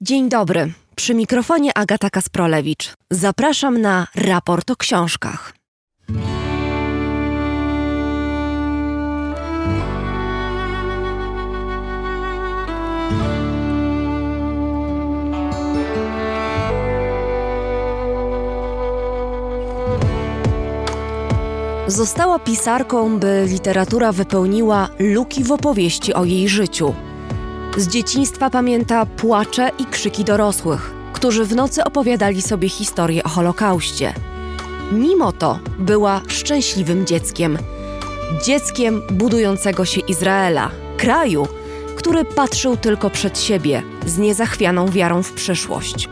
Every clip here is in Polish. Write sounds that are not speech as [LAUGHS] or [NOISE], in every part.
Dzień dobry. Przy mikrofonie Agata Kasprolewicz. Zapraszam na raport o książkach. Została pisarką, by literatura wypełniła luki w opowieści o jej życiu. Z dzieciństwa pamięta płacze i krzyki dorosłych, którzy w nocy opowiadali sobie historię o Holokauście. Mimo to była szczęśliwym dzieckiem. Dzieckiem budującego się Izraela, kraju, który patrzył tylko przed siebie z niezachwianą wiarą w przyszłość.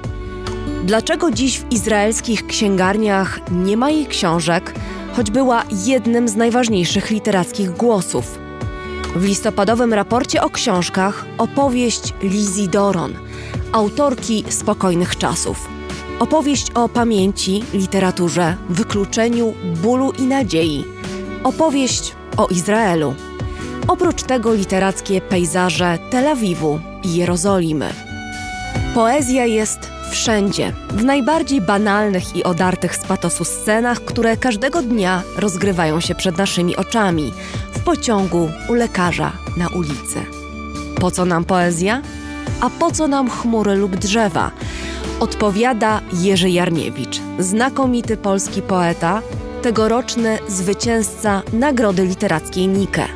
Dlaczego dziś w izraelskich księgarniach nie ma jej książek, choć była jednym z najważniejszych literackich głosów? W listopadowym raporcie o książkach opowieść Lizzie Doron, autorki Spokojnych Czasów. Opowieść o pamięci, literaturze, wykluczeniu, bólu i nadziei. Opowieść o Izraelu. Oprócz tego literackie pejzaże Tel Awiwu i Jerozolimy. Poezja jest wszędzie, w najbardziej banalnych i odartych z patosu scenach, które każdego dnia rozgrywają się przed naszymi oczami, pociągu, u lekarza, na ulicy. Po co nam poezja? A po co nam chmury lub drzewa? Odpowiada Jerzy Jarniewicz, znakomity polski poeta, tegoroczny zwycięzca Nagrody Literackiej Nike,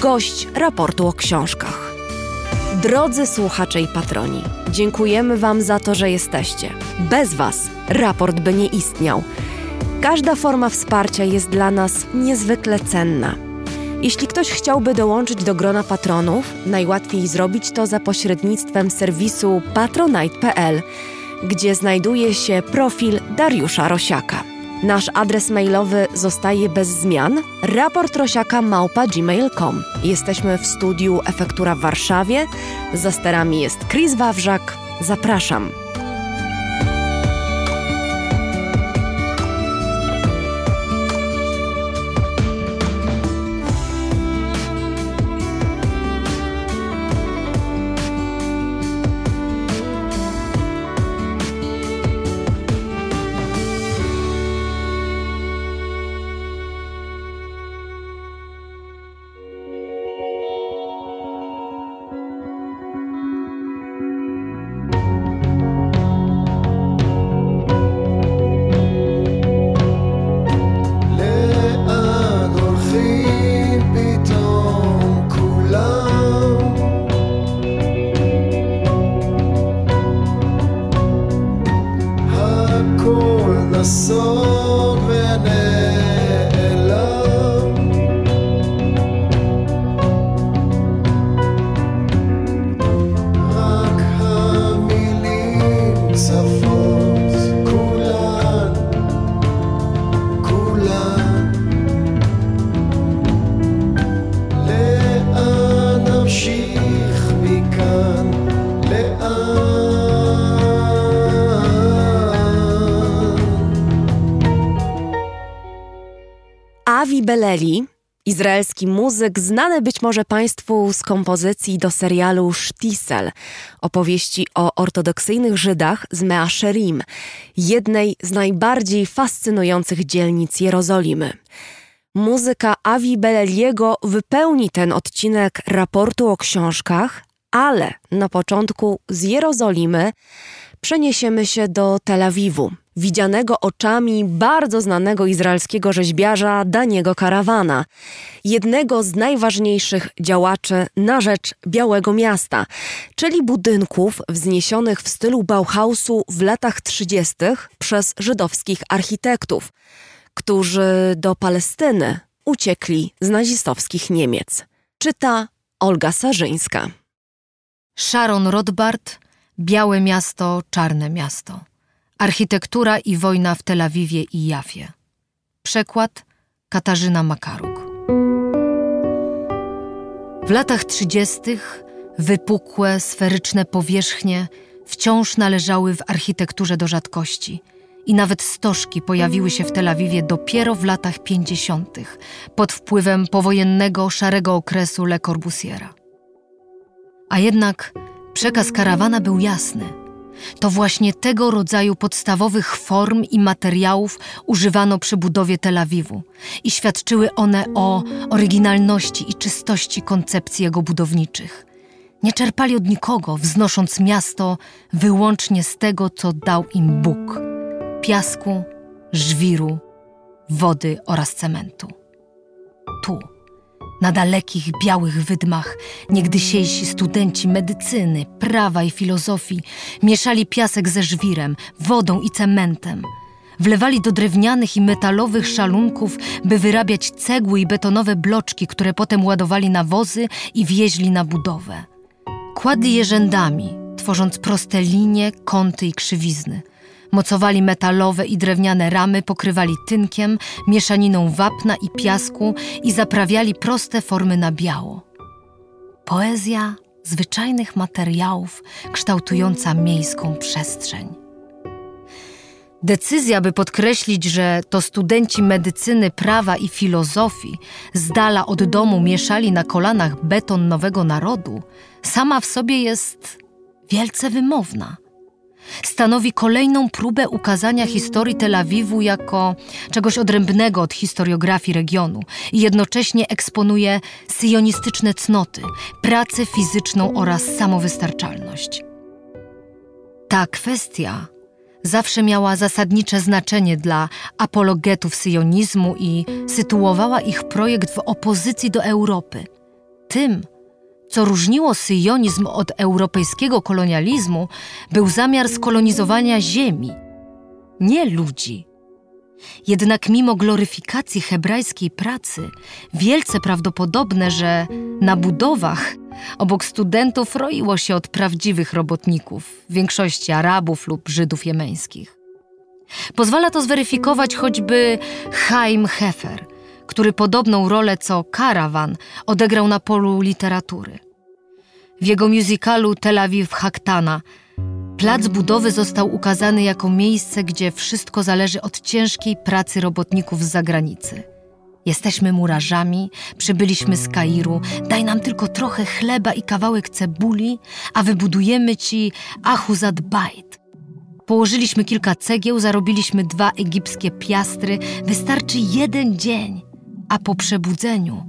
gość raportu o książkach. Drodzy słuchacze i patroni, dziękujemy Wam za to, że jesteście. Bez Was raport by nie istniał. Każda forma wsparcia jest dla nas niezwykle cenna. Jeśli ktoś chciałby dołączyć do grona patronów, najłatwiej zrobić to za pośrednictwem serwisu patronite.pl, gdzie znajduje się profil Dariusza Rosiaka. Nasz adres mailowy zostaje bez zmian. Raport Rosiaka. Jesteśmy w studiu Efektura w Warszawie. Za sterami jest Chris Wawrzak. Zapraszam. Beleli, izraelski muzyk, znany być może Państwu z kompozycji do serialu Sztisel, opowieści o ortodoksyjnych Żydach z Measzerim, jednej z najbardziej fascynujących dzielnic Jerozolimy. Muzyka Avi Beleliego wypełni ten odcinek raportu o książkach, ale na początku z Jerozolimy przeniesiemy się do Tel Awiwu, widzianego oczami bardzo znanego izraelskiego rzeźbiarza Daniego Karawana, jednego z najważniejszych działaczy na rzecz Białego Miasta, czyli budynków wzniesionych w stylu Bauhausu w latach 30. przez żydowskich architektów, którzy do Palestyny uciekli z nazistowskich Niemiec. Czyta Olga Sarzyńska. Sharon Rothbard, Białe miasto, czarne miasto. Architektura i wojna w Tel Awiwie i Jafie. Przekład Katarzyna Makaruk. W latach trzydziestych wypukłe, sferyczne powierzchnie wciąż należały w architekturze do rzadkości i nawet stożki pojawiły się w Tel Awiwie dopiero w latach pięćdziesiątych pod wpływem powojennego szarego okresu Le Corbusiera. A jednak przekaz karawana był jasny – To właśnie tego rodzaju podstawowych form i materiałów używano przy budowie Tel Awiwu i świadczyły one o oryginalności i czystości koncepcji jego budowniczych. Nie czerpali od nikogo, wznosząc miasto wyłącznie z tego, co dał im Bóg piasku, żwiru, wody oraz cementu. Tu na dalekich, białych wydmach niegdysiejsi studenci medycyny, prawa i filozofii mieszali piasek ze żwirem, wodą i cementem. Wlewali do drewnianych i metalowych szalunków, by wyrabiać cegły i betonowe bloczki, które potem ładowali na wozy i wieźli na budowę. Kładli je rzędami, tworząc proste linie, kąty i krzywizny – Mocowali metalowe i drewniane ramy, pokrywali tynkiem, mieszaniną wapna i piasku i zaprawiali proste formy na biało. Poezja zwyczajnych materiałów kształtująca miejską przestrzeń. Decyzja, by podkreślić, że to studenci medycyny, prawa i filozofii z dala od domu mieszali na kolanach beton nowego narodu, sama w sobie jest wielce wymowna stanowi kolejną próbę ukazania historii Tel Awiwu jako czegoś odrębnego od historiografii regionu i jednocześnie eksponuje syjonistyczne cnoty, pracę fizyczną oraz samowystarczalność. Ta kwestia zawsze miała zasadnicze znaczenie dla apologetów syjonizmu i sytuowała ich projekt w opozycji do Europy. Tym, co różniło syjonizm od europejskiego kolonializmu, był zamiar skolonizowania ziemi, nie ludzi. Jednak mimo gloryfikacji hebrajskiej pracy, wielce prawdopodobne, że na budowach obok studentów roiło się od prawdziwych robotników, w większości Arabów lub Żydów jemeńskich. Pozwala to zweryfikować choćby Chaim Hefer – który podobną rolę co Karawan odegrał na polu literatury. W jego musicalu Tel Aviv Haktana plac budowy został ukazany jako miejsce, gdzie wszystko zależy od ciężkiej pracy robotników z zagranicy. Jesteśmy murarzami, przybyliśmy z Kairu, daj nam tylko trochę chleba i kawałek cebuli, a wybudujemy ci Ahuzad Bait. Położyliśmy kilka cegieł, zarobiliśmy dwa egipskie piastry, wystarczy jeden dzień a po przebudzeniu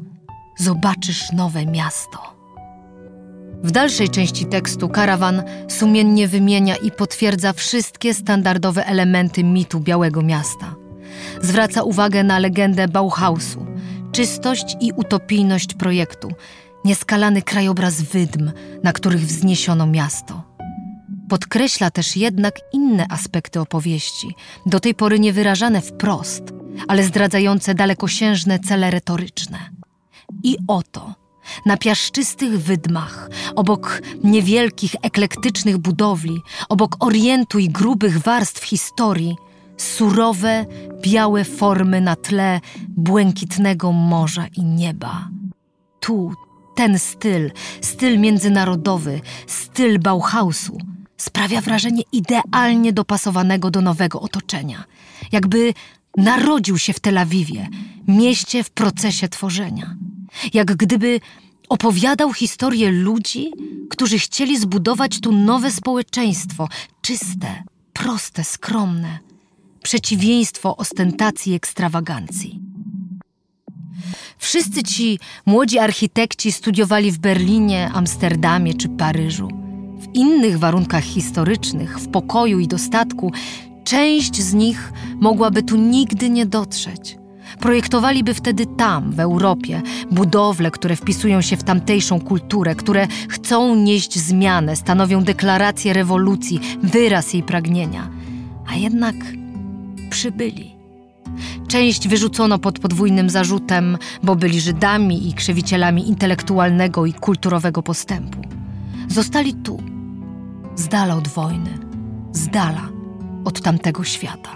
zobaczysz nowe miasto. W dalszej części tekstu karawan sumiennie wymienia i potwierdza wszystkie standardowe elementy mitu Białego Miasta. Zwraca uwagę na legendę Bauhausu, czystość i utopijność projektu, nieskalany krajobraz wydm, na których wzniesiono miasto. Podkreśla też jednak inne aspekty opowieści, do tej pory niewyrażane wprost – ale zdradzające dalekosiężne cele retoryczne. I oto, na piaszczystych wydmach, obok niewielkich, eklektycznych budowli, obok orientu i grubych warstw historii, surowe, białe formy na tle błękitnego morza i nieba. Tu ten styl, styl międzynarodowy, styl Bauhausu, sprawia wrażenie idealnie dopasowanego do nowego otoczenia. Jakby Narodził się w Tel Awiwie, mieście w procesie tworzenia. Jak gdyby opowiadał historię ludzi, którzy chcieli zbudować tu nowe społeczeństwo, czyste, proste, skromne, przeciwieństwo ostentacji i ekstrawagancji. Wszyscy ci młodzi architekci studiowali w Berlinie, Amsterdamie czy Paryżu. W innych warunkach historycznych, w pokoju i dostatku, Część z nich mogłaby tu nigdy nie dotrzeć. Projektowaliby wtedy tam, w Europie, budowle, które wpisują się w tamtejszą kulturę, które chcą nieść zmianę, stanowią deklarację rewolucji, wyraz jej pragnienia. A jednak przybyli. Część wyrzucono pod podwójnym zarzutem, bo byli Żydami i krzewicielami intelektualnego i kulturowego postępu. Zostali tu, z dala od wojny, z dala od tamtego świata.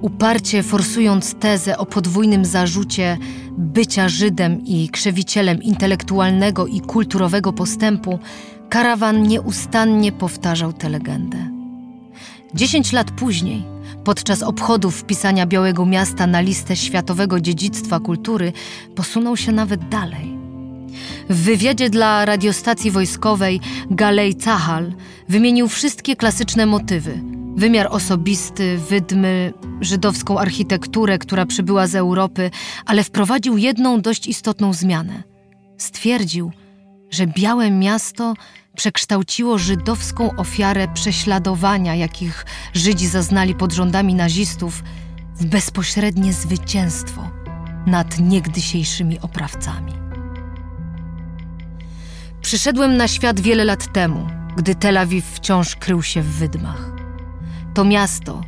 Uparcie forsując tezę o podwójnym zarzucie bycia Żydem i krzewicielem intelektualnego i kulturowego postępu, karawan nieustannie powtarzał tę legendę. Dziesięć lat później, podczas obchodów wpisania Białego Miasta na listę Światowego Dziedzictwa Kultury, posunął się nawet dalej. W wywiadzie dla radiostacji wojskowej Galej Cahal wymienił wszystkie klasyczne motywy: wymiar osobisty, wydmy, żydowską architekturę, która przybyła z Europy, ale wprowadził jedną dość istotną zmianę. Stwierdził, że Białe Miasto przekształciło żydowską ofiarę prześladowania, jakich Żydzi zaznali pod rządami nazistów, w bezpośrednie zwycięstwo nad niegdysiejszymi oprawcami. Przyszedłem na świat wiele lat temu, gdy Tel Awiw wciąż krył się w wydmach. To miasto,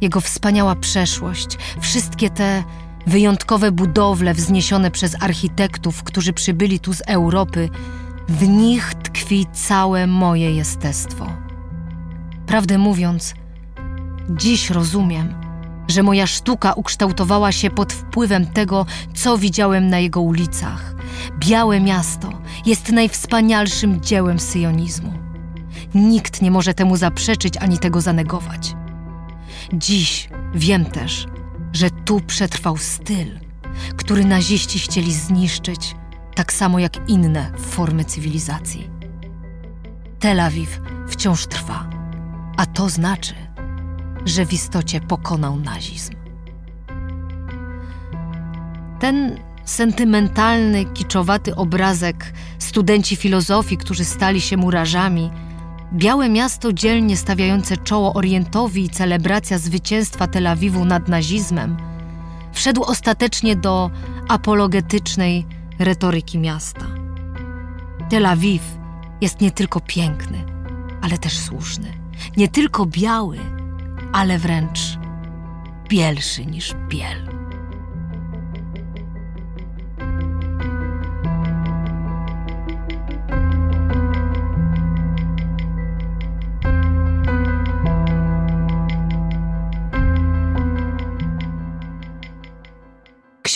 jego wspaniała przeszłość, wszystkie te wyjątkowe budowle wzniesione przez architektów, którzy przybyli tu z Europy, w nich tkwi całe moje jestestwo. Prawdę mówiąc, dziś rozumiem, że moja sztuka ukształtowała się pod wpływem tego, co widziałem na jego ulicach. Białe miasto jest najwspanialszym dziełem syjonizmu. Nikt nie może temu zaprzeczyć ani tego zanegować. Dziś wiem też, że tu przetrwał styl, który naziści chcieli zniszczyć, tak samo jak inne formy cywilizacji. Tel Awiw wciąż trwa, a to znaczy, że w istocie pokonał nazizm. Ten sentymentalny, kiczowaty obrazek studenci filozofii, którzy stali się murarzami, białe miasto dzielnie stawiające czoło Orientowi i celebracja zwycięstwa Tel Awiwu nad nazizmem, wszedł ostatecznie do apologetycznej retoryki miasta. Tel Awiw jest nie tylko piękny, ale też słuszny. Nie tylko biały, ale wręcz bielszy niż biel.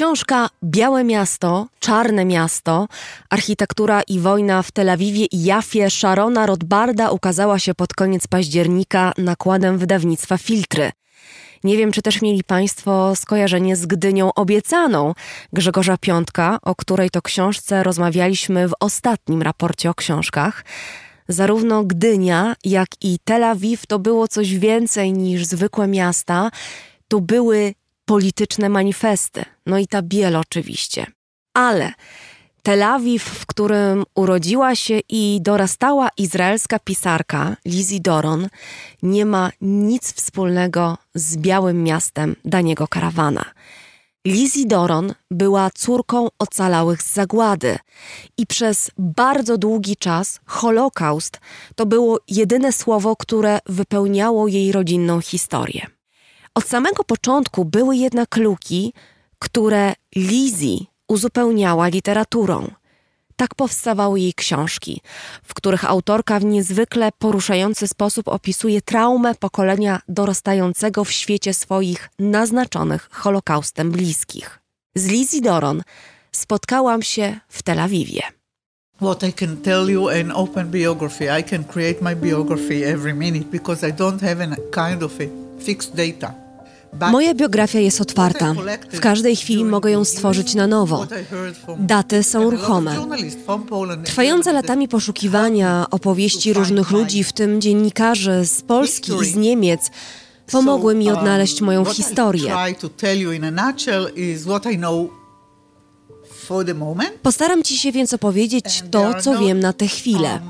Książka Białe Miasto, Czarne Miasto, Architektura i wojna w Tel Awiwie i Jafie Sharona Rothbarda ukazała się pod koniec października nakładem wydawnictwa Filtry. Nie wiem, czy też mieli Państwo skojarzenie z Gdynią Obiecaną Grzegorza Piątka, o której to książce rozmawialiśmy w ostatnim raporcie o książkach. Zarówno Gdynia, jak i Tel Awiw to było coś więcej niż zwykłe miasta. To były polityczne manifesty. No i ta biel oczywiście. Ale Tel Awiw, w którym urodziła się i dorastała izraelska pisarka Lizzie Doron, nie ma nic wspólnego z białym miastem Daniego Karawana. Lizzie Doron była córką ocalałych z zagłady i przez bardzo długi czas Holokaust to było jedyne słowo, które wypełniało jej rodzinną historię. Od samego początku były jednak luki, które Lizzie uzupełniała literaturą. Tak powstawały jej książki, w których autorka w niezwykle poruszający sposób opisuje traumę pokolenia dorastającego w świecie swoich naznaczonych Holokaustem bliskich. Z Lizzie Doron spotkałam się w Tel Awiwie. What I can tell you an open biography, I can create my biography every minute because I don't have a kind of a. Moja biografia jest otwarta. W każdej chwili mogę ją stworzyć na nowo. Daty są ruchome. Trwające latami poszukiwania opowieści różnych ludzi, w tym dziennikarzy z Polski i z Niemiec, pomogły mi odnaleźć moją historię. Postaram ci się więc opowiedzieć to, co wiem na tę chwilę.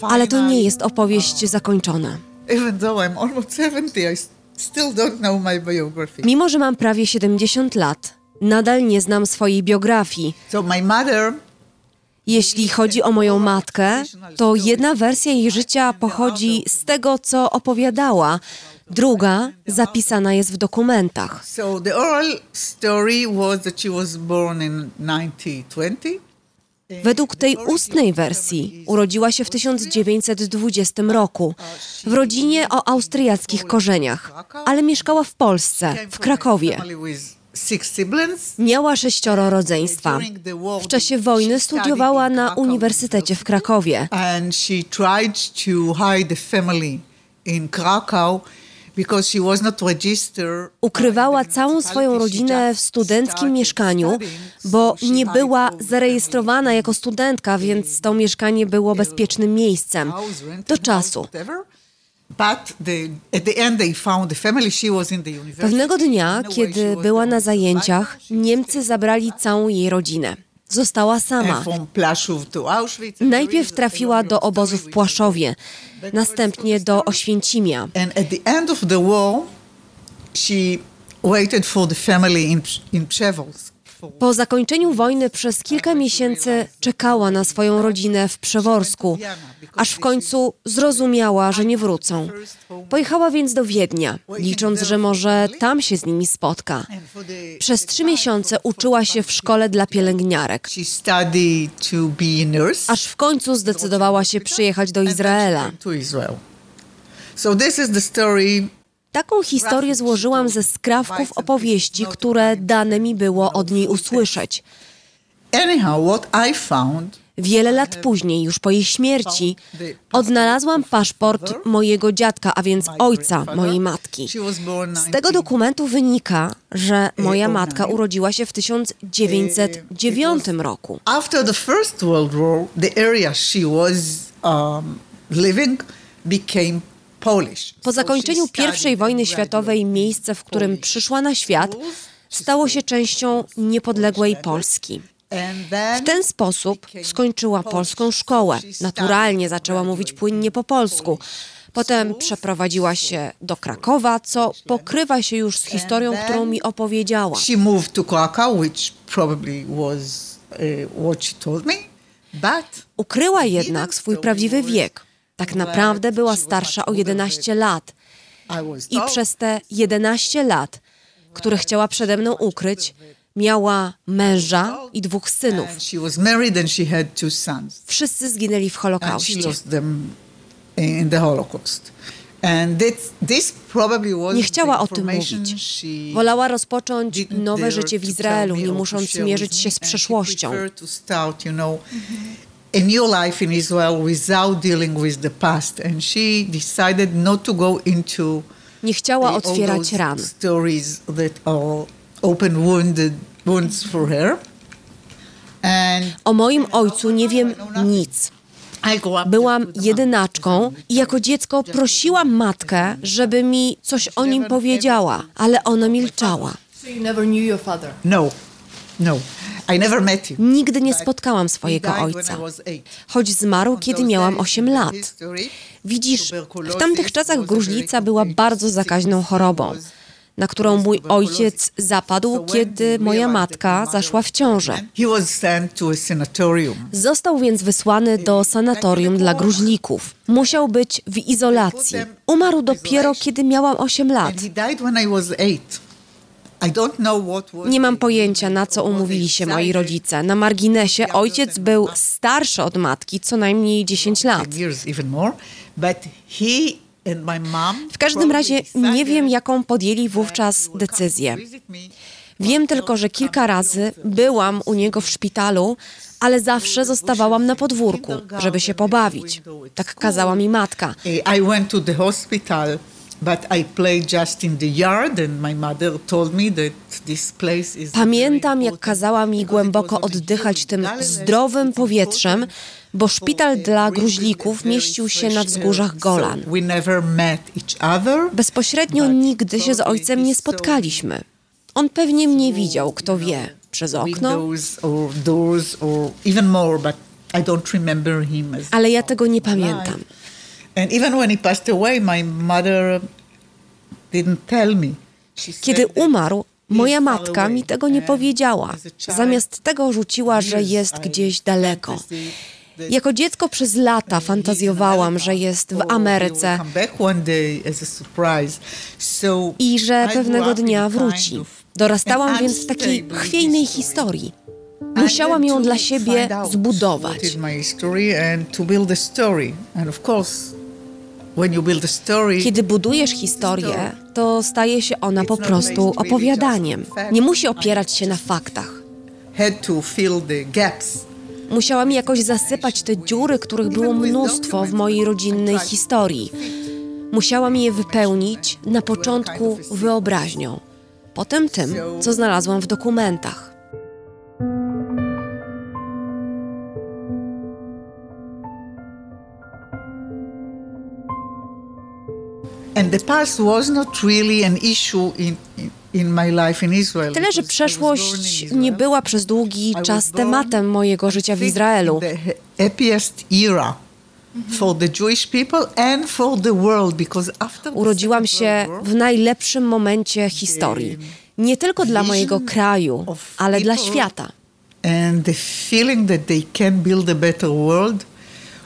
Ale to nie jest opowieść zakończona. Even though I'm almost 70, I still don't know my biography. Mimo, że mam prawie 70 lat, nadal nie znam swojej biografii. So my mother Jeśli chodzi o moją matkę, to jedna wersja jej życia pochodzi z tego, co opowiadała, druga zapisana jest w dokumentach. So the oral story was that she was born in 1920. Według tej ustnej wersji urodziła się w 1920 roku w rodzinie o austriackich korzeniach, ale mieszkała w Polsce, w Krakowie. Miała sześcioro rodzeństwa. W czasie wojny studiowała na Uniwersytecie w Krakowie. And she tried to hide the family in Krakow Ukrywała całą swoją rodzinę w studenckim mieszkaniu, bo nie była zarejestrowana jako studentka, więc to mieszkanie było bezpiecznym miejscem do czasu. Pewnego dnia, kiedy była na zajęciach, Niemcy zabrali całą jej rodzinę. Została sama. Najpierw trafiła do obozu w Płaszowie, następnie do Oświęcimia. Po zakończeniu wojny przez kilka miesięcy czekała na swoją rodzinę w Przeworsku, aż w końcu zrozumiała, że nie wrócą. Pojechała więc do Wiednia, licząc, że może tam się z nimi spotka. Przez trzy miesiące uczyła się w szkole dla pielęgniarek, aż w końcu zdecydowała się przyjechać do Izraela. So this is the story Taką historię złożyłam ze skrawków opowieści, które dane mi było od niej usłyszeć. Wiele lat później, już po jej śmierci, odnalazłam paszport mojego dziadka, a więc ojca mojej matki. Z tego dokumentu wynika, że moja matka urodziła się w 1909 roku. After the First World War, the area she was um, living became. Po zakończeniu I wojny światowej miejsce, w którym przyszła na świat, stało się częścią niepodległej Polski. W ten sposób skończyła polską szkołę. Naturalnie zaczęła mówić płynnie po polsku. Potem przeprowadziła się do Krakowa, co pokrywa się już z historią, którą mi opowiedziała. she moved to Krakow, which probably was uh, what she told me. But Ukryła jednak swój prawdziwy wiek. Tak naprawdę była starsza o 11 lat. I przez te 11 lat, które chciała przede mną ukryć, miała męża i dwóch synów. Wszyscy zginęli w Holokauście. Nie chciała o tym mówić. Wolała rozpocząć nowe życie w Izraelu, nie musząc mierzyć się z przeszłością. A new life in Israel without dealing with the past. And she decided not to go into Nie chciała otwierać ran. stories that are open wounded wounds for her. And O moim ojcu nie wiem nic. I grew up Byłam jedynaczką i jako dziecko prosiłam matkę, żeby mi coś o nim powiedziała, ale ona milczała. So you never knew your father? No, no. Nigdy nie spotkałam swojego ojca, choć zmarł, kiedy miałam 8 lat. Widzisz, w tamtych czasach gruźlica była bardzo zakaźną chorobą, na którą mój ojciec zapadł, kiedy moja matka zaszła w ciążę. Został więc wysłany do sanatorium dla gruźlików. Musiał być w izolacji. Umarł dopiero, kiedy miałam 8 lat. Nie mam pojęcia, na co umówili się moi rodzice. Na marginesie ojciec był starszy od matki, co najmniej 10 lat. W każdym razie nie wiem, jaką podjęli wówczas decyzję. Wiem tylko, że kilka razy byłam u niego w szpitalu, ale zawsze zostawałam na podwórku, żeby się pobawić. Tak kazała mi matka. I went to the hospital, Pamiętam, jak kazała mi głęboko oddychać tym zdrowym powietrzem, bo szpital dla gruźlików mieścił się na wzgórzach. Golan. Bezpośrednio nigdy się z ojcem nie spotkaliśmy. On pewnie mnie widział, kto wie, przez okno, ale ja tego nie pamiętam. Kiedy umarł, moja matka mi tego nie powiedziała. Zamiast tego rzuciła, że jest gdzieś daleko. Jako dziecko przez lata fantazjowałam, że jest w will Ameryce i że pewnego dnia wróci. Dorastałam więc w takiej chwiejnej historii. Musiałam ją dla siebie zbudować. Kiedy budujesz historię, to staje się ona po prostu opowiadaniem. Nie musi opierać się na faktach. Musiałam jakoś zasypać te dziury, których było mnóstwo w mojej rodzinnej historii. Musiałam je wypełnić na początku wyobraźnią, potem tym, co znalazłam w dokumentach. And the past was not really an issue in, in. Tyle, że przeszłość nie była przez długi czas tematem mojego życia w Izraelu. Urodziłam się w najlepszym momencie historii. Nie tylko dla mojego kraju, ale dla świata. and the feeling that they can build a better world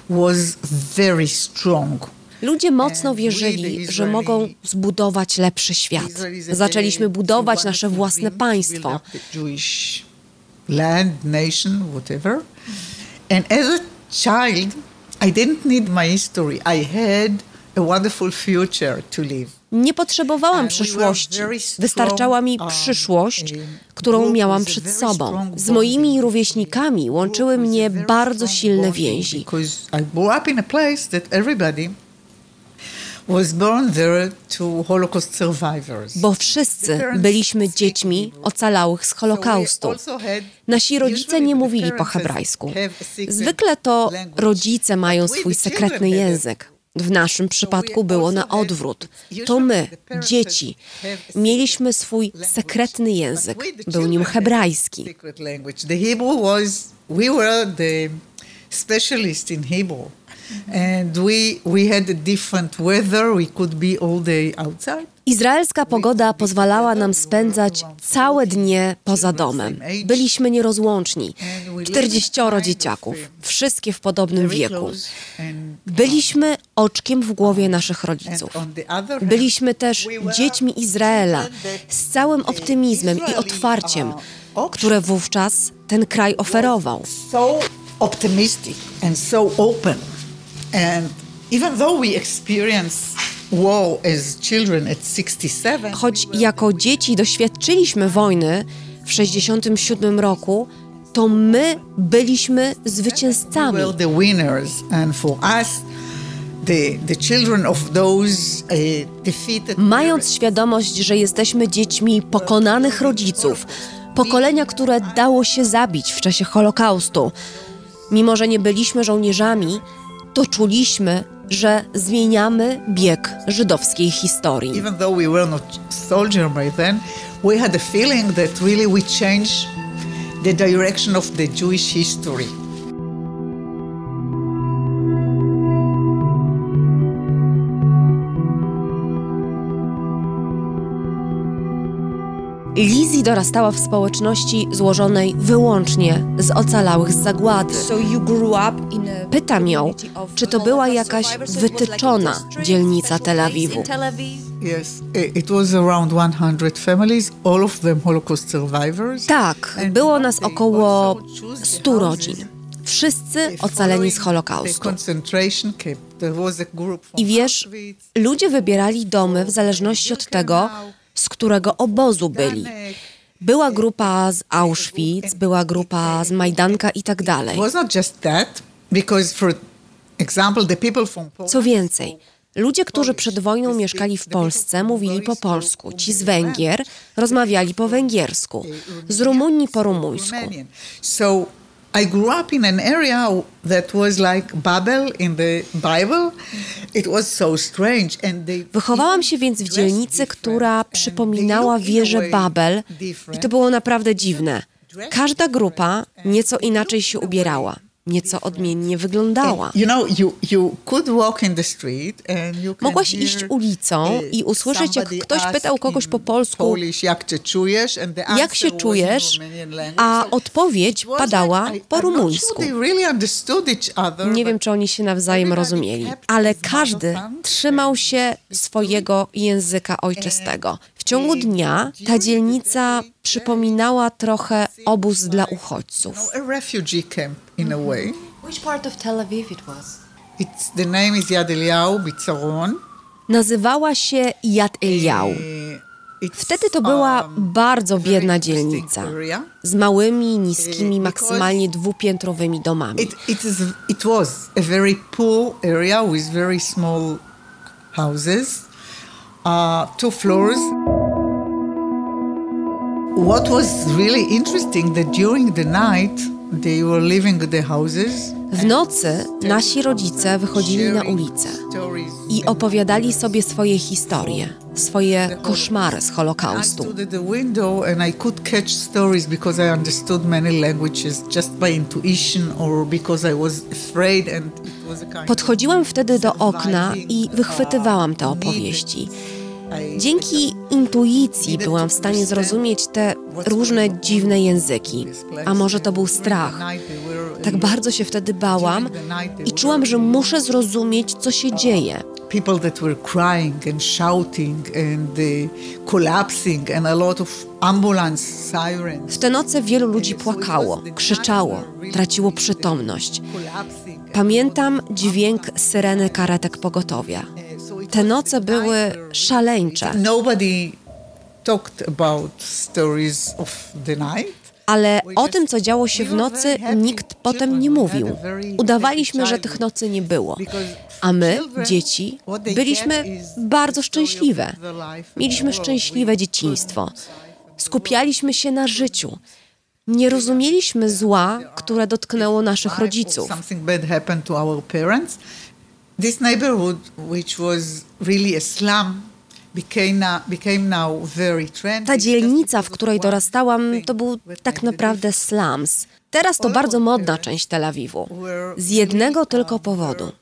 was very strong. Ludzie mocno wierzyli, że mogą zbudować lepszy świat. Zaczęliśmy budować nasze własne państwo. land, nation, whatever. And as a child, I didn't need my history. I had a wonderful future to live. Nie potrzebowałam przyszłości. Wystarczała mi um, przyszłość, którą miałam przed sobą. Z moimi rówieśnikami łączyły mnie bardzo silne więzi. Bo wszyscy byliśmy dziećmi ocalałych z Holokaustu. Nasi rodzice nie mówili po hebrajsku. Zwykle to rodzice mają swój sekretny język. W naszym przypadku było na odwrót. To my, dzieci, mieliśmy swój sekretny język. Był nim hebrajski. Specialists in Hebrew. And we, we had a different weather. We could be all day outside. Izraelska pogoda pozwalała nam spędzać całe dnie poza domem. Byliśmy nierozłączni. Czterdzieścioro dzieciaków, wszystkie w podobnym wieku. Byliśmy oczkiem w głowie naszych rodziców. Byliśmy też dziećmi Izraela z całym optymizmem i otwarciem, które wówczas ten kraj oferował. so optimistic and so open. Choć jako dzieci doświadczyliśmy wojny w 67 roku, to my byliśmy zwycięzcami. Mając świadomość, że jesteśmy dziećmi pokonanych rodziców, pokolenia, które dało się zabić w czasie Holokaustu, mimo że nie byliśmy żołnierzami, to czuliśmy, że zmieniamy bieg żydowskiej historii. even though we were not soldier by then, we had a feeling that really we changed the direction of the Jewish history. Lizzie dorastała w społeczności złożonej wyłącznie z ocalałych z zagłady. Pytam ją, czy to była jakaś wytyczona dzielnica Tel Awiwu. Yes, i- it was around 100 families, all of them Holocaust survivors. Tak, było nas około also choose the 100 rodzin. Wszyscy ocaleni z Holokaustu. I wiesz, ludzie wybierali domy w zależności od tego, z którego obozu byli. Była grupa z Auschwitz, była grupa z Majdanka i tak dalej. Co więcej, ludzie, którzy przed wojną mieszkali w Polsce, mówili po polsku. Ci z Węgier rozmawiali po węgiersku, z Rumunii po rumuńsku. I grew up in an area that was like Babel in the Bible. It was so strange, and they Wychowałam się więc w dzielnicy, która przypominała wieżę Babel. I to było naprawdę dziwne. Każda grupa nieco inaczej się ubierała, nieco odmiennie wyglądała. Mogłaś iść ulicą i usłyszeć, jak ktoś pytał kogoś po polsku, jak się czujesz, a odpowiedź padała po rumuńsku. Nie wiem, czy oni się nawzajem rozumieli, ale każdy trzymał się swojego języka ojczystego. W ciągu dnia ta dzielnica przypominała trochę obóz dla uchodźców. way. Which part of Tel Aviv it was? It's, the name is Yad Eliyahu Bitzaron. Nazywała się Yad Eliyahu. It's, Wtedy to była um, bardzo biedna dzielnica z małymi, niskimi, Because maksymalnie dwupiętrowymi domami. It was a very poor area with very small houses, uh, two floors. What was really interesting that during the night they were leaving the houses. W nocy nasi rodzice wychodzili na ulicę i opowiadali sobie swoje historie, swoje koszmary z Holokaustu. Podchodziłam wtedy do okna i wychwytywałam te opowieści. Dzięki intuicji byłam w stanie zrozumieć te różne dziwne języki. A może to był strach. Tak bardzo się wtedy bałam i czułam, że muszę zrozumieć, co się dzieje. people that were crying and shouting and collapsing and a lot of ambulance sirens W te noce wielu ludzi płakało, krzyczało, traciło przytomność. Pamiętam dźwięk syreny karetek pogotowia. Te noce były szaleńcze, ale o tym, co działo się w nocy, nikt potem nie mówił. Udawaliśmy, że tych nocy nie było. A my, dzieci, byliśmy bardzo szczęśliwe. Mieliśmy szczęśliwe dzieciństwo. Skupialiśmy się na życiu. Nie rozumieliśmy zła, które dotknęło naszych rodziców. This neighborhood, which was really a slum. Ta dzielnica, w której dorastałam, to był tak naprawdę slums. Teraz to bardzo modna część Tel Awiwu. Z jednego tylko powodu.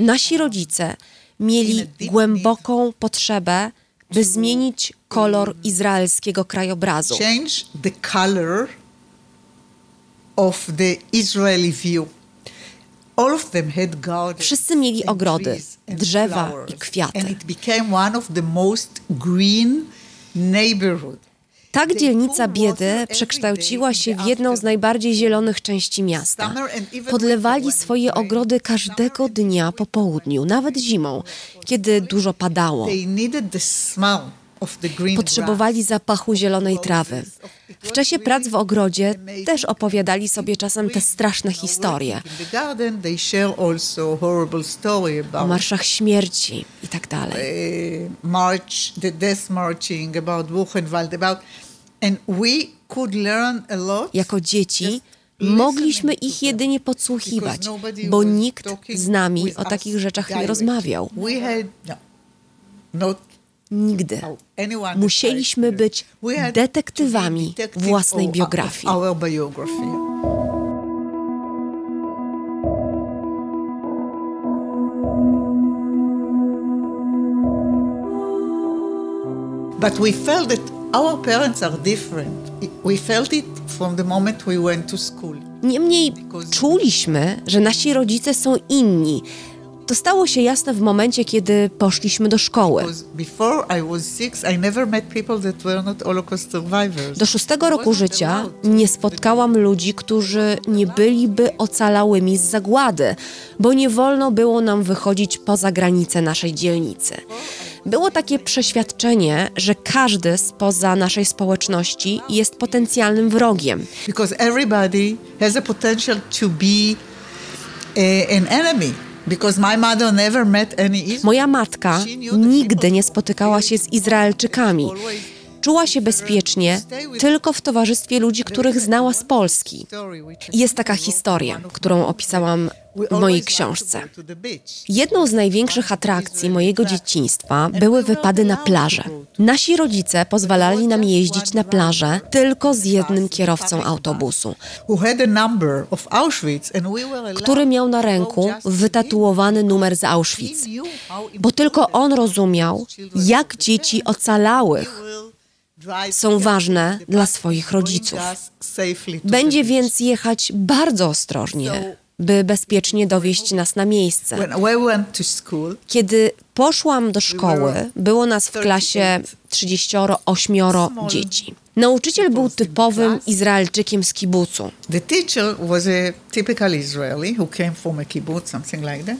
Nasi rodzice mieli głęboką potrzebę, by zmienić kolor izraelskiego krajobrazu. Change the color of the Israeli view. All of them had gardens Wszyscy mieli ogrody, drzewa i kwiaty. Tak dzielnica biedy przekształciła się w jedną z najbardziej zielonych części miasta. Podlewali swoje ogrody każdego dnia po południu, nawet zimą, kiedy dużo padało. Potrzebowali zapachu zielonej trawy. W czasie prac w ogrodzie też opowiadali sobie czasem te straszne historie o marszach śmierci i tak dalej. march, the death marching, about Buchenwald, about, and we could learn a lot. Jako dzieci mogliśmy ich jedynie podsłuchiwać, bo nikt z nami o takich rzeczach nie rozmawiał. Nigdy. anyone Musieliśmy być detektywami własnej biografii. But we felt that our parents are different. We felt it from the moment we went to school. Niemniej czuliśmy, że nasi rodzice są inni. To stało się jasne w momencie, kiedy poszliśmy do szkoły. Do szóstego roku życia nie spotkałam ludzi, którzy nie byliby ocalałymi z zagłady, bo nie wolno było nam wychodzić poza granice naszej dzielnicy. Było takie przeświadczenie, że każdy spoza naszej społeczności jest potencjalnym wrogiem. Because everybody has a potential to be a, an enemy. Moja matka nigdy nie spotykała się z Izraelczykami. Czuła się bezpiecznie tylko w towarzystwie ludzi, których znała z Polski. Jest taka historia, którą opisałam w mojej książce. Jedną z największych atrakcji mojego dzieciństwa były wypady na plażę. Nasi rodzice pozwalali nam jeździć na plażę tylko z jednym kierowcą autobusu, który miał na ręku wytatuowany numer z Auschwitz, bo tylko on rozumiał, jak dzieci ocalałych są ważne dla swoich rodziców. Będzie więc jechać bardzo ostrożnie, by bezpiecznie dowieść nas na miejsce. Kiedy poszłam do szkoły, było nas w klasie 38 dzieci. Nauczyciel był typowym Izraelczykiem z kibucu. The teacher was a typical Israeli who came from a kibbutz, something like that.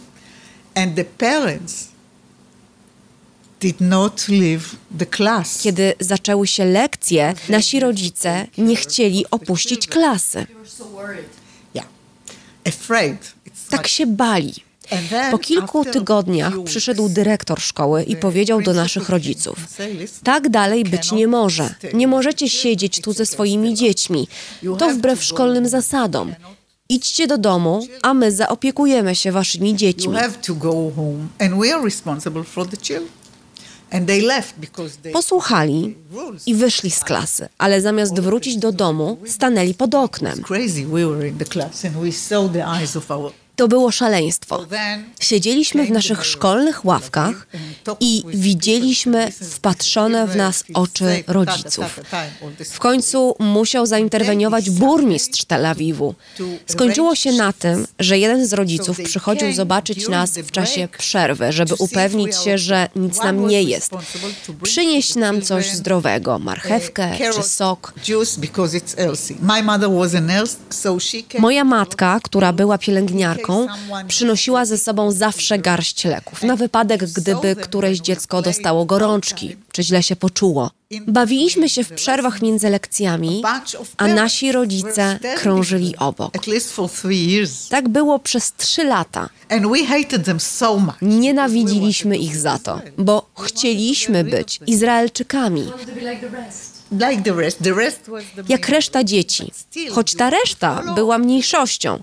And the parents did not leave the class. Kiedy zaczęły się lekcje, nasi rodzice nie chcieli opuścić klasy. Yeah. Afraid. It's Tak się bali. Po kilku tygodniach przyszedł dyrektor szkoły i powiedział do naszych rodziców: and said, "Listen, Tak dalej być nie może. Nie możecie siedzieć tu ze swoimi dziećmi. To wbrew szkolnym zasadom. Idźcie do domu, a my zaopiekujemy się waszymi You dziećmi. Posłuchali i wyszli z klasy, ale zamiast wrócić do domu, stanęli pod oknem. To było szaleństwo. Siedzieliśmy w naszych szkolnych ławkach i widzieliśmy wpatrzone w nas oczy rodziców. W końcu musiał zainterweniować burmistrz Tel Awiwu. Skończyło się na tym, że jeden z rodziców przychodził zobaczyć nas w czasie przerwy, żeby upewnić się, że nic nam nie jest. Przynieść nam coś zdrowego, marchewkę czy sok. Moja matka, która była pielęgniarką, przynosiła ze sobą zawsze garść leków, na wypadek, gdyby któreś dziecko dostało gorączki, czy źle się poczuło. Bawiliśmy się w przerwach między lekcjami, a nasi rodzice krążyli obok. Tak było przez trzy lata. Nienawidziliśmy ich za to, bo chcieliśmy być Izraelczykami, Jak reszta dzieci. Choć ta reszta była mniejszością,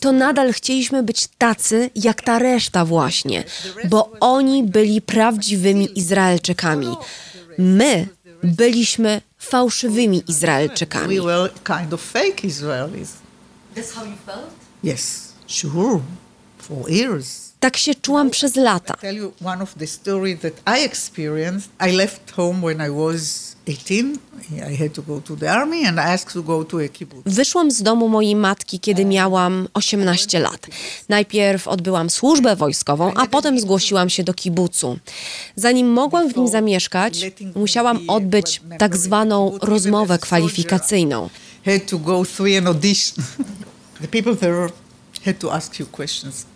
to nadal chcieliśmy być tacy jak ta reszta właśnie, bo oni byli prawdziwymi Izraelczykami. My byliśmy fałszywymi Izraelczykami. Yes, sure. For years. Tak się czułam przez lata. tell you one of the stories that I experienced. I left home when I was 18. I had to go to the army and I asked to go to a kibbutz. Wyszłam z domu mojej matki, kiedy miałam 18 lat. Najpierw odbyłam służbę wojskową, a potem zgłosiłam się do kibucu. Zanim mogłam w nim zamieszkać, musiałam odbyć tak zwaną rozmowę kwalifikacyjną. Had to go through an audition. [LAUGHS] the people there had to ask you questions.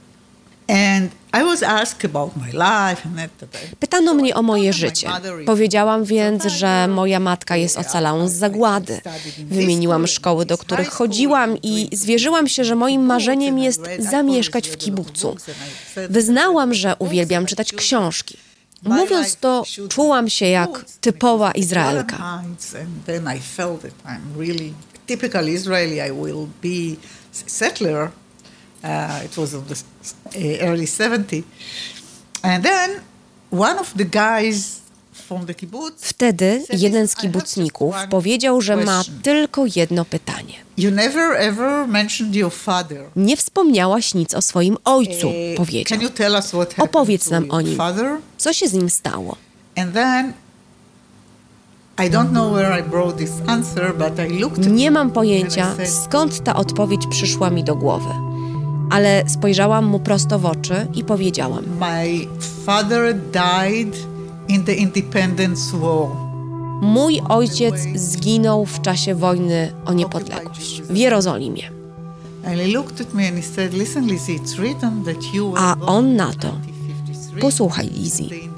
Pytano mnie o moje życie. Powiedziałam więc, że moja matka jest ocalałą z zagłady. Wymieniłam szkoły, do których chodziłam i zwierzyłam się, że moim marzeniem jest zamieszkać w kibucu. Wyznałam, że uwielbiam czytać książki. Mówiąc to, czułam się jak typowa Izraelka. Typical Israeli. I will be settler. Uh, it was in the uh, early 70s. And then one of the guys from the kibbutz Wtedy jeden z kibucników powiedział, że ma tylko jedno pytanie. You never ever mentioned your father. Nie wspomniałaś nic o swoim ojcu, Eh, powiedział. Opowiedz nam o nim. father? Co się z nim stało? Nie mam pojęcia, skąd ta odpowiedź przyszła mi do głowy. Ale spojrzałam mu prosto w oczy i powiedziałam: My father died in the Independence War. Mój ojciec zginął w czasie wojny o niepodległość w Jerozolimie. A on na to. 1953. Posłuchaj, Lizzie.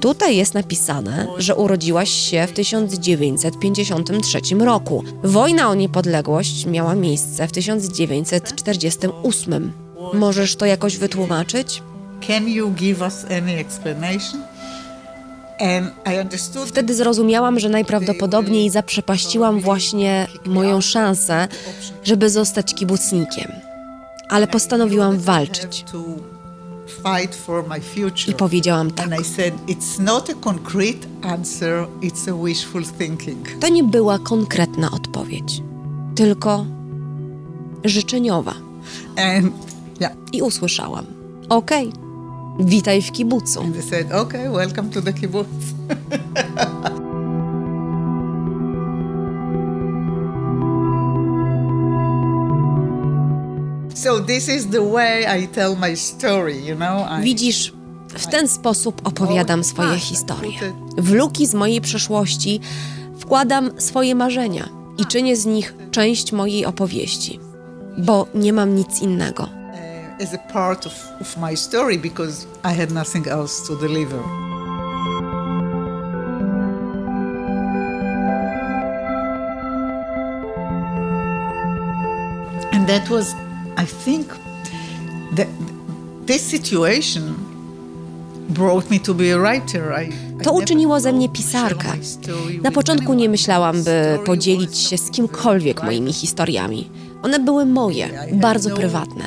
Tutaj jest napisane, że urodziłaś się w 1953 roku. Wojna o niepodległość miała miejsce w 1948. Możesz to jakoś wytłumaczyć? Can you give us any explanation? And I understood Wtedy zrozumiałam, że najprawdopodobniej zaprzepaściłam właśnie moją szansę, żeby zostać kibucnikiem. Ale postanowiłam walczyć i powiedziałam tak. And I said, it's not a concrete answer, it's a wishful thinking. To nie była konkretna odpowiedź, tylko życzeniowa. I usłyszałam: Okej, witaj w kibucu. and they said, okay, welcome to the kibbutz. [LAUGHS] so this is the way I tell my story, you know. I, Widzisz, w ten sposób opowiadam swoje historie. W luki z mojej przeszłości wkładam swoje marzenia i czynię z nich część mojej opowieści, bo nie mam nic innego. uh, as a part of, of my story because I had nothing else to deliver. And that was, I think, the, this situation brought me to be a writer. I, To uczyniło ze mnie pisarkę. Na początku nie myślałam, by podzielić się z kimkolwiek moimi historiami. One były moje, had bardzo no prywatne.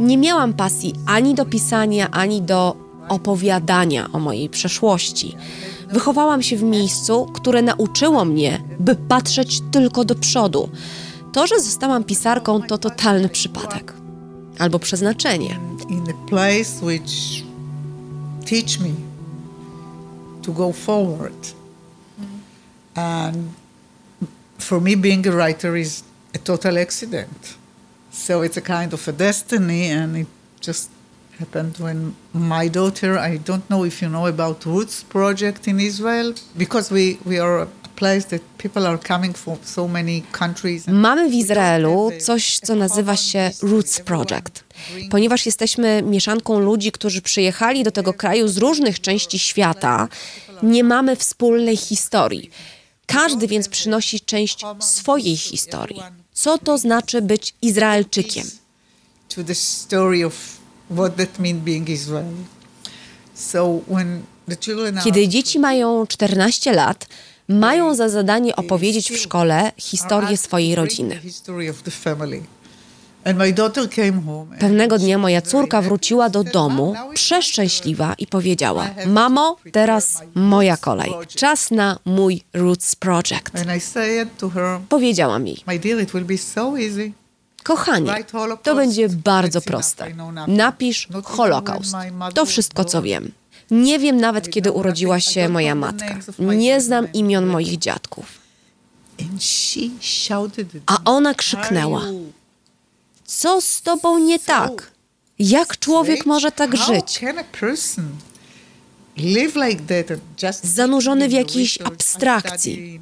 Nie miałam pasji ani do pisania, ani do opowiadania o mojej przeszłości. Wychowałam się w miejscu, które nauczyło mnie, by patrzeć tylko do przodu. To, że zostałam pisarką, to totalny przypadek. Albo przeznaczenie. in a place which teach me to go forward. And for me, being a writer is a total accident. So it's a kind of a destiny, and it just happened when my daughter. I don't know if you know about Roots project in Israel, because we we are Mamy w Izraelu coś, co nazywa się. Roots Project. Ponieważ jesteśmy mieszanką ludzi, którzy przyjechali do tego kraju z różnych części świata, nie mamy wspólnej historii. Każdy więc przynosi część swojej historii. Co to znaczy być Izraelczykiem? to the story of what that mean being Israeli. So when the children are Kiedy dzieci mają 14 lat, mają za zadanie opowiedzieć w szkole historię swojej rodziny. Pewnego dnia moja córka wróciła do domu, "Mom, now it's my przeszczęśliwa turn." i powiedziała: Mamo, teraz moja kolej. project." Czas na mój Roots Project. Powiedziałam jej. Kochanie, to będzie bardzo proste. Nothing. Napisz Holokaust. To wszystko, co born. wiem. Nie wiem nawet, kiedy urodziła się moja matka. Nie znam imion moich dziadków. A ona "Are krzyknęła: Co z tobą nie tak? Jak człowiek może tak żyć? Zanurzony w jakiejś abstrakcji.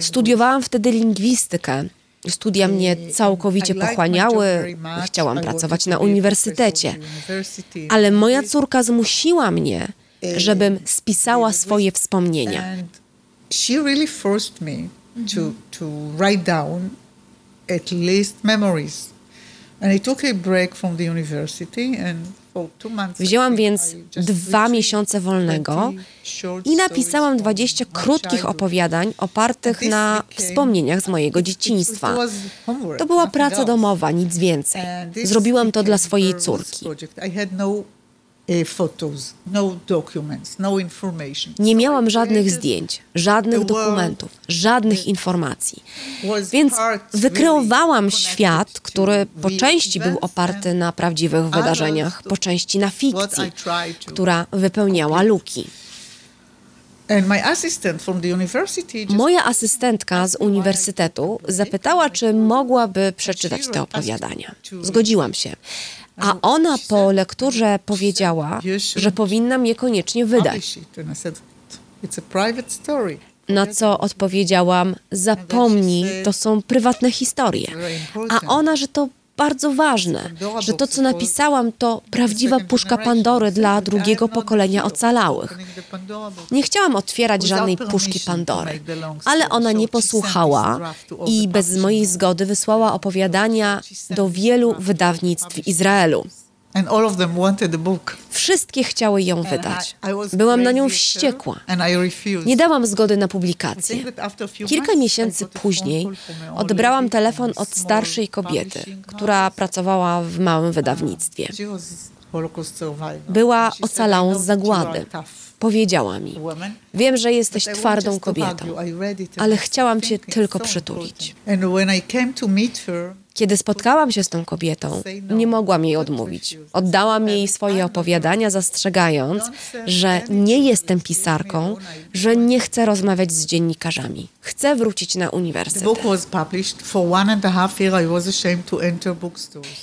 Studiowałam wtedy lingwistykę. Studia mnie całkowicie pochłaniały. Chciałam pracować na uniwersytecie. Ale moja córka zmusiła mnie, żebym spisała swoje wspomnienia. She really forced me to, to write down at least memories. And I took a break from the university and for two months. Wzięłam więc dwa miesiące wolnego 20 short i napisałam stories 20 from my krótkich opowiadań opartych na wspomnieniach z mojego dzieciństwa. To była praca domowa, nic więcej. Zrobiłam to dla swojej córki. Nie So miałam I żadnych created zdjęć, żadnych dokumentów, żadnych informacji. Więc wykreowałam świat, który po części był oparty na prawdziwych wydarzeniach, po części na fikcji, która wypełniała luki. Moja asystentka z uniwersytetu zapytała, czy mogłaby przeczytać te opowiadania. Zgodziłam się. A ona po lekturze powiedziała, że powinnam je koniecznie wydać. Na co odpowiedziałam: Zapomnij, to są prywatne historie. A ona, że to bardzo ważne, że to, co napisałam, to prawdziwa puszka Pandory dla drugiego pokolenia ocalałych. Nie chciałam otwierać żadnej puszki Pandory, ale ona nie posłuchała i bez mojej zgody wysłała opowiadania do wielu wydawnictw w Izraelu. And all of them wanted the book. Wszystkie chciały ją wydać. Byłam na nią wściekła. Nie dałam zgody na publikację. Kilka miesięcy później odebrałam telefon od starszej kobiety, która pracowała w małym wydawnictwie. Była ocalałą "I z zagłady. Powiedziała mi: Wiem, że jesteś twardą kobietą, ale I chciałam cię tylko przytulić. Kiedy spotkałam się z tą kobietą, nie mogłam jej odmówić. Oddałam jej swoje opowiadania, zastrzegając, że nie jestem pisarką, że nie chcę rozmawiać z dziennikarzami. Chcę wrócić na uniwersytet.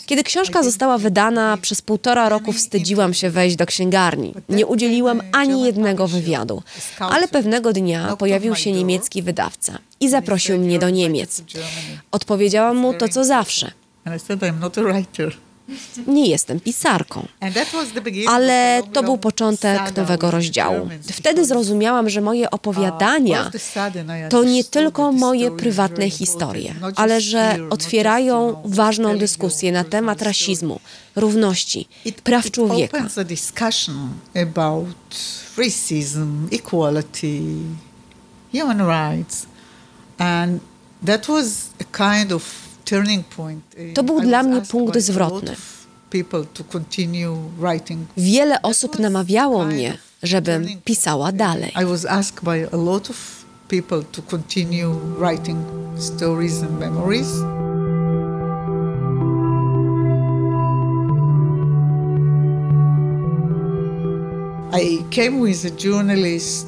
Kiedy książka została wydana, przez półtora roku wstydziłam się wejść do księgarni. Nie udzieliłam ani jednego wywiadu. Ale pewnego dnia pojawił się niemiecki wydawca i zaprosił mnie do Niemiec. Odpowiedziałam mu to, co zawsze. Nie jestem pisarką. Ale to był początek nowego rozdziału. Wtedy zrozumiałam, że moje opowiadania to nie tylko moje prywatne historie, ale że otwierają ważną dyskusję na temat rasizmu, równości, praw człowieka. human rights, and that was a kind of turning point. To był I dla mnie asked punkt by a lot zwrotny. of People to continue writing. Wiele osób namawiało mnie, żebym pisała dalej. I was asked by a lot of people to continue writing stories and memories. I came with a journalist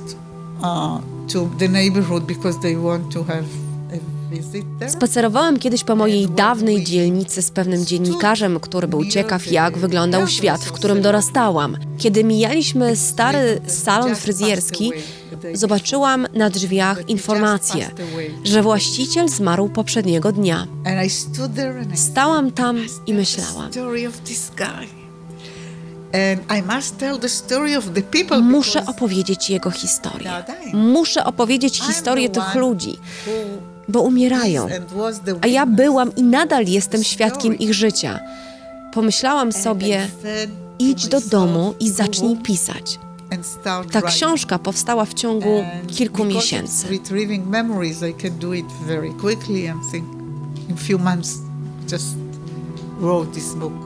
uh, to the neighborhood because they want to have. Spacerowałem kiedyś po mojej dawnej dzielnicy z pewnym dziennikarzem, który był ciekaw, jak wyglądał świat, w którym dorastałam. Kiedy mijaliśmy stary salon fryzjerski, zobaczyłam na drzwiach informację, że właściciel zmarł poprzedniego dnia. Stałam tam i myślałam. Muszę opowiedzieć jego historię. Muszę opowiedzieć historię tych ludzi, bo umierają. A ja byłam i nadal jestem świadkiem ich życia. Pomyślałam sobie, idź do domu i zacznij pisać. Ta książka powstała w ciągu kilku miesięcy. just wrote this book.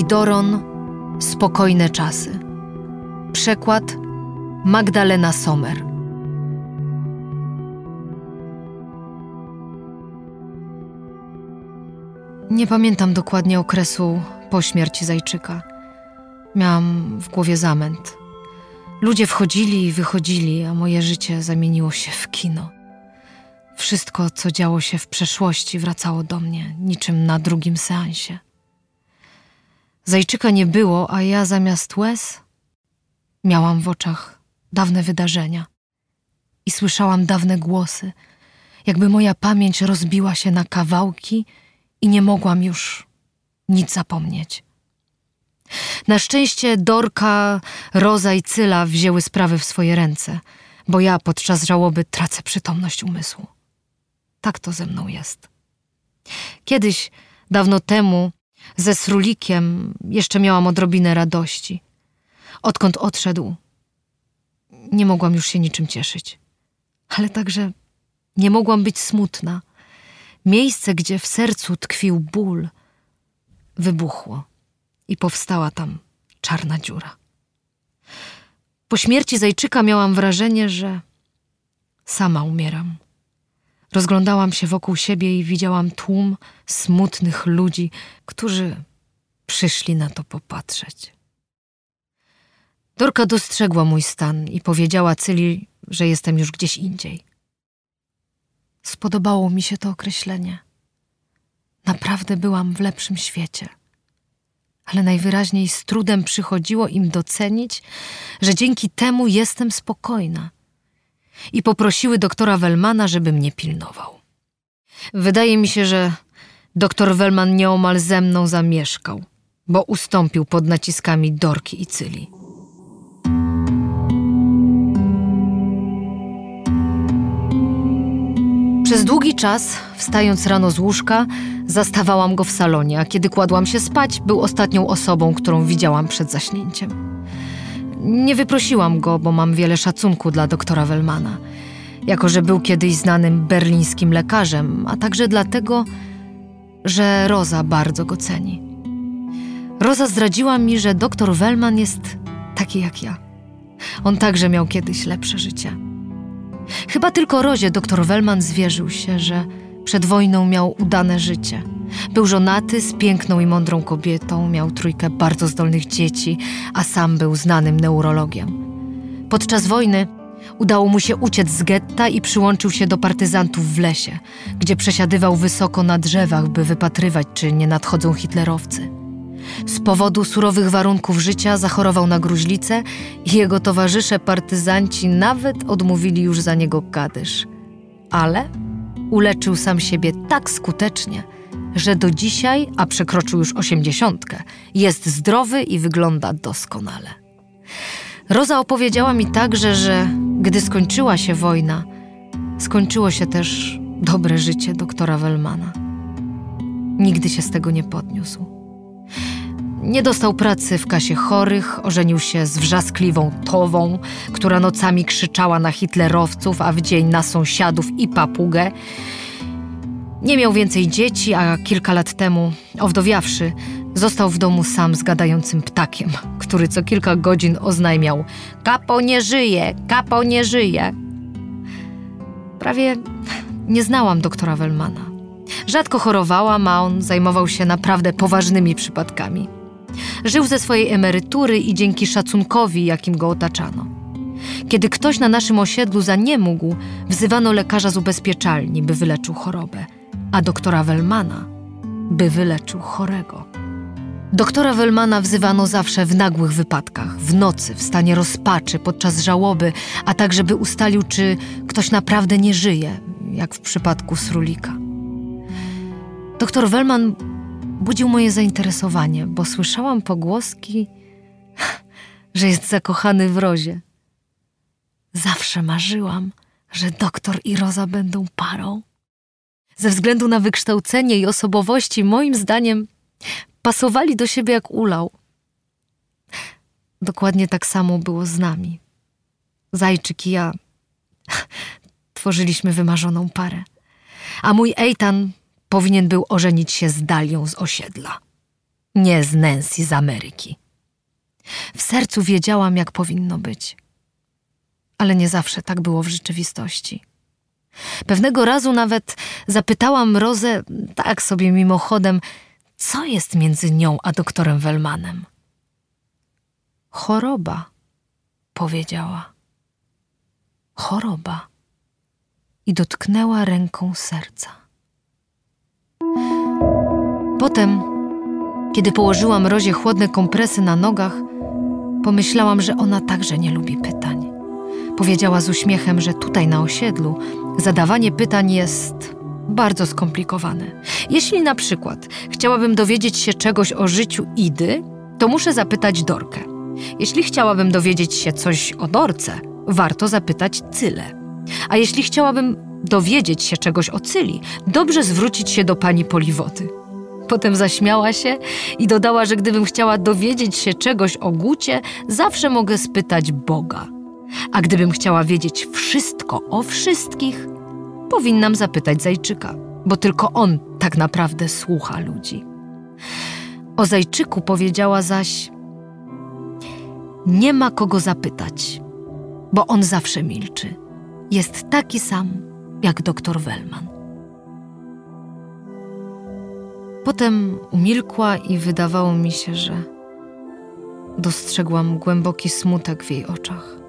Lizzie Doron Spokojne czasy. Przekład Magdalena Sommer. Nie pamiętam dokładnie okresu po śmierci Zajczyka. Miałam w głowie zamęt. Ludzie wchodzili i wychodzili, a moje życie zamieniło się w kino. Wszystko, co działo się w przeszłości, wracało do mnie, niczym na drugim seansie. Zajczyka nie było, a ja zamiast łez miałam w oczach dawne wydarzenia i słyszałam dawne głosy, jakby moja pamięć rozbiła się na kawałki i nie mogłam już nic zapomnieć. Na szczęście Dorka, Roza i Cyla wzięły sprawy w swoje ręce, bo ja podczas żałoby tracę przytomność umysłu. Tak to ze mną jest. Kiedyś, dawno temu, ze Srulikiem jeszcze miałam odrobinę radości. Odkąd odszedł, nie mogłam już się niczym cieszyć. Ale także nie mogłam być smutna. Miejsce, gdzie w sercu tkwił ból, wybuchło i powstała tam czarna dziura. Po śmierci Zajczyka miałam wrażenie, że sama umieram. Rozglądałam się wokół siebie i widziałam tłum smutnych ludzi, którzy przyszli na to popatrzeć. Dorka dostrzegła mój stan i powiedziała Cyli, że jestem już gdzieś indziej. Spodobało mi się to określenie. Naprawdę byłam w lepszym świecie. Ale najwyraźniej z trudem przychodziło im docenić, że dzięki temu jestem spokojna. I poprosiły doktora Wellmana, żeby mnie pilnował. Wydaje mi się, że doktor Wellman nieomal ze mną zamieszkał, bo ustąpił pod naciskami Dorki i Cyli. Przez długi czas, wstając rano z łóżka, zastawałam go w salonie, a kiedy kładłam się spać, był ostatnią osobą, którą widziałam przed zaśnięciem. Nie wyprosiłam go, bo mam wiele szacunku dla doktora Wellmana, jako że był kiedyś znanym berlińskim lekarzem, a także dlatego, że Roza bardzo go ceni. Roza zdradziła mi, że doktor Wellman jest taki jak ja. On także miał kiedyś lepsze życie. Chyba tylko Rozie doktor Wellman zwierzył się, że przed wojną miał udane życie. Był żonaty z piękną i mądrą kobietą, miał trójkę bardzo zdolnych dzieci, a sam był znanym neurologiem. Podczas wojny Udało mu się uciec z getta i przyłączył się do partyzantów w lesie, gdzie przesiadywał wysoko na drzewach, by wypatrywać, czy nie nadchodzą hitlerowcy. Z powodu surowych warunków życia zachorował na gruźlicę i jego towarzysze partyzanci nawet odmówili już za niego kadysz. Ale uleczył sam siebie tak skutecznie, że do dzisiaj, a przekroczył już osiemdziesiątkę, jest zdrowy i wygląda doskonale. Roza opowiedziała mi także, że gdy skończyła się wojna, skończyło się też dobre życie doktora Wellmana. Nigdy się z tego nie podniósł. Nie dostał pracy w kasie chorych, ożenił się z wrzaskliwą Tową, która nocami krzyczała na hitlerowców, a w dzień na sąsiadów i papugę. Nie miał więcej dzieci, a kilka lat temu, owdowiawszy, został w domu sam z gadającym ptakiem, który co kilka godzin oznajmiał: Kapo nie żyje, kapo nie żyje. Prawie nie znałam doktora Wellmana. Rzadko chorowałam, a on zajmował się naprawdę poważnymi przypadkami. Żył ze swojej emerytury i dzięki szacunkowi, jakim go otaczano. Kiedy ktoś na naszym osiedlu zaniemógł, wzywano lekarza z ubezpieczalni, by wyleczył chorobę, a doktora Wellmana, by wyleczył chorego. Doktora Wellmana wzywano zawsze w nagłych wypadkach, w nocy, w stanie rozpaczy, podczas żałoby, a także by ustalił, czy ktoś naprawdę nie żyje, jak w przypadku Srulika. Doktor Wellman budził moje zainteresowanie, bo słyszałam pogłoski, [LAUGHS] że jest zakochany w Rozie. Zawsze marzyłam, że doktor i Roza będą parą. Ze względu na wykształcenie i osobowości, moim zdaniem, pasowali do siebie jak ulał. Dokładnie tak samo było z nami. Zajczyk i ja [LAUGHS] tworzyliśmy wymarzoną parę. A mój Ejtan powinien był ożenić się z Dalią z osiedla, nie z Nancy z Ameryki. W sercu wiedziałam, jak powinno być. Ale nie zawsze tak było w rzeczywistości. Pewnego razu nawet zapytałam Rozę, tak sobie mimochodem, co jest między nią a doktorem Wellmanem. Choroba, powiedziała. Choroba. I dotknęła ręką serca. Potem, kiedy położyłam Rozie chłodne kompresy na nogach, pomyślałam, że ona także nie lubi pytań. Powiedziała z uśmiechem, że tutaj na osiedlu zadawanie pytań jest bardzo skomplikowane. Jeśli na przykład chciałabym dowiedzieć się czegoś o życiu Idy, to muszę zapytać Dorkę. Jeśli chciałabym dowiedzieć się coś o Dorce, warto zapytać Cyle. A jeśli chciałabym dowiedzieć się czegoś o Cyli, dobrze zwrócić się do pani Poliwoty. Potem zaśmiała się i dodała, że gdybym chciała dowiedzieć się czegoś o Gucie, zawsze mogę spytać Boga. A gdybym chciała wiedzieć wszystko o wszystkich, powinnam zapytać Zajczyka, bo tylko on tak naprawdę słucha ludzi. O Zajczyku powiedziała zaś: Nie ma kogo zapytać, bo on zawsze milczy. Jest taki sam jak doktor Wellman. Potem umilkła i wydawało mi się, że dostrzegłam głęboki smutek w jej oczach.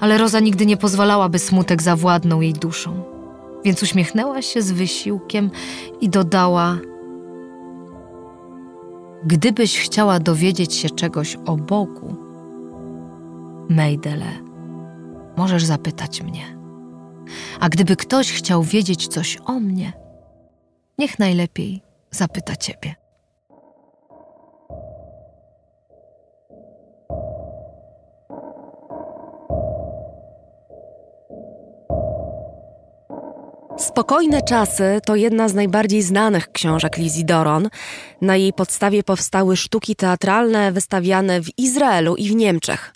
Ale Roza nigdy nie pozwalała, by smutek zawładnął jej duszą, więc uśmiechnęła się z wysiłkiem i dodała: Gdybyś chciała dowiedzieć się czegoś o Bogu, Mejdele, możesz zapytać mnie. A gdyby ktoś chciał wiedzieć coś o mnie, niech najlepiej zapyta ciebie. Spokojne czasy to jedna z najbardziej znanych książek Lizzie Doron. Na jej podstawie powstały sztuki teatralne wystawiane w Izraelu i w Niemczech.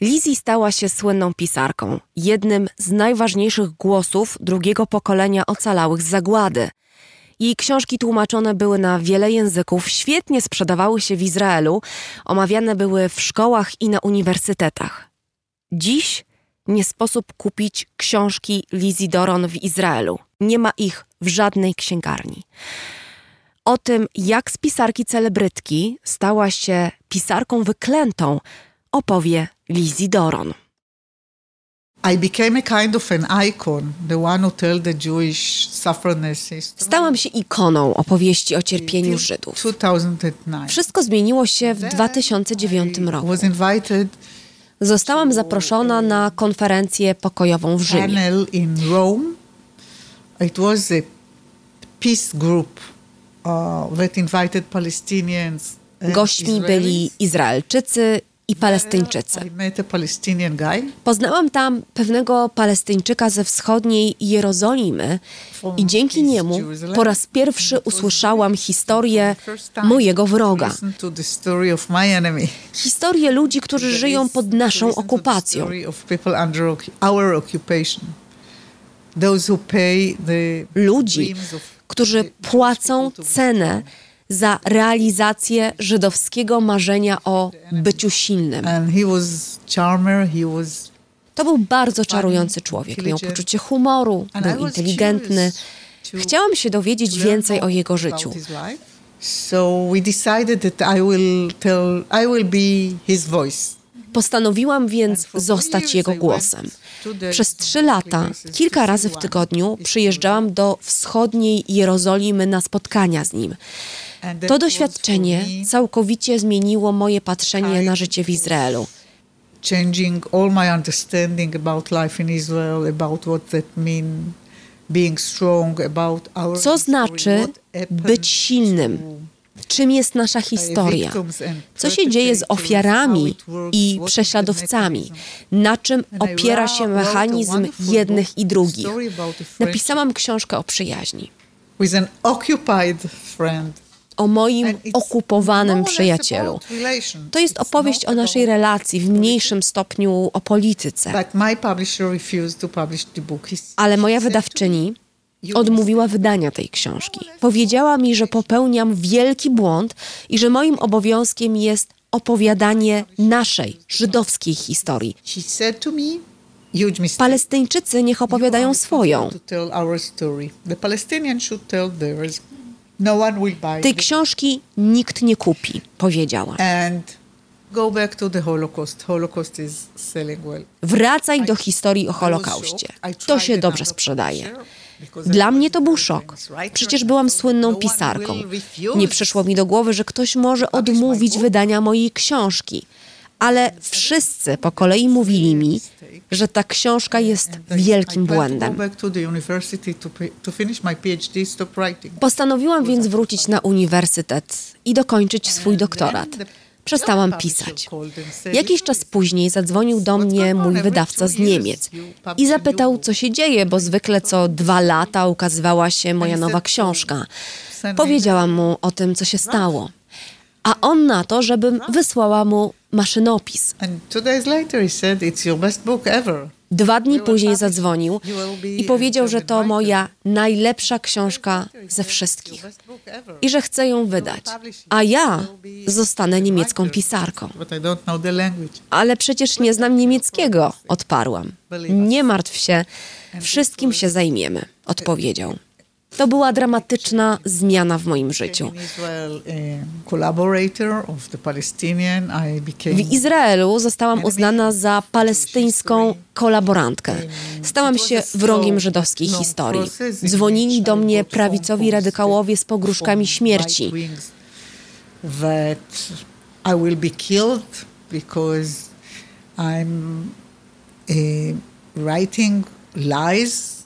Lizzie stała się słynną pisarką, jednym z najważniejszych głosów drugiego pokolenia ocalałych z zagłady. Jej książki tłumaczone były na wiele języków, świetnie sprzedawały się w Izraelu, omawiane były w szkołach i na uniwersytetach. Dziś nie sposób kupić książki Lizzie Doron w Izraelu. Nie ma ich w żadnej księgarni. O tym, jak z pisarki celebrytki stała się pisarką wyklętą, opowie Lizzie Doron. Stałam się ikoną opowieści o cierpieniu Żydów. 2009. Wszystko zmieniło się w 2009 I roku. Zostałam zaproszona na konferencję pokojową w Rzymie. uh, Gośćmi byli. Izraelczycy i Palestyńczycy. Poznałam tam pewnego Palestyńczyka ze wschodniej Jerozolimy i dzięki niemu po raz pierwszy usłyszałam historię mojego wroga. Historię ludzi, którzy żyją pod naszą okupacją. Ludzi, którzy płacą cenę. Za realizację żydowskiego marzenia o byciu silnym. To był bardzo czarujący człowiek. Miał poczucie humoru, był inteligentny. Chciałam się dowiedzieć więcej o jego życiu. Postanowiłam więc zostać jego głosem. Przez trzy lata, kilka razy w tygodniu przyjeżdżałam do wschodniej Jerozolimy na spotkania z nim. To doświadczenie całkowicie zmieniło moje patrzenie na życie w Izraelu. changing all my understanding about life in Israel, about what that mean, being strong, about our Co znaczy być silnym? Czym jest nasza historia? Co się dzieje z ofiarami i prześladowcami? Na czym opiera się mechanizm jednych i drugich? Napisałam książkę o przyjaźni, with an occupied friend. O moim okupowanym przyjacielu. To jest opowieść o naszej relacji, w mniejszym stopniu o polityce. Ale moja wydawczyni me, "You odmówiła wydania tej książki. Powiedziała mi, że popełniam wielki błąd i że moim obowiązkiem jest opowiadanie naszej, żydowskiej historii. Palestyńczycy niech opowiadają swoją. No Tej książki nikt nie kupi, powiedziała. Wracaj do historii o Holokauście. To się dobrze sprzedaje. Dla mnie to był szok. Przecież byłam słynną pisarką. Nie przyszło mi do głowy, że ktoś może odmówić wydania mojej książki. Ale wszyscy po kolei mówili mi, że ta książka jest wielkim błędem. Postanowiłam więc wrócić na uniwersytet i dokończyć swój doktorat. Przestałam pisać. Jakiś czas później zadzwonił do mnie mój wydawca z Niemiec i zapytał, co się dzieje, bo zwykle co dwa lata ukazywała się moja nowa książka. Powiedziałam mu o tym, co się stało. A on na to, żebym wysłała mu maszynopis. Dwa dni później zadzwonił i powiedział, że to moja najlepsza książka ze wszystkich i że chce ją wydać. A ja zostanę niemiecką pisarką. Ale przecież nie znam niemieckiego, odparłam. Nie martw się, wszystkim się zajmiemy, odpowiedział. To była dramatyczna zmiana w moim życiu. W Izraelu zostałam uznana za palestyńską kolaborantkę. Stałam się wrogiem żydowskiej historii. Dzwonili do mnie prawicowi radykałowie z pogróżkami śmierci. That I will be killed because I'm uh, writing lies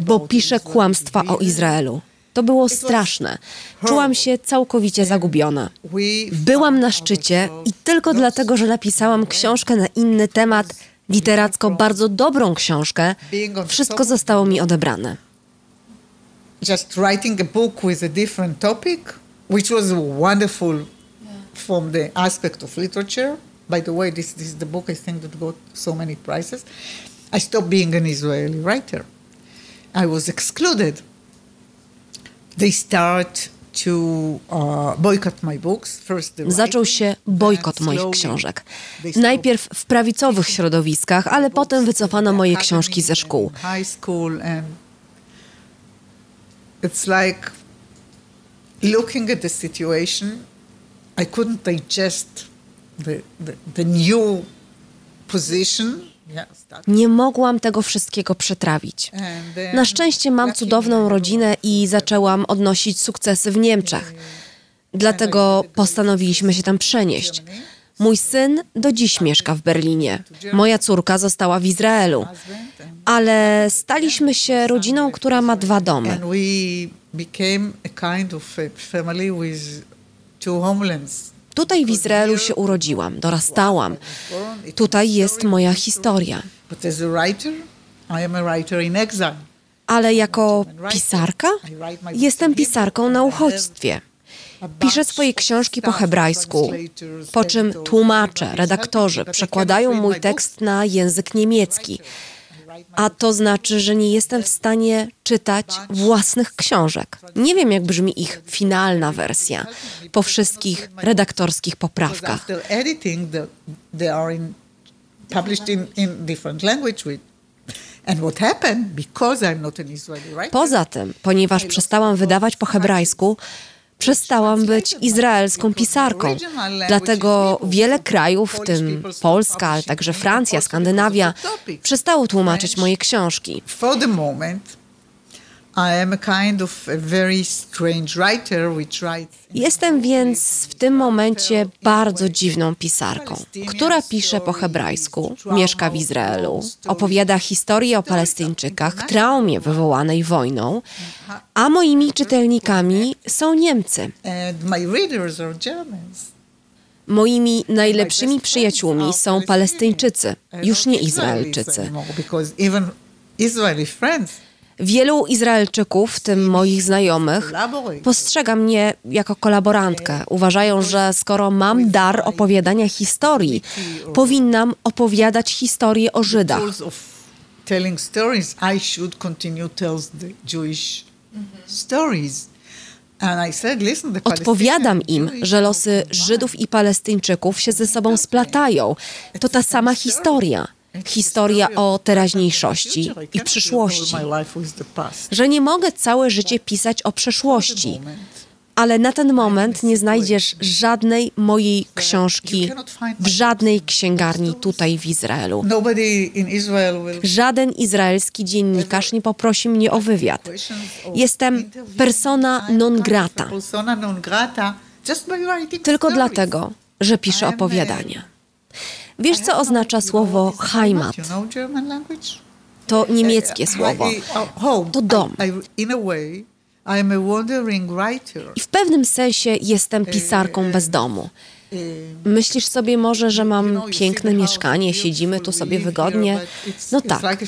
bo pisze kłamstwa o Izraelu. To było straszne. Czułam się całkowicie zagubiona. Byłam na szczycie i tylko dlatego, że napisałam książkę na inny temat, literacko bardzo dobrą książkę, wszystko zostało mi odebrane. Just writing a book with a different topic, which was wonderful from the aspect of literature. By the way, this, this is the book I think that got so many prizes. I stopped being an Israeli writer. I was excluded. They start to uh, boycott my books. First the Zaczął się bojkot moich książek. Najpierw w prawicowych środowiskach, ale potem wycofano moje książki ze szkół. High school and it's like looking at the situation, I couldn't digest the, the, the new position. Nie mogłam tego wszystkiego przetrawić. Na szczęście mam cudowną rodzinę i zaczęłam odnosić sukcesy w Niemczech. Dlatego postanowiliśmy się tam przenieść. Mój syn do dziś mieszka w Berlinie. Moja córka została w Izraelu. Ale staliśmy się rodziną, która ma dwa domy. Became a kind of family with two homelands. Tutaj w Izraelu się urodziłam, dorastałam. Tutaj jest moja historia. Ale jako pisarka? Jestem pisarką na uchodźstwie. Piszę swoje książki po hebrajsku, po czym tłumacze, redaktorzy przekładają mój tekst na język niemiecki. A to znaczy, że nie jestem w stanie czytać własnych książek. Nie wiem, jak brzmi ich finalna wersja po wszystkich redaktorskich poprawkach. Poza tym, ponieważ przestałam wydawać po hebrajsku, przestałam być izraelską pisarką. Dlatego wiele krajów, w tym Polska, ale także Francja, Skandynawia, przestało tłumaczyć moje książki. for the moment, I am a kind of Jestem więc w tym momencie bardzo dziwną pisarką, która pisze po hebrajsku, mieszka w Izraelu, opowiada historię o Palestyńczykach, traumie wywołanej wojną, a moimi czytelnikami są Niemcy. Moimi najlepszymi przyjaciółmi są Palestyńczycy, już nie Izraelczycy. Israeli friends Wielu Izraelczyków, w tym moich znajomych, postrzega mnie jako kolaborantkę. Uważają, że skoro mam dar opowiadania historii, powinnam opowiadać historię o Żydach. tools of telling stories, I should continue tells the Jewish stories. And I said, listen, the Odpowiadam im, że losy Żydów i Palestyńczyków się ze sobą splatają. To ta sama historia. Historia o teraźniejszości. I przyszłości. Że nie mogę całe życie pisać o przeszłości. Ale na ten moment nie znajdziesz żadnej mojej książki w żadnej księgarni tutaj w Izraelu. Żaden izraelski dziennikarz nie poprosi mnie o wywiad. Jestem persona non grata. Tylko dlatego, że piszę opowiadania. Wiesz, co oznacza słowo Heimat? To niemieckie słowo. Oh. To dom. I, w pewnym sensie jestem pisarką bez domu. Myślisz sobie może, że mam piękne mieszkanie, siedzimy tu sobie wygodnie? No tak,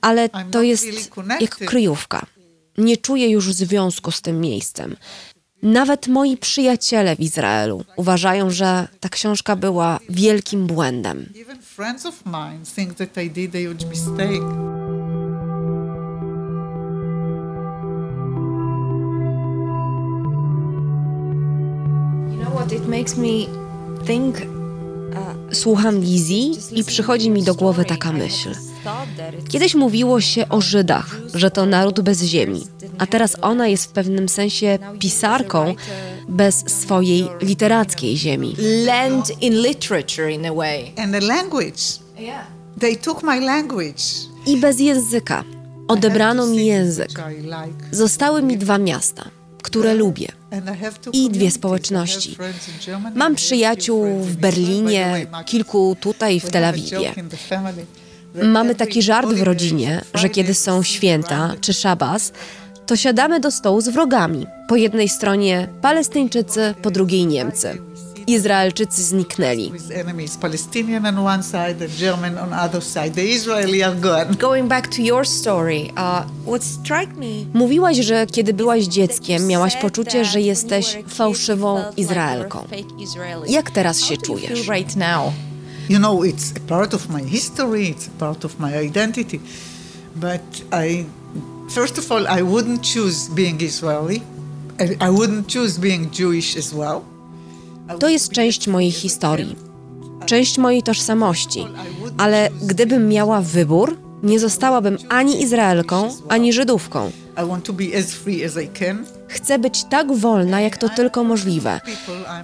ale to jest jak kryjówka. Nie czuję już związku z tym miejscem. Nawet moi przyjaciele w Izraelu uważają, że ta książka była wielkim błędem. Think? Słucham Lizzie i przychodzi mi do głowy taka myśl. Kiedyś mówiło się o Żydach, że to naród bez ziemi, a teraz ona jest w pewnym sensie pisarką bez swojej literackiej ziemi. Land in literature in a way. And the language. They took my language. I bez języka. Odebrano mi język. Zostały mi dwa miasta, które lubię. I dwie społeczności. Mam przyjaciół w Berlinie, kilku tutaj w Tel Awiwie. Mamy taki żart w rodzinie, że kiedy są święta czy szabas, to siadamy do stołu z wrogami. Po jednej stronie Palestyńczycy, po drugiej Niemcy. Izraelczycy zniknęli. Mówiłaś, że kiedy byłaś dzieckiem, miałaś poczucie, że jesteś fałszywą Izraelką. Jak teraz się czujesz? You know, it's a part of my history, it's a part of my identity. But I, first of all, I wouldn't choose being Israeli. I wouldn't choose being Jewish as well. To jest część mojej historii, część mojej tożsamości. Ale gdybym miała wybór, Nie zostałabym ani Izraelką, ani Żydówką. Chcę być tak wolna, jak to tylko możliwe.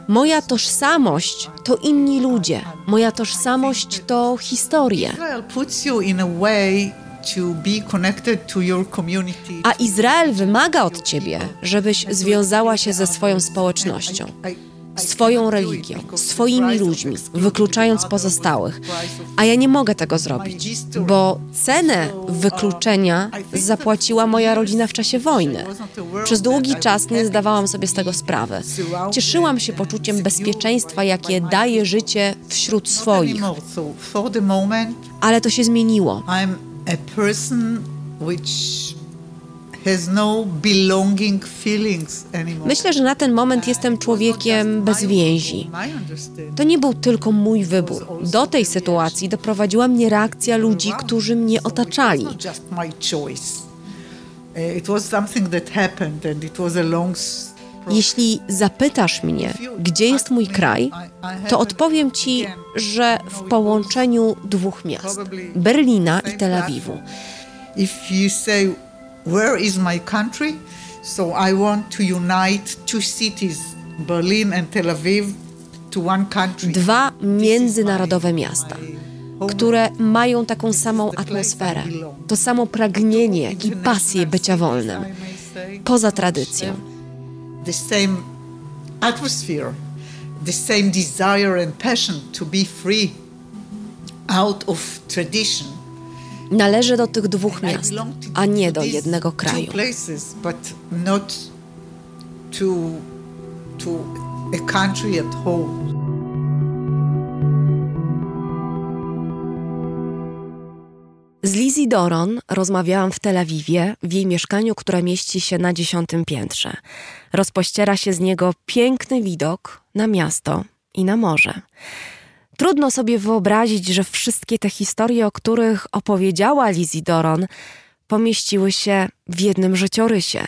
Moja tożsamość to inni ludzie. Moja tożsamość to historie. Israel puts you in a way to be connected to your community. A Izrael wymaga od ciebie, żebyś związała się ze swoją społecznością, swoją religią, swoimi ludźmi, wykluczając pozostałych. A ja nie mogę tego zrobić, bo cenę wykluczenia zapłaciła moja rodzina w czasie wojny. Przez długi czas nie zdawałam sobie z tego sprawy. Cieszyłam się poczuciem bezpieczeństwa, jakie daje życie wśród swoich, ale to się zmieniło. I'm a person which Myślę, że na ten moment jestem człowiekiem bez więzi. To nie był tylko mój wybór. Do tej sytuacji doprowadziła mnie reakcja ludzi, którzy mnie otaczali. Uh. Jeśli zapytasz mnie, gdzie jest mój kraj, to odpowiem ci, że w połączeniu dwóch miast Berlina i Tel Awiwu. If you say, where is my country? So I want to unite two cities, Berlin and Tel Aviv, to one country. Dwa międzynarodowe miasta, które mają taką samą atmosferę, to samo pragnienie i pasję bycia wolnym, poza tradycją. The same atmosphere, the same desire and passion to be free out of tradition. Należy do tych dwóch miast, a nie do jednego kraju. Z Lizzie Doron rozmawiałam w Tel Awiwie, w jej mieszkaniu, które mieści się na dziesiątym piętrze. Rozpościera się z niego piękny widok na miasto i na morze. Trudno sobie wyobrazić, że wszystkie te historie, o których opowiedziała Lizzie Doron, pomieściły się w jednym życiorysie.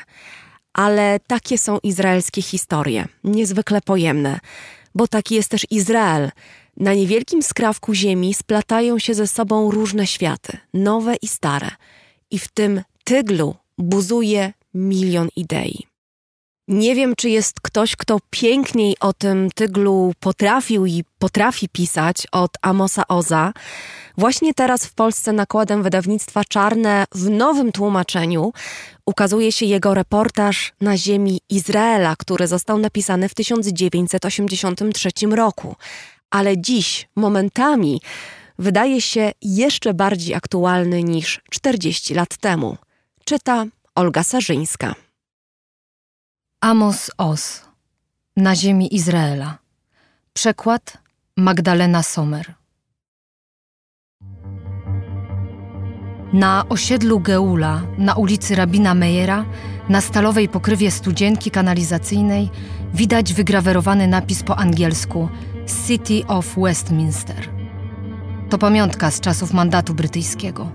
Ale takie są izraelskie historie, niezwykle pojemne, bo taki jest też Izrael. Na niewielkim skrawku ziemi splatają się ze sobą różne światy, nowe i stare, i w tym tyglu buzuje milion idei. Nie wiem, czy jest ktoś, kto piękniej o tym tyglu potrafił i potrafi pisać od Amosa Oza. Właśnie teraz w Polsce nakładem wydawnictwa Czarne w nowym tłumaczeniu ukazuje się jego reportaż na ziemi Izraela, który został napisany w 1983 roku. Ale dziś momentami wydaje się jeszcze bardziej aktualny niż 40 lat temu. Czyta Olga Sarzyńska. Amos Oz. Na ziemi Izraela. Przekład Magdalena Sommer. Na osiedlu Geula, na ulicy Rabina Mejera, na stalowej pokrywie studzienki kanalizacyjnej widać wygrawerowany napis po angielsku City of Westminster. To pamiątka z czasów mandatu brytyjskiego.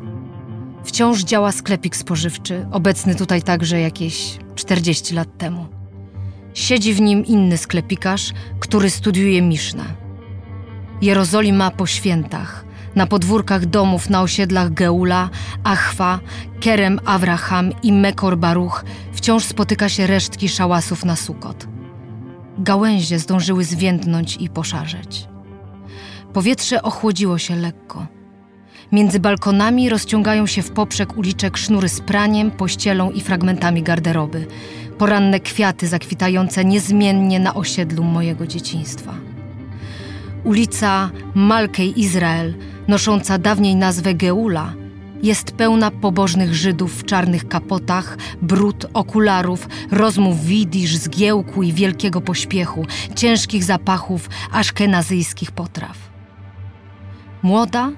Wciąż działa sklepik spożywczy, obecny tutaj także jakieś 40 lat temu. Siedzi w nim inny sklepikarz, który studiuje Misznę. Jerozolima po świętach, na podwórkach domów na osiedlach Geula, Achwa, Kerem Avraham i Mekor Baruch wciąż spotyka się resztki szałasów na Sukot. Gałęzie zdążyły zwiędnąć i poszarzeć. Powietrze ochłodziło się lekko. Między balkonami rozciągają się w poprzek uliczek sznury z praniem, pościelą i fragmentami garderoby. Poranne kwiaty zakwitające niezmiennie na osiedlu mojego dzieciństwa. Ulica Malkej Izrael, nosząca dawniej nazwę Geula, jest pełna pobożnych Żydów w czarnych kapotach, brud, okularów, rozmów widzisz, zgiełku i wielkiego pośpiechu, ciężkich zapachów aszkenazyjskich potraw. Młoda,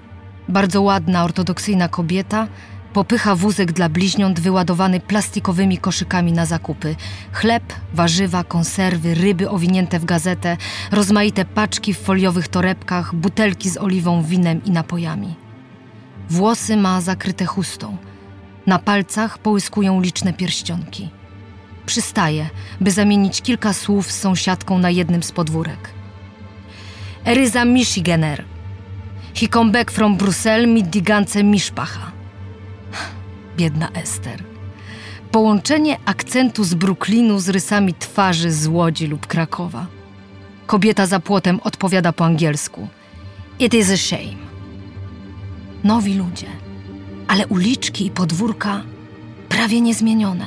bardzo ładna, ortodoksyjna kobieta popycha wózek dla bliźniąt wyładowany plastikowymi koszykami na zakupy. Chleb, warzywa, konserwy, ryby owinięte w gazetę, rozmaite paczki w foliowych torebkach, butelki z oliwą, winem i napojami. Włosy ma zakryte chustą. Na palcach połyskują liczne pierścionki. Przystaje, by zamienić kilka słów z sąsiadką na jednym z podwórek. Eryza Michiganer. He come back from Brussels mit die ganze Mischpacha. biedna Ester. Połączenie akcentu z Brooklynu z rysami twarzy z Łodzi lub Krakowa. Kobieta za płotem odpowiada po angielsku. It is a shame. Nowi ludzie, ale uliczki i podwórka prawie niezmienione.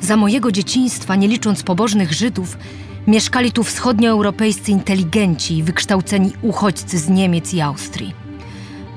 Za mojego dzieciństwa, nie licząc pobożnych Żydów, mieszkali tu wschodnioeuropejscy inteligenci i wykształceni uchodźcy z Niemiec i Austrii.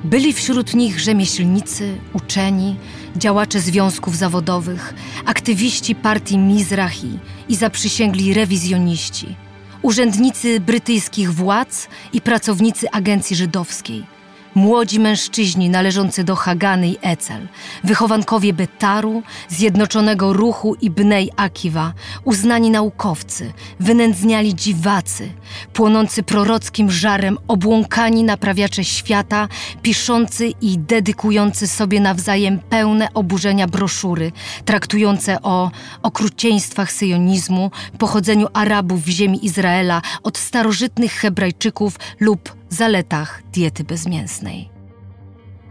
Byli wśród nich rzemieślnicy, uczeni, działacze związków zawodowych, aktywiści partii Mizrahi i zaprzysięgli rewizjoniści, urzędnicy brytyjskich władz i pracownicy agencji żydowskiej – Młodzi mężczyźni należący do Hagany i Ecel, wychowankowie Betaru, Zjednoczonego Ruchu i Bnej Akiwa, uznani naukowcy, wynędzniali dziwacy, płonący prorockim żarem, obłąkani naprawiacze świata, piszący i dedykujący sobie nawzajem pełne oburzenia broszury, traktujące o okrucieństwach syjonizmu, pochodzeniu Arabów w ziemi Izraela od starożytnych Hebrajczyków lub zaletach diety bezmięsnej.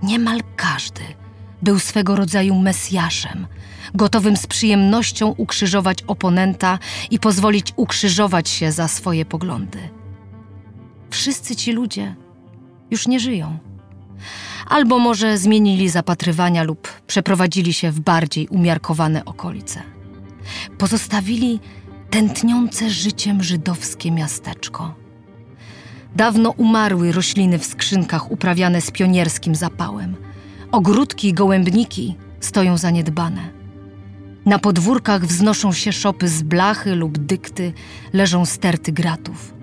Niemal każdy był swego rodzaju mesjaszem, gotowym z przyjemnością ukrzyżować oponenta i pozwolić ukrzyżować się za swoje poglądy. Wszyscy ci ludzie już nie żyją. Albo może zmienili zapatrywania lub przeprowadzili się w bardziej umiarkowane okolice. Pozostawili tętniące życiem żydowskie miasteczko Dawno umarły rośliny w skrzynkach uprawiane z pionierskim zapałem. Ogródki i gołębniki stoją zaniedbane. Na podwórkach wznoszą się szopy z blachy lub dykty, leżą sterty gratów.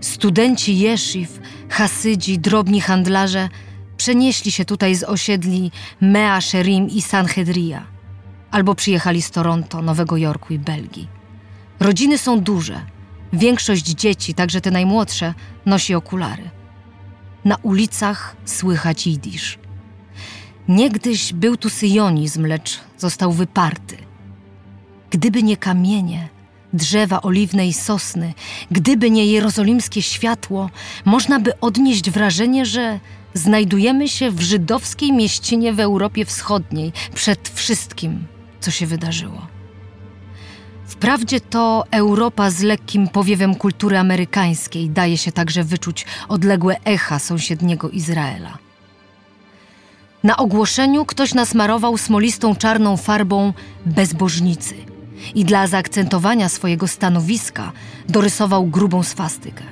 Studenci jesziw, hasydzi, drobni handlarze przenieśli się tutaj z osiedli Mea Sherim i Sanhedria, albo przyjechali z Toronto, Nowego Jorku i Belgii. Rodziny są duże – Większość dzieci, także te najmłodsze, nosi okulary. Na ulicach słychać jidysz. Niegdyś był tu syjonizm, lecz został wyparty. Gdyby nie kamienie, drzewa oliwne i sosny, gdyby nie jerozolimskie światło, można by odnieść wrażenie, że znajdujemy się w żydowskiej mieścinie w Europie Wschodniej przed wszystkim, co się wydarzyło. Wprawdzie to Europa z lekkim powiewem kultury amerykańskiej daje się także wyczuć odległe echa sąsiedniego Izraela. Na ogłoszeniu ktoś nasmarował smolistą czarną farbą bezbożnicy i dla zaakcentowania swojego stanowiska dorysował grubą swastykę.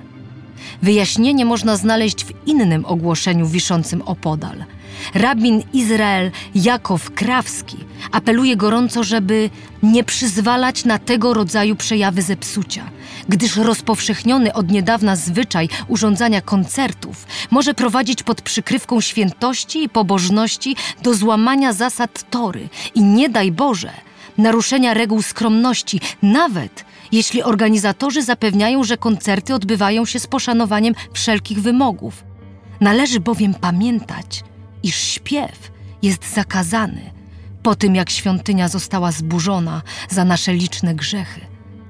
Wyjaśnienie można znaleźć w innym ogłoszeniu wiszącym opodal – Rabin Izrael Jakow Krawski apeluje gorąco, żeby nie przyzwalać na tego rodzaju przejawy zepsucia, gdyż rozpowszechniony od niedawna zwyczaj urządzania koncertów może prowadzić pod przykrywką świętości i pobożności do złamania zasad tory i nie daj Boże naruszenia reguł skromności, nawet jeśli organizatorzy zapewniają, że koncerty odbywają się z poszanowaniem wszelkich wymogów. Należy bowiem pamiętać, iż śpiew jest zakazany po tym, jak świątynia została zburzona za nasze liczne grzechy,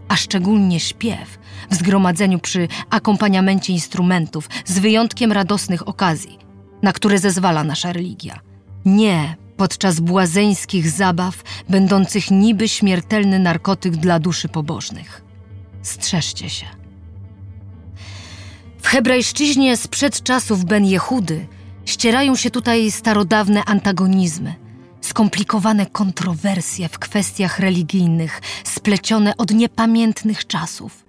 a szczególnie śpiew w zgromadzeniu przy akompaniamencie instrumentów, z wyjątkiem radosnych okazji, na które zezwala nasza religia. Nie podczas błazeńskich zabaw, będących niby śmiertelny narkotyk dla duszy pobożnych. Strzeżcie się. W hebrajszczyźnie sprzed czasów Ben Jehudy Ścierają się tutaj starodawne antagonizmy, skomplikowane kontrowersje w kwestiach religijnych, splecione od niepamiętnych czasów,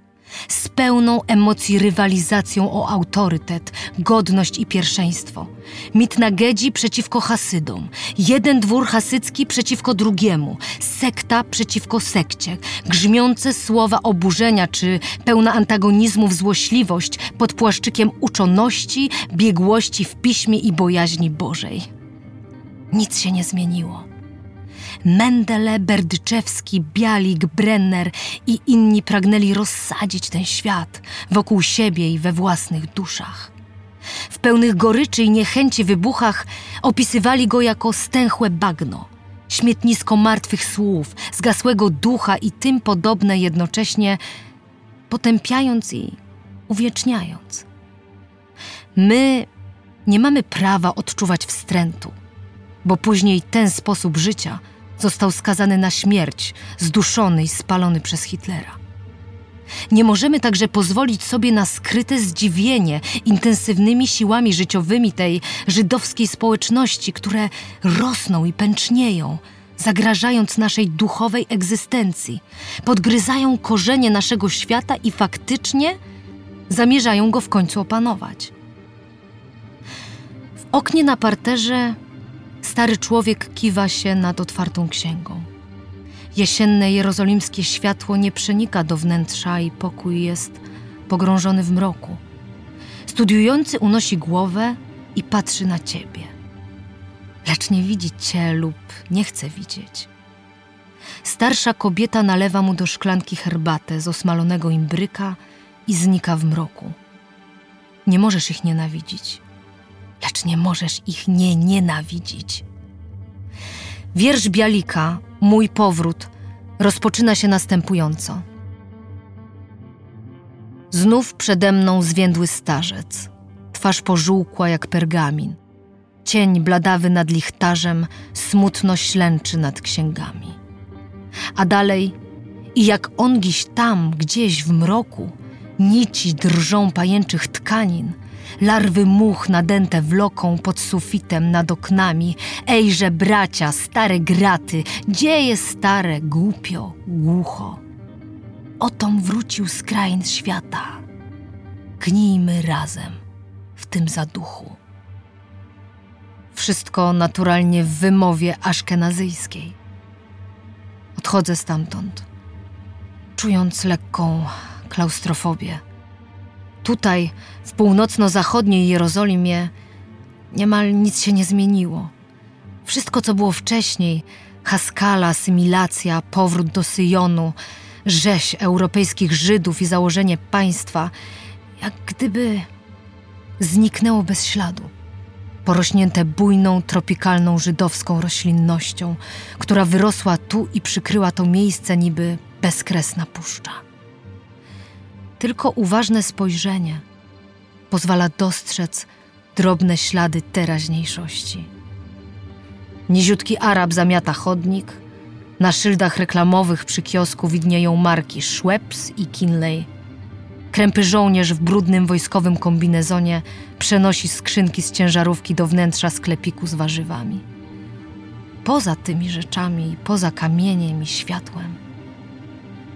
z pełną emocji rywalizacją o autorytet, godność i pierwszeństwo. Mitnagedzi przeciwko Hasydom, jeden dwór hasycki przeciwko drugiemu, sekta przeciwko sekcie, grzmiące słowa oburzenia czy pełna antagonizmów złośliwość pod płaszczykiem uczoności, biegłości w piśmie i bojaźni Bożej. Nic się nie zmieniło. Mendele, Berdyczewski, Bialik, Brenner i inni pragnęli rozsadzić ten świat wokół siebie i we własnych duszach. W pełnych goryczy i niechęci wybuchach opisywali go jako stęchłe bagno, śmietnisko martwych słów, zgasłego ducha i tym podobne jednocześnie, potępiając i uwieczniając. My nie mamy prawa odczuwać wstrętu bo później ten sposób życia został skazany na śmierć, zduszony i spalony przez Hitlera. Nie możemy także pozwolić sobie na skryte zdziwienie intensywnymi siłami życiowymi tej żydowskiej społeczności, które rosną i pęcznieją, zagrażając naszej duchowej egzystencji, podgryzają korzenie naszego świata i faktycznie zamierzają go w końcu opanować. W oknie na parterze stary człowiek kiwa się nad otwartą księgą. Jesienne jerozolimskie światło nie przenika do wnętrza i pokój jest pogrążony w mroku. Studiujący unosi głowę i patrzy na ciebie. Lecz nie widzi cię lub nie chce widzieć. Starsza kobieta nalewa mu do szklanki herbatę z osmalonego imbryka i znika w mroku. Nie możesz ich nienawidzić, lecz nie możesz ich nie nienawidzić. Wiersz Bialika, Mój powrót, rozpoczyna się następująco. Znów przede mną zwiędły starzec, twarz pożółkła jak pergamin. Cień bladawy nad lichtarzem smutno ślęczy nad księgami. A dalej, i jak ongiś tam, gdzieś w mroku, nici drżą pajęczych tkanin – Larwy much nadęte wloką pod sufitem nad oknami. Ejże, bracia, stare graty, dzieje stare, głupio, głucho. Otom wrócił z krain świata. Gnijmy razem w tym zaduchu. Wszystko naturalnie w wymowie aszkenazyjskiej. Odchodzę stamtąd, czując lekką klaustrofobię. Tutaj, w północno-zachodniej Jerozolimie, niemal nic się nie zmieniło. Wszystko, co było wcześniej Haskala, asymilacja, powrót do Syjonu, rzeź europejskich Żydów i założenie państwa, jak gdyby zniknęło bez śladu. Porośnięte bujną, tropikalną żydowską roślinnością, która wyrosła tu i przykryła to miejsce niby bezkresna puszcza. Tylko uważne spojrzenie pozwala dostrzec drobne ślady teraźniejszości. Niziutki Arab zamiata chodnik, na szyldach reklamowych przy kiosku widnieją marki Schweppes i Kinley. Krępy żołnierz w brudnym wojskowym kombinezonie przenosi skrzynki z ciężarówki do wnętrza sklepiku z warzywami. Poza tymi rzeczami, poza kamieniem i światłem,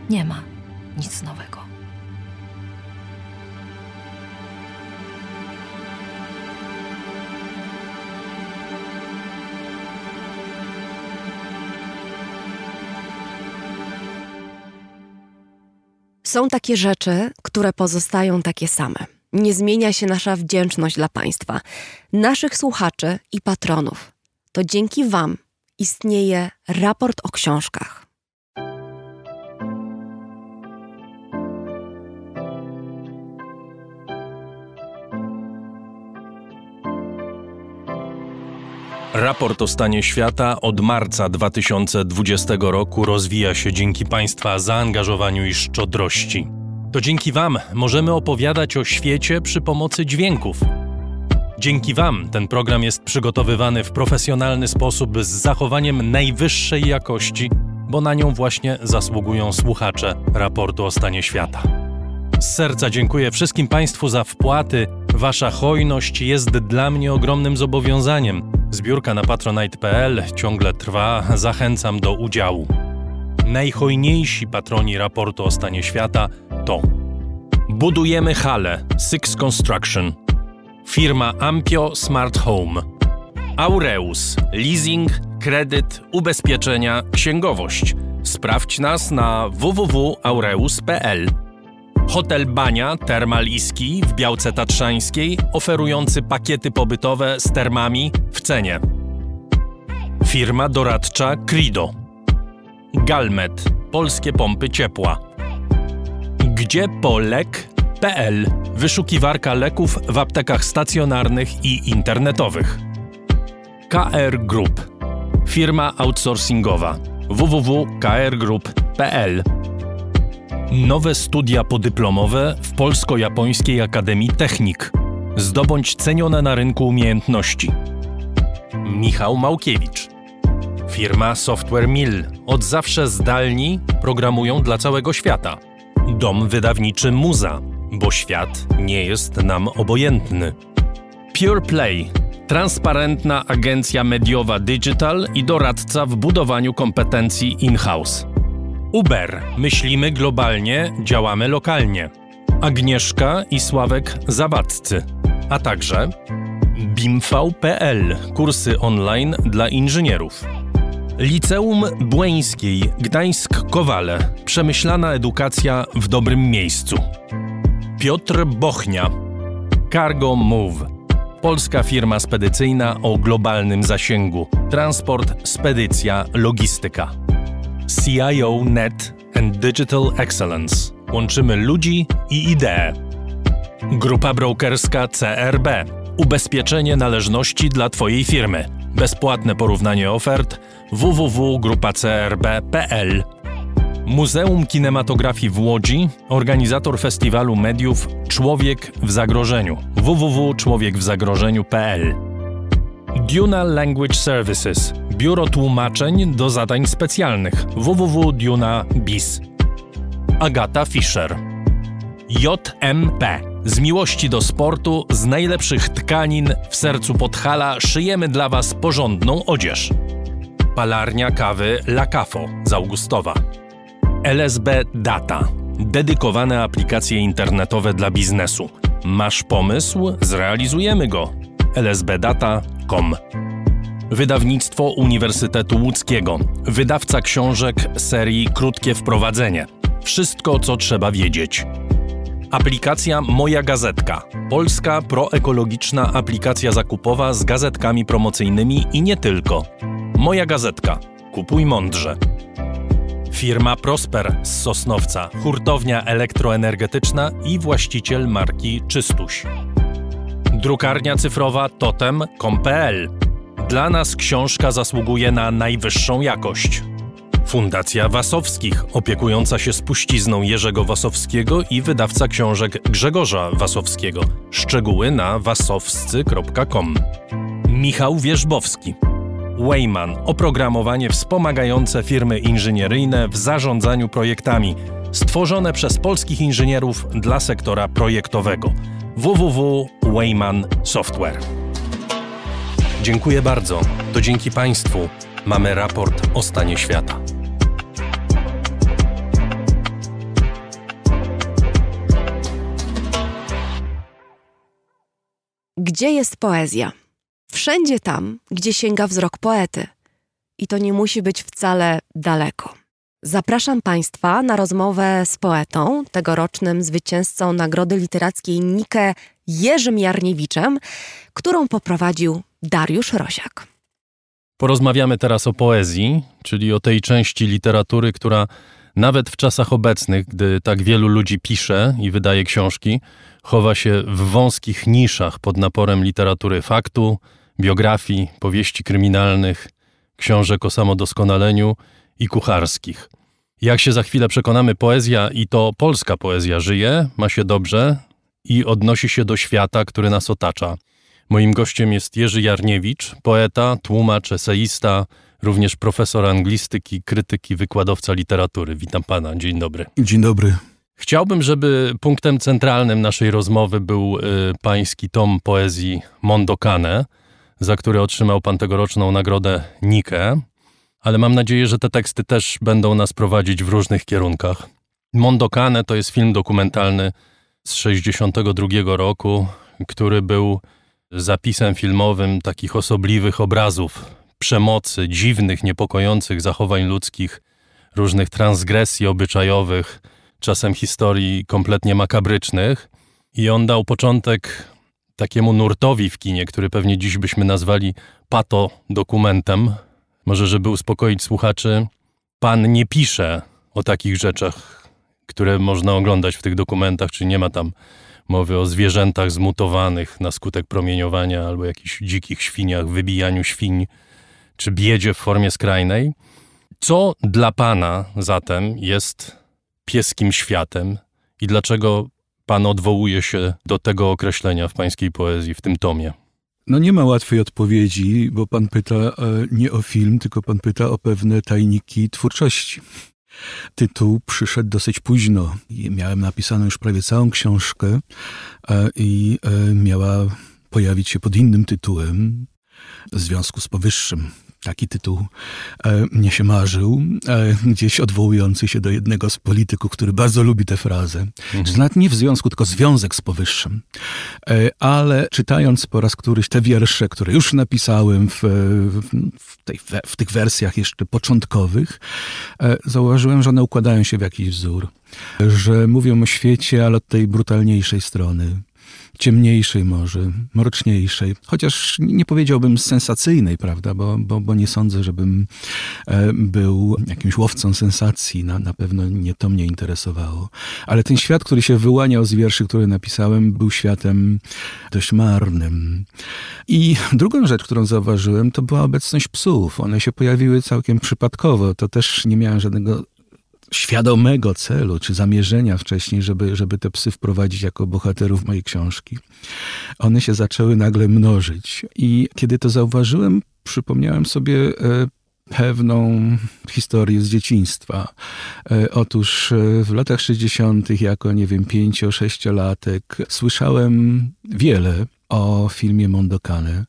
nie ma nic nowego. Są takie rzeczy, które pozostają takie same. Nie zmienia się nasza wdzięczność dla państwa, naszych słuchaczy i patronów. To dzięki Wam istnieje raport o książkach. Raport o stanie świata od marca 2020 roku rozwija się dzięki Państwa zaangażowaniu i szczodrości. To dzięki Wam możemy opowiadać o świecie przy pomocy dźwięków. Dzięki Wam ten program jest przygotowywany w profesjonalny sposób z zachowaniem najwyższej jakości, bo na nią właśnie zasługują słuchacze raportu o stanie świata. Z serca dziękuję wszystkim Państwu za wpłaty. Wasza hojność jest dla mnie ogromnym zobowiązaniem Zbiórka na patronite.pl ciągle trwa, zachęcam do udziału. Najhojniejsi patroni raportu o stanie świata to Budujemy hale Six Construction, firma Ampio Smart Home, Aureus, leasing, kredyt, ubezpieczenia, księgowość. Sprawdź nas na www.aureus.pl. Hotel Bania Termal Iski w Białce Tatrzańskiej, oferujący pakiety pobytowe z termami w cenie. Firma doradcza Crido. Galmet Polskie pompy ciepła. Gdzie polek.pl Wyszukiwarka leków w aptekach stacjonarnych i internetowych. KR Group Firma outsourcingowa www.krgroup.pl Nowe studia podyplomowe w Polsko-Japońskiej Akademii Technik. Zdobądź cenione na rynku umiejętności. Michał Małkiewicz. Firma Software Mill. Od zawsze zdalni programują dla całego świata. Dom wydawniczy Muza, bo świat nie jest nam obojętny. Pure Play. Transparentna agencja mediowa digital i doradca w budowaniu kompetencji in-house. Uber. Myślimy globalnie, działamy lokalnie. Agnieszka i Sławek Zawadzcy. A także BIMV.pl. Kursy online dla inżynierów. Liceum Błeńskiej Gdańsk-Kowale. Przemyślana edukacja w dobrym miejscu. Piotr Bochnia. Cargo Move. Polska firma spedycyjna o globalnym zasięgu. Transport, spedycja, logistyka. CIO Net and Digital Excellence. Łączymy ludzi i idee. Grupa brokerska CRB. Ubezpieczenie należności dla Twojej firmy. Bezpłatne porównanie ofert www.grupacrb.pl Muzeum Kinematografii w Łodzi, organizator festiwalu mediów Człowiek w zagrożeniu www.człowiekwzagrożeniu.pl Duna Language Services Biuro tłumaczeń do zadań specjalnych www.duna.biz Agata Fischer JMP z miłości do sportu, z najlepszych tkanin w sercu Podhala szyjemy dla Was porządną odzież. Palarnia kawy La Cafo z Augustowa. LSB Data. Dedykowane aplikacje internetowe dla biznesu. Masz pomysł? Zrealizujemy go. lsbdata.com Wydawnictwo Uniwersytetu Łódzkiego. Wydawca książek serii Krótkie Wprowadzenie. Wszystko, co trzeba wiedzieć. Aplikacja Moja Gazetka. Polska proekologiczna aplikacja zakupowa z gazetkami promocyjnymi i nie tylko. Moja Gazetka. Kupuj mądrze. Firma Prosper z Sosnowca, hurtownia elektroenergetyczna i właściciel marki Czystuś. Drukarnia cyfrowa totem.com.pl. Dla nas książka zasługuje na najwyższą jakość. Fundacja Wasowskich, opiekująca się spuścizną Jerzego Wasowskiego i wydawca książek Grzegorza Wasowskiego. Szczegóły na wasowscy.com. Michał Wierzbowski. Wayman oprogramowanie wspomagające firmy inżynieryjne w zarządzaniu projektami, stworzone przez polskich inżynierów dla sektora projektowego. www.wayman Software. Dziękuję bardzo. To dzięki Państwu mamy raport o stanie świata. Gdzie jest poezja? Wszędzie tam, gdzie sięga wzrok poety. I to nie musi być wcale daleko. Zapraszam Państwa na rozmowę z poetą, tegorocznym zwycięzcą Nagrody Literackiej Nike Jerzym Jarniewiczem, którą poprowadził Dariusz Rosiak. Porozmawiamy teraz o poezji, czyli o tej części literatury, która nawet w czasach obecnych, gdy tak wielu ludzi pisze i wydaje książki, chowa się w wąskich niszach pod naporem literatury faktu, biografii, powieści kryminalnych, książek o samodoskonaleniu i kucharskich. Jak się za chwilę przekonamy, poezja i to polska poezja żyje, ma się dobrze i odnosi się do świata, który nas otacza. Moim gościem jest Jerzy Jarniewicz, poeta, tłumacz, eseista, również profesor anglistyki, krytyki, wykładowca literatury. Witam pana, dzień dobry. Dzień dobry. Chciałbym, żeby punktem centralnym naszej rozmowy był y, pański tom poezji Mondokane, za który otrzymał pan tegoroczną nagrodę Nike, ale mam nadzieję, że te teksty też będą nas prowadzić w różnych kierunkach. Mondokane to jest film dokumentalny z 62 roku, który był zapisem filmowym takich osobliwych obrazów przemocy, dziwnych, niepokojących zachowań ludzkich, różnych transgresji obyczajowych, czasem historii kompletnie makabrycznych. I on dał początek takiemu nurtowi w kinie, który pewnie dziś byśmy nazwali pato dokumentem. Może, żeby uspokoić słuchaczy, pan nie pisze o takich rzeczach, które można oglądać w tych dokumentach, czy nie ma tam mowy o zwierzętach zmutowanych na skutek promieniowania albo jakichś dzikich świniach, wybijaniu świń, czy biedzie w formie skrajnej. Co dla pana zatem jest pieskim światem i dlaczego pan odwołuje się do tego określenia w pańskiej poezji, w tym tomie? No nie ma łatwej odpowiedzi, bo pan pyta e, nie o film, tylko pan pyta o pewne tajniki twórczości. Tytuł przyszedł dosyć późno. Miałem napisaną już prawie całą książkę e, i e, miała pojawić się pod innym tytułem w związku z powyższym. Taki tytuł e, mnie się marzył, e, gdzieś odwołujący się do jednego z polityków, który bardzo lubi tę frazę. Mhm. Czy nawet nie w związku, tylko związek z powyższym. E, ale czytając po raz któryś te wiersze, które już napisałem w, w, tej, w tych wersjach jeszcze początkowych, e, zauważyłem, że one układają się w jakiś wzór. Że mówią o świecie, ale od tej brutalniejszej strony ciemniejszej może, mroczniejszej, chociaż nie powiedziałbym sensacyjnej, prawda, bo, bo, bo nie sądzę, żebym e, był jakimś łowcą sensacji, na, na pewno nie to mnie interesowało. Ale ten świat, który się wyłaniał z wierszy, które napisałem, był światem dość marnym. I drugą rzecz, którą zauważyłem, to była obecność psów. One się pojawiły całkiem przypadkowo. To też nie miałem żadnego świadomego celu czy zamierzenia wcześniej, żeby, żeby te psy wprowadzić jako bohaterów mojej książki. One się zaczęły nagle mnożyć. I kiedy to zauważyłem, przypomniałem sobie e, pewną historię z dzieciństwa. E, otóż e, w latach 60., jako nie wiem, pięcio-sześciolatek, słyszałem wiele o filmie Mondokane.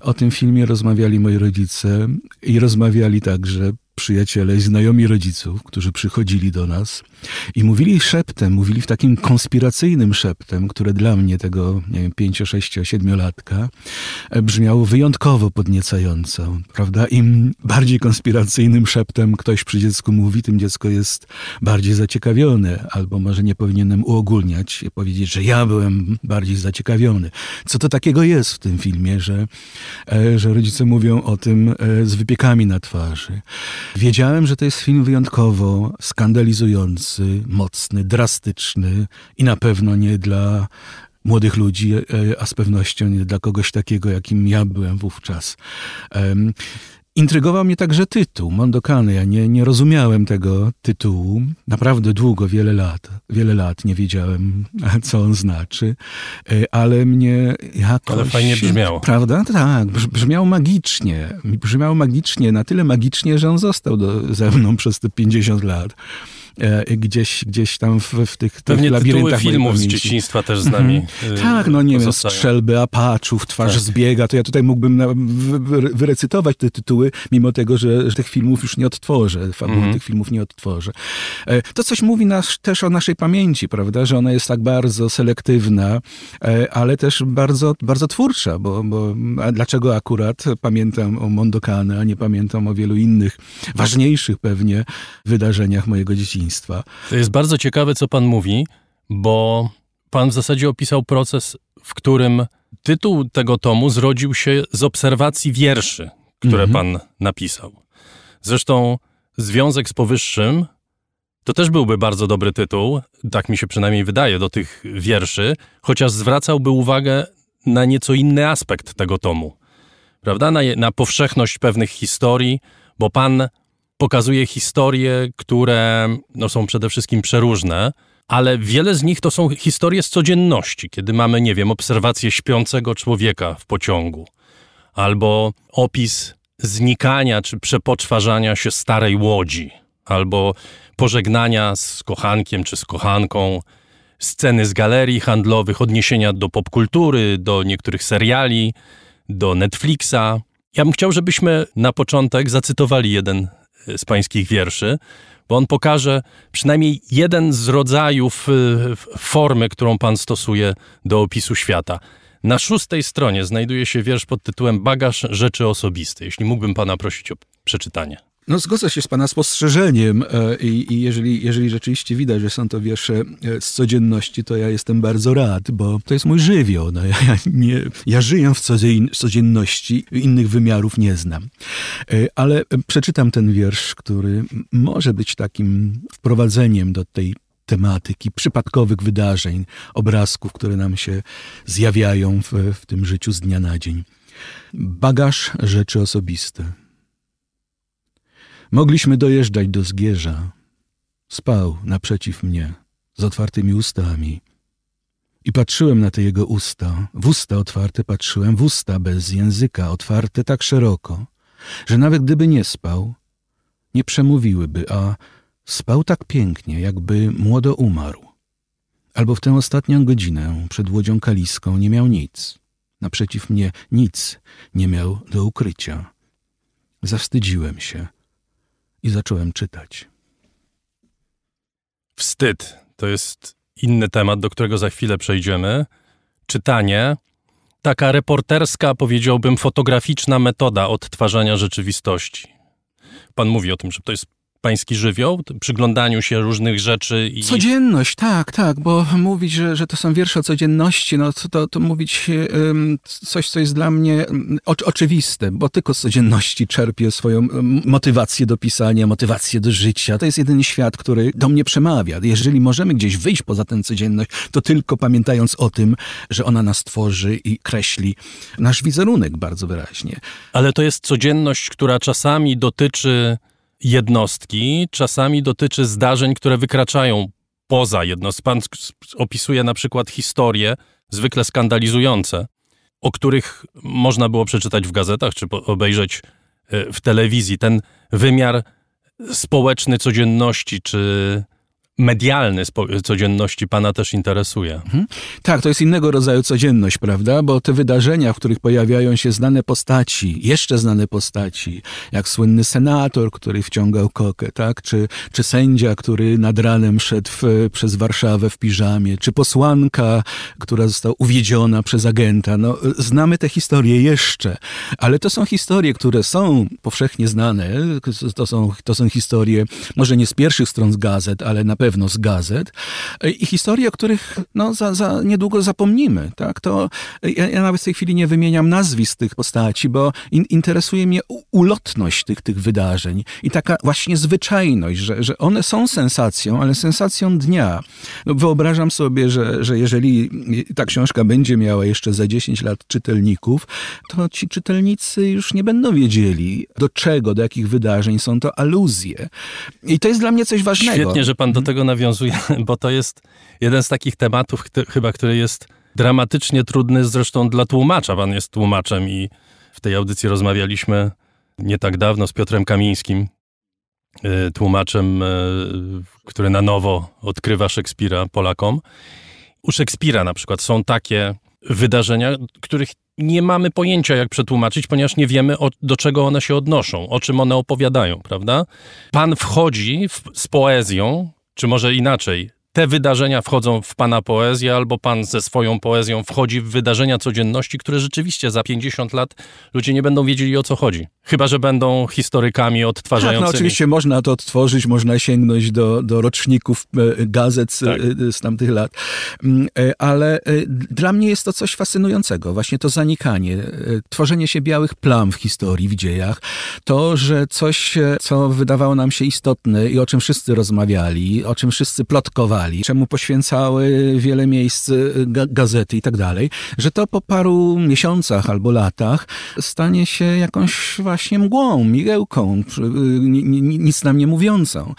O tym filmie rozmawiali moi rodzice i rozmawiali także przyjaciele i znajomi rodziców, którzy przychodzili do nas i mówili szeptem, mówili w takim konspiracyjnym szeptem, które dla mnie, tego, nie wiem, 5, 6, 7 latka, brzmiało wyjątkowo podniecająco, prawda? Im bardziej konspiracyjnym szeptem ktoś przy dziecku mówi, tym dziecko jest bardziej zaciekawione, albo może nie powinienem uogólniać i powiedzieć, że ja byłem bardziej zaciekawiony. Co to takiego jest w tym filmie, że, e, że rodzice mówią o tym e, z wypiekami na twarzy. Wiedziałem, że to jest film wyjątkowo skandalizujący, mocny, drastyczny i na pewno nie dla młodych ludzi, e, a z pewnością nie dla kogoś takiego, jakim ja byłem wówczas. Intrygował mnie także tytuł, Mondokany. Ja nie, nie rozumiałem tego tytułu. Naprawdę długo, wiele lat, wiele lat nie wiedziałem, [LAUGHS] co on znaczy, e, ale mnie jakoś... Ale fajnie brzmiało. Prawda? Tak, brzmiał magicznie. Brzmiał magicznie, na tyle magicznie, że on został do, ze mną przez te 50 lat. E, gdzieś, gdzieś tam w, w tych, Pewnie tych labiryntach filmów z dzieciństwa też z nami mhm. Tak, no nie wiem, Strzelby Apaczów, Twarz tak. zbiega, to ja tutaj mógłbym wyrecytować te tytuły, mimo tego, że, że tych filmów już nie odtworzę, fabuły mhm. tych filmów nie odtworzę. E, to coś mówi nas, też o naszej pamięci, prawda, że ona jest tak bardzo selektywna, e, ale też bardzo, bardzo twórcza, bo, bo dlaczego akurat pamiętam o Mondokane, a nie pamiętam o wielu innych, ważniejszych pewnie wydarzeniach mojego dzieciństwa. To jest bardzo ciekawe, co pan mówi, bo pan w zasadzie opisał proces, w którym tytuł tego tomu zrodził się z obserwacji wierszy, które mhm. pan napisał. Zresztą związek z powyższym to też byłby bardzo dobry tytuł, tak mi się przynajmniej wydaje, do tych wierszy, chociaż zwracałby uwagę na nieco inny aspekt tego tomu. Prawda? Na, na powszechność pewnych historii, bo pan pokazuje historie, które no, są przede wszystkim przeróżne, ale wiele z nich to są historie z codzienności, kiedy mamy, nie wiem, obserwację śpiącego człowieka w pociągu, albo opis znikania czy przepoczwarzania się starej łodzi, albo pożegnania z kochankiem czy z kochanką, sceny z galerii handlowych, odniesienia do popkultury, do niektórych seriali, do Netflixa. Ja bym chciał, żebyśmy na początek zacytowali jeden z pańskich wierszy, bo on pokaże przynajmniej jeden z rodzajów y, formy, którą pan stosuje do opisu świata. Na szóstej stronie znajduje się wiersz pod tytułem Bagaż rzeczy osobiste. Jeśli mógłbym pana prosić o przeczytanie. No zgodzę się z Pana spostrzeżeniem e, i, i, jeżeli, jeżeli rzeczywiście widać, że są to wiersze e, z codzienności, to ja jestem bardzo rad, bo to jest mój żywioł. No, ja, ja, nie, ja żyję w codzienności, innych wymiarów nie znam. E, ale przeczytam ten wiersz, który może być takim wprowadzeniem do tej tematyki, przypadkowych wydarzeń, obrazków, które nam się zjawiają w, w tym życiu z dnia na dzień. Bagaż rzeczy osobiste. Mogliśmy dojeżdżać do Zgierza. Spał naprzeciw mnie, z otwartymi ustami. I patrzyłem na te jego usta, w usta otwarte patrzyłem, w usta bez języka, otwarte tak szeroko, że nawet gdyby nie spał, nie przemówiłyby, a spał tak pięknie, jakby młodo umarł. Albo w tę ostatnią godzinę przed łodzią kaliską nie miał nic. Naprzeciw mnie nic nie miał do ukrycia. Zawstydziłem się i zacząłem czytać. Wstyd to jest inny temat, do którego za chwilę przejdziemy. Czytanie, taka reporterska, powiedziałbym, fotograficzna metoda odtwarzania rzeczywistości. Pan mówi o tym, że to jest pański żywioł, przyglądaniu się różnych rzeczy i... Codzienność, tak, tak, bo mówić, że, że to są wiersze o codzienności, no to, to, to mówić um, coś, co jest dla mnie um, oczywiste, bo tylko z codzienności czerpię swoją motywację do pisania, motywację do życia. To jest jedyny świat, który do mnie przemawia. Jeżeli możemy gdzieś wyjść poza tę codzienność, to tylko pamiętając o tym, że ona nas tworzy i kreśli nasz wizerunek bardzo wyraźnie. Ale to jest codzienność, która czasami dotyczy jednostki czasami dotyczy zdarzeń, które wykraczają poza jednostkę. Pan opisuje na przykład historie zwykle skandalizujące, o których można było przeczytać w gazetach czy obejrzeć e, w telewizji. Ten wymiar społeczny codzienności czy medialny codzienności pana też interesuje. Mhm. Tak, to jest innego rodzaju codzienność, prawda? Bo te wydarzenia, w których pojawiają się znane postaci, jeszcze znane postaci, jak słynny senator, który wciągał kokę, tak? Czy, czy sędzia, który nad ranem szedł w, przez Warszawę w piżamie, czy posłanka, która została uwiedziona przez agenta. No, znamy te historie jeszcze, ale to są historie, które są powszechnie znane. To są, to są historie, może nie z pierwszych stron z gazet, ale na pewno pewno z gazet i historie, o których no, za, za niedługo zapomnimy. Tak? To ja, ja, nawet w tej chwili nie wymieniam nazwisk tych postaci, bo in, interesuje mnie ulotność tych, tych wydarzeń i taka właśnie zwyczajność, że, że one są sensacją, ale sensacją dnia. No, wyobrażam sobie, że, że jeżeli ta książka będzie miała jeszcze za 10 lat czytelników, to ci czytelnicy już nie będą wiedzieli, do czego, do jakich wydarzeń są to aluzje. I to jest dla mnie coś ważnego. Świetnie, że pan do tego nawiązuje, [LAUGHS] bo to jest jeden z takich tematów, chyba, który jest dramatycznie trudny zresztą dla tłumacza. Pan jest tłumaczem i w tej audycji rozmawialiśmy nie tak dawno z Piotrem Kamińskim, y, tłumaczem, y, który na nowo odkrywa Szekspira Polakom. U Szekspira na przykład są takie wydarzenia, których nie mamy pojęcia, jak przetłumaczyć, ponieważ nie wiemy, o, do czego one się odnoszą, o czym one opowiadają, prawda? Pan wchodzi w, z poezją czy może inaczej, te wydarzenia wchodzą w pana poezję, albo pan ze swoją poezją wchodzi w wydarzenia codzienności, które rzeczywiście za 50 lat ludzie nie będą wiedzieli o co chodzi. Chyba, że będą historykami odtwarzającymi. Tak, no oczywiście można to odtworzyć, można sięgnąć do, do roczników e, gazet z, tak. E, z tamtych lat. Mm, e, ale dla mnie jest to coś fascynującego, właśnie to zanikanie, tworzenie się białych plam w historii, w dziejach. To, że coś, co wydawało nam się istotne i o czym wszyscy rozmawiali, o czym wszyscy plotkowali, czemu poświęcały wiele miejsc gazety i tak dalej, że to po paru miesiącach albo latach stanie się jakąś właśnie mgłą, migiełką, nic nam nie mówiącą.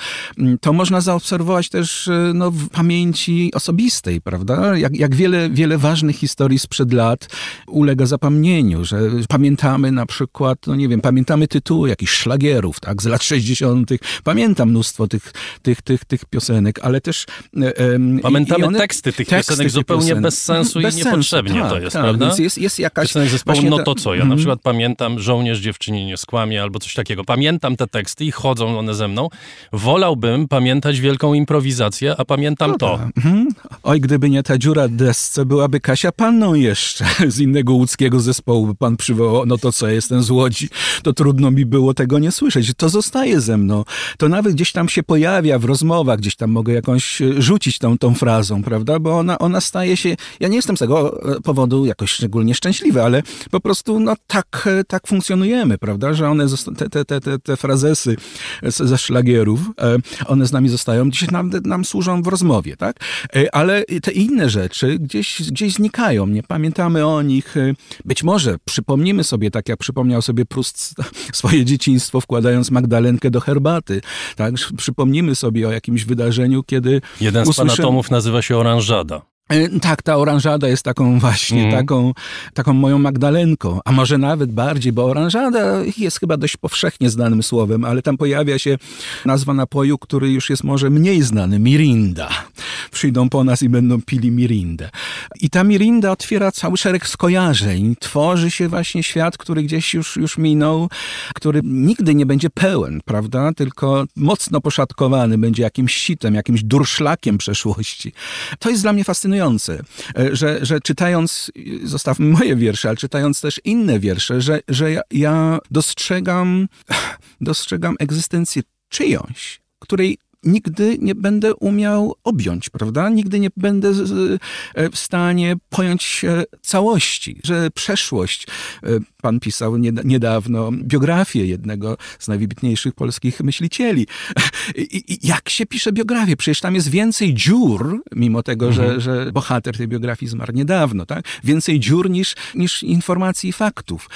To można zaobserwować też e, no, w pamięci osobistej, prawda? Jak, jak wiele, wiele ważnych historii sprzed lat ulega zapomnieniu, że pamiętamy na przykład, no nie wiem, pamiętamy tytuły jakichś szlagierów, tak, z lat 60. Pamiętam mnóstwo tych, tych, tych, tych piosenek, ale też... Um, pamiętamy one, teksty tych teksty piosenek zupełnie piosenek. bez sensu bez i niepotrzebnie sensu, tak, to jest, tak, prawda? Więc jest, jest jakaś... Piosenek zespołu No to co? Ja na mhm. przykład pamiętam Żołnierz dziewczyny nie skłamie albo coś takiego. Pamiętam te teksty i chodzą one ze mną. Wolałbym pamiętać wielką improwizację, a pamiętam to. Mhm. Oj, gdyby nie ta dziura desce, byłaby Kasia panną jeszcze [LAUGHS] z innego łódzkiego zespołu. By pan przywołał, no to co, jestem z Łodzi. To trudno mi było tego nie słyszeć. To zostaje ze mną. To nawet gdzieś tam się pojawia w rozmowach, gdzieś tam mogę jakąś e, rzucić tą, tą frazą, prawda? Bo ona, ona staje się, ja nie jestem z tego e, powodu jakoś szczególnie szczęśliwy, ale po prostu no tak, e, tak funkcjonujemy, prawda, że one, te, te, te, te, te frazesy ze szlagierów, e, one z nami zostają, dzisiaj nam, nam służą w rozmowie, tak? E, ale te inne rzeczy gdzieś, gdzieś znikają, nie pamiętamy o nich. E, być może przypomnimy sobie, tak jak przypomniał sobie Prust [LAUGHS] swoje dzieciństwo, wkładając Magdalenkę do herbaty, tak? Przypomnimy sobie o jakimś wydarzeniu, kiedy Jeden z usłyszymy... panatomów nazywa się Oranżada. E, Tak, ta oranżada jest taką właśnie, Mhm. taką, taką moją Magdalenką, a może nawet bardziej, bo oranżada jest chyba dość powszechnie znanym słowem, ale tam pojawia się nazwa napoju, który już jest może mniej znany, mirinda. Przyjdą po nas i będą pili mirindę. I ta mirinda otwiera cały szereg skojarzeń, tworzy się właśnie świat, który gdzieś już, już minął, który nigdy nie będzie pełen, prawda, tylko mocno poszatkowany, będzie jakimś sitem, jakimś durszlakiem przeszłości. To jest dla mnie fascynujące, e, że, że czytając, zostawmy moje wiersze, ale czytając też inne wiersze, że, że ja, ja dostrzegam, [LAUGHS] dostrzegam egzystencję czyjąś, której nigdy nie będę umiał objąć, prawda? Nigdy nie będę e, w stanie pojąć e, całości, że przeszłość, e, pan pisał nieda- niedawno biografię jednego z najwybitniejszych polskich myślicieli. I, i jak się pisze biografię? Przecież tam jest więcej dziur, mimo tego, że, że bohater tej biografii zmarł niedawno, tak? Więcej dziur niż, niż informacji i faktów.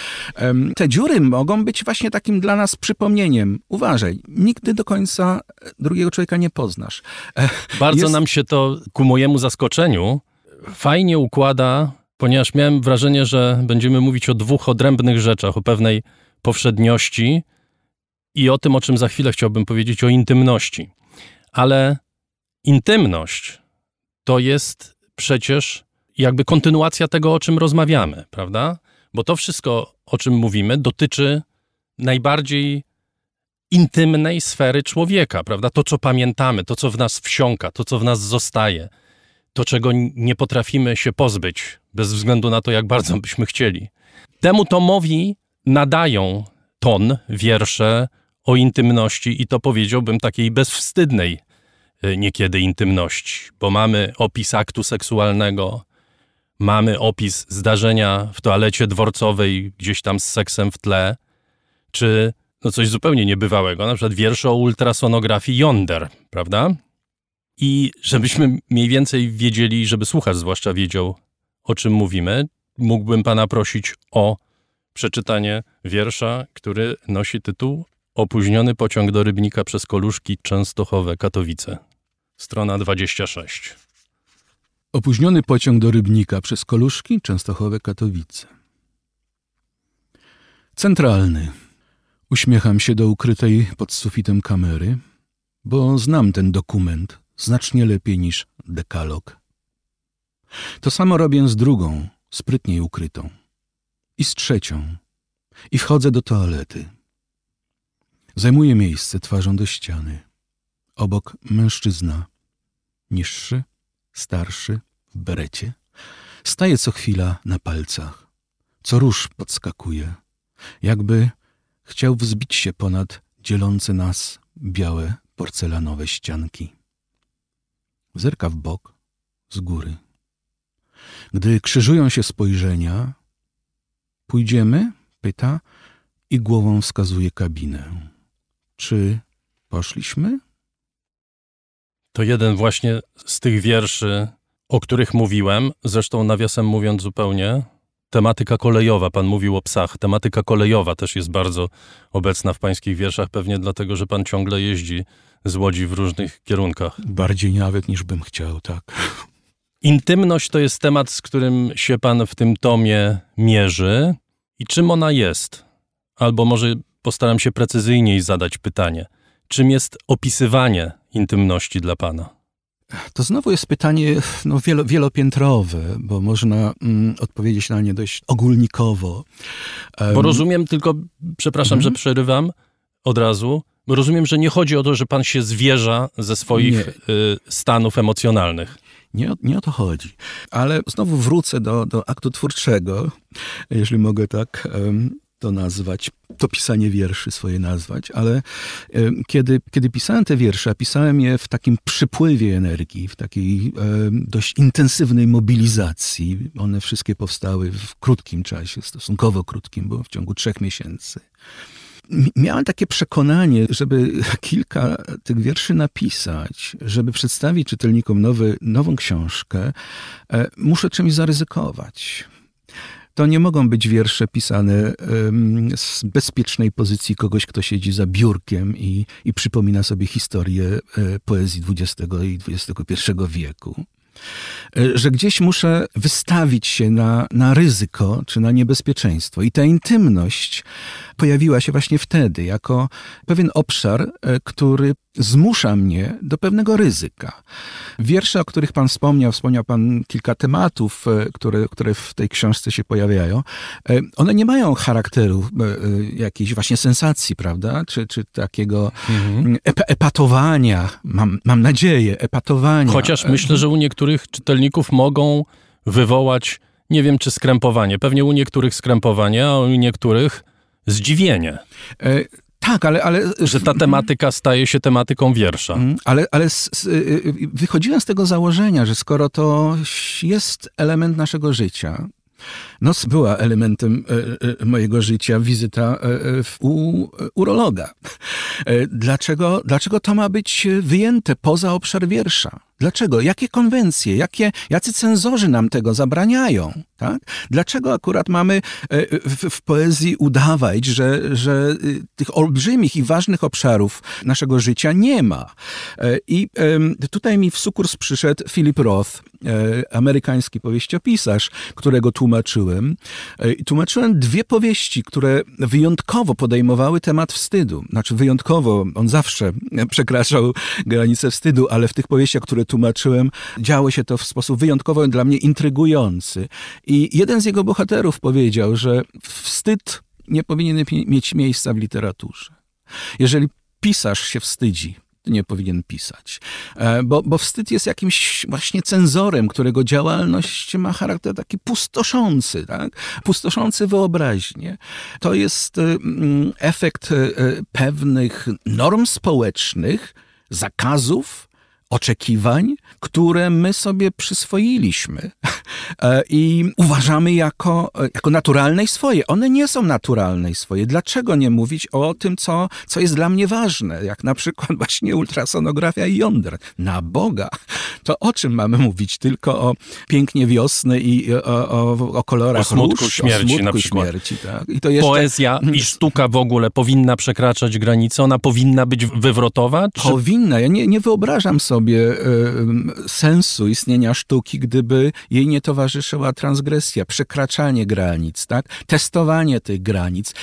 Te dziury mogą być właśnie takim dla nas przypomnieniem. Uważaj, nigdy do końca drugiego człowieka nie poznasz. E, Bardzo Jest- nam się to ku mojemu zaskoczeniu fajnie układa, ponieważ miałem wrażenie, że będziemy mówić o dwóch odrębnych rzeczach, o pewnej powszedniości i o tym, o czym za chwilę chciałbym powiedzieć, o intymności. Ale intymność to jest przecież jakby kontynuacja tego, o czym rozmawiamy, prawda? Bo to wszystko, o czym mówimy, dotyczy najbardziej intymnej sfery człowieka, prawda? To, co pamiętamy, to, co w nas wsiąka, to, co w nas zostaje, to, czego nie potrafimy się pozbyć, bez względu na to, jak bardzo [LAUGHS] byśmy chcieli. Temu tomowi nadają ton wiersze o intymności i to powiedziałbym takiej bezwstydnej y, niekiedy intymności, bo mamy opis aktu seksualnego, mamy opis zdarzenia w toalecie dworcowej, gdzieś tam z seksem w tle, czy no coś zupełnie niebywałego, na przykład wiersze o ultrasonografii Yonder, prawda? I żebyśmy mniej więcej wiedzieli, żeby słuchacz zwłaszcza wiedział, o czym mówimy, mógłbym pana prosić o przeczytanie wiersza, który nosi tytuł Opóźniony pociąg do Rybnika przez Koluszki Częstochowe Katowice. Strona 26. Opóźniony pociąg do Rybnika przez Koluszki, Częstochowe, Katowice. Centralny. Uśmiecham się do ukrytej pod sufitem kamery, bo znam ten dokument znacznie lepiej niż dekalog. To samo robię z drugą, sprytniej ukrytą. I z trzecią. I wchodzę do toalety. Zajmuję miejsce twarzą do ściany. Obok mężczyzna. Niższy, starszy, w berecie. Staje co chwila na palcach. Co róż podskakuje. Jakby chciał wzbić się ponad dzielące nas białe porcelanowe ścianki. Zerka w bok, z góry. Gdy krzyżują się spojrzenia, pójdziemy? Pyta i głową wskazuje kabinę. Czy poszliśmy? To jeden właśnie z tych wierszy, o których mówiłem, zresztą nawiasem mówiąc zupełnie, tematyka kolejowa, pan mówił o psach, tematyka kolejowa też jest bardzo obecna w pańskich wierszach, pewnie dlatego, że pan ciągle jeździ z Łodzi w różnych kierunkach. Bardziej nawet niż bym chciał, tak. Intymność to jest temat, z którym się pan w tym tomie mierzy i czym ona jest? Albo może postaram się precyzyjniej zadać pytanie. Czym jest opisywanie intymności dla pana? To znowu jest pytanie no, wielo, wielopiętrowe, bo można mm, odpowiedzieć na nie dość ogólnikowo. Bo rozumiem tylko, przepraszam, Mhm. że przerywam od razu, bo rozumiem, że nie chodzi o to, że pan się zwierza ze swoich y, stanów emocjonalnych. Nie, o- nie o to chodzi. Ale znowu wrócę do, do aktu twórczego, jeżeli mogę tak to nazwać, to pisanie wierszy swoje nazwać, ale em, kiedy, kiedy pisałem te wiersze, a pisałem je w takim przypływie energii, w takiej em, dość intensywnej mobilizacji, one wszystkie powstały w krótkim czasie, stosunkowo krótkim, bo w ciągu trzech miesięcy. Miałem takie przekonanie, żeby kilka tych wierszy napisać, żeby przedstawić czytelnikom nowy, nową książkę, e, muszę czymś zaryzykować. To nie mogą być wiersze pisane z bezpiecznej pozycji kogoś, kto siedzi za biurkiem i, i przypomina sobie historię e, poezji XX i XXI wieku. E, Że gdzieś muszę wystawić się na, na ryzyko czy na niebezpieczeństwo. I ta intymność pojawiła się właśnie wtedy, jako pewien obszar, e, który zmusza mnie do pewnego ryzyka. Wiersze, o których Pan wspomniał, wspomniał Pan kilka tematów, e, które, które w tej książce się pojawiają. E, One nie mają charakteru jakiejś właśnie sensacji, prawda? Czy, czy takiego Mhm. ep epatowania, mam, mam nadzieję, epatowania. Chociaż myślę, że u niektórych czytelników mogą wywołać, nie wiem czy skrępowanie, pewnie u niektórych skrępowanie, a u niektórych zdziwienie, e, Tak, ale... ale że ta tematyka staje się tematyką wiersza. Mm, Ale, ale s, s, y, y, wychodziłem z tego założenia, że skoro to jest element naszego życia, noc była elementem e, e, mojego życia, wizyta e, u urologa. Dlaczego, dlaczego to ma być wyjęte poza obszar wiersza? Dlaczego? Jakie konwencje, jakie, jacy cenzorzy nam tego zabraniają? Tak? Dlaczego akurat mamy w, w poezji udawać, że, że y, tych olbrzymich i ważnych obszarów naszego życia nie ma? I tutaj mi w sukurs przyszedł Philip Roth, amerykański powieściopisarz, którego tłumaczyłem. E, I tłumaczyłem dwie powieści, które wyjątkowo podejmowały temat wstydu. Znaczy wyjątkowo, on zawsze [LAUGHS] przekraczał granice wstydu, ale w tych powieściach, które tłumaczyłem, działo się to w sposób wyjątkowo dla mnie intrygujący. I jeden z jego bohaterów powiedział, że wstyd nie powinien mieć miejsca w literaturze. Jeżeli pisarz się wstydzi, nie powinien pisać. E, Bo, bo wstyd jest jakimś właśnie cenzorem, którego działalność ma charakter taki pustoszący, tak? pustoszący wyobraźnię. To jest e, mm, efekt e, pewnych norm społecznych, zakazów, oczekiwań, które my sobie przyswoiliśmy E, i uważamy jako, jako naturalne i swoje. One nie są naturalne i swoje. Dlaczego nie mówić o tym, co, co jest dla mnie ważne, jak na przykład [LAUGHS] właśnie ultrasonografia i jądr? Na Boga! To o czym mamy mówić? Tylko o pięknie wiosny i o, o, o kolorach O smutku róż, śmierci o smutku na przykład. śmierci, tak? I to jeszcze... Poezja i sztuka w ogóle powinna przekraczać granice, ona powinna być wywrotowa? Czy Powinna. Ja nie, nie wyobrażam sobie em, sensu istnienia sztuki, gdyby jej nie towarzyszyła transgresja, przekraczanie granic, tak? testowanie tych granic.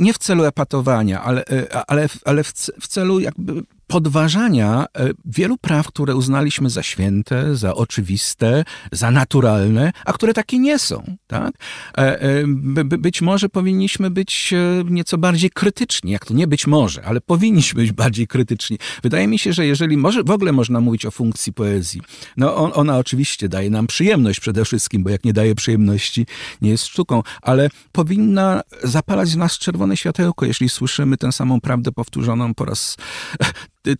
Nie w celu epatowania, ale, ale, ale w, w celu jakby podważania e, wielu praw, które uznaliśmy za święte, za oczywiste, za naturalne, a które takie nie są. Tak? E, e, by- by- Być może powinniśmy być nieco bardziej krytyczni, jak to nie być może, ale powinniśmy być bardziej krytyczni. Wydaje mi się, że jeżeli może, w ogóle można mówić o funkcji poezji, no on, ona oczywiście daje nam przyjemność przede wszystkim, bo jak nie daje przyjemności, nie jest sztuką, ale powinna zapalać w nas czerwone światełko, jeśli słyszymy tę samą prawdę powtórzoną po raz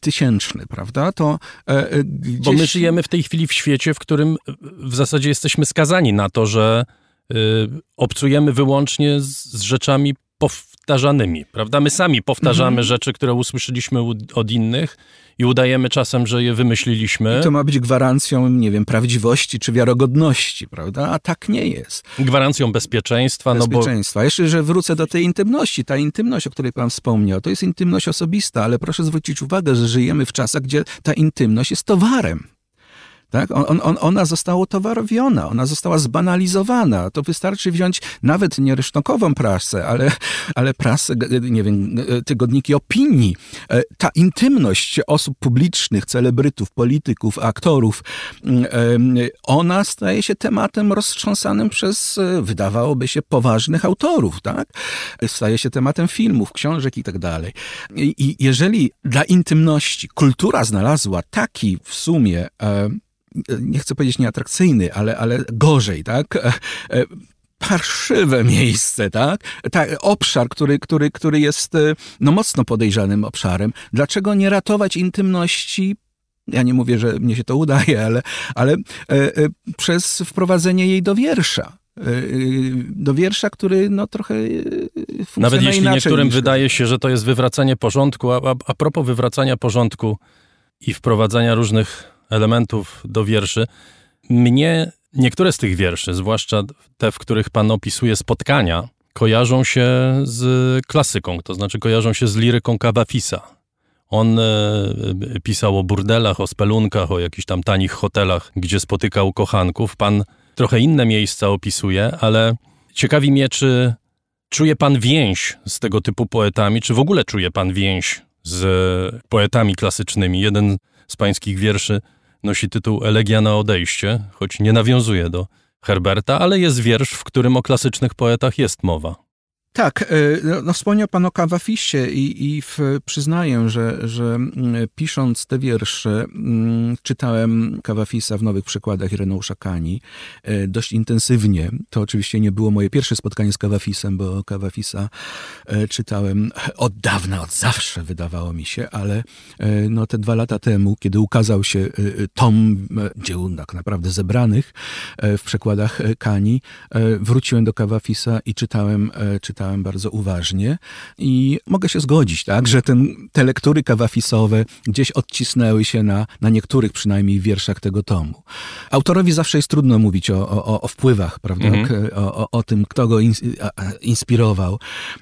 tysięczny, prawda? To e, e, gdzieś... Bo my żyjemy w tej chwili w świecie, w którym w zasadzie jesteśmy skazani na to, że y, obcujemy wyłącznie z, z rzeczami powtarzanymi, prawda? My sami powtarzamy Mhm. rzeczy, które usłyszeliśmy od innych i udajemy czasem, że je wymyśliliśmy. I to ma być gwarancją, nie wiem, prawdziwości czy wiarogodności, prawda? A tak nie jest. Gwarancją bezpieczeństwa, no bo Bezpieczeństwa. Jeszcze, że wrócę do tej intymności. Ta intymność, o której pan wspomniał, to jest intymność osobista, ale proszę zwrócić uwagę, że żyjemy w czasach, gdzie ta intymność jest towarem. Tak? On, on- on, ona została towarowiona, ona została zbanalizowana. To wystarczy wziąć nawet nie rysztokową prasę, ale, ale prasę, nie wiem, tygodniki opinii. E, Ta intymność osób publicznych, celebrytów, polityków, aktorów, mm, ona staje się tematem roztrząsanym przez, e, wydawałoby się, poważnych autorów, tak? Staje się tematem filmów, książek i tak dalej. I i jeżeli dla intymności kultura znalazła taki w sumie e, nie chcę powiedzieć nieatrakcyjny, ale, ale gorzej, tak? E, e, Parszywe miejsce, tak? tak? Obszar, który, który, który jest e, no, mocno podejrzanym obszarem. Dlaczego nie ratować intymności? Ja nie mówię, że mnie się to udaje, ale, ale e, e, przez wprowadzenie jej do wiersza. Do wiersza, który no trochę funkcjonuje nawet jeśli inaczej niektórym niż- wydaje się, że to jest wywracanie porządku, a, a, a propos wywracania porządku i wprowadzania różnych elementów do wierszy, mnie niektóre z tych wierszy, zwłaszcza te, w których pan opisuje spotkania, kojarzą się z klasyką, to znaczy kojarzą się z liryką Kabafisa. On e, pisał o burdelach, o spelunkach, o jakichś tam tanich hotelach, gdzie spotykał kochanków. Pan trochę inne miejsca opisuje, ale ciekawi mnie, czy czuje pan więź z tego typu poetami, czy w ogóle czuje pan więź z poetami klasycznymi. Jeden z pańskich wierszy nosi tytuł Elegia na odejście, choć nie nawiązuje do Herberta, ale jest wiersz, w którym o klasycznych poetach jest mowa. Tak, e, no, no wspomniał pan o Kawafisie i, i w, przyznaję, że, że mm, pisząc te wiersze mm, czytałem Kawafisa w nowych przykładach Ireneusza Kani e, dość intensywnie. To oczywiście nie było moje pierwsze spotkanie z Kawafisem, bo Kawafisa e, czytałem od dawna, od zawsze wydawało mi się, ale no te dwa lata temu, kiedy ukazał się tom dzieł tak naprawdę zebranych w przekładach Kani, wróciłem do Kawafisa i czytałem, czytałem czytałem bardzo uważnie i mogę się zgodzić, tak, że ten, te lektury kawafisowe gdzieś odcisnęły się na, na niektórych przynajmniej wierszach tego tomu. Autorowi zawsze jest trudno mówić o, o, o wpływach, prawda, mhm. o, o, o, tym, kto go inspirował,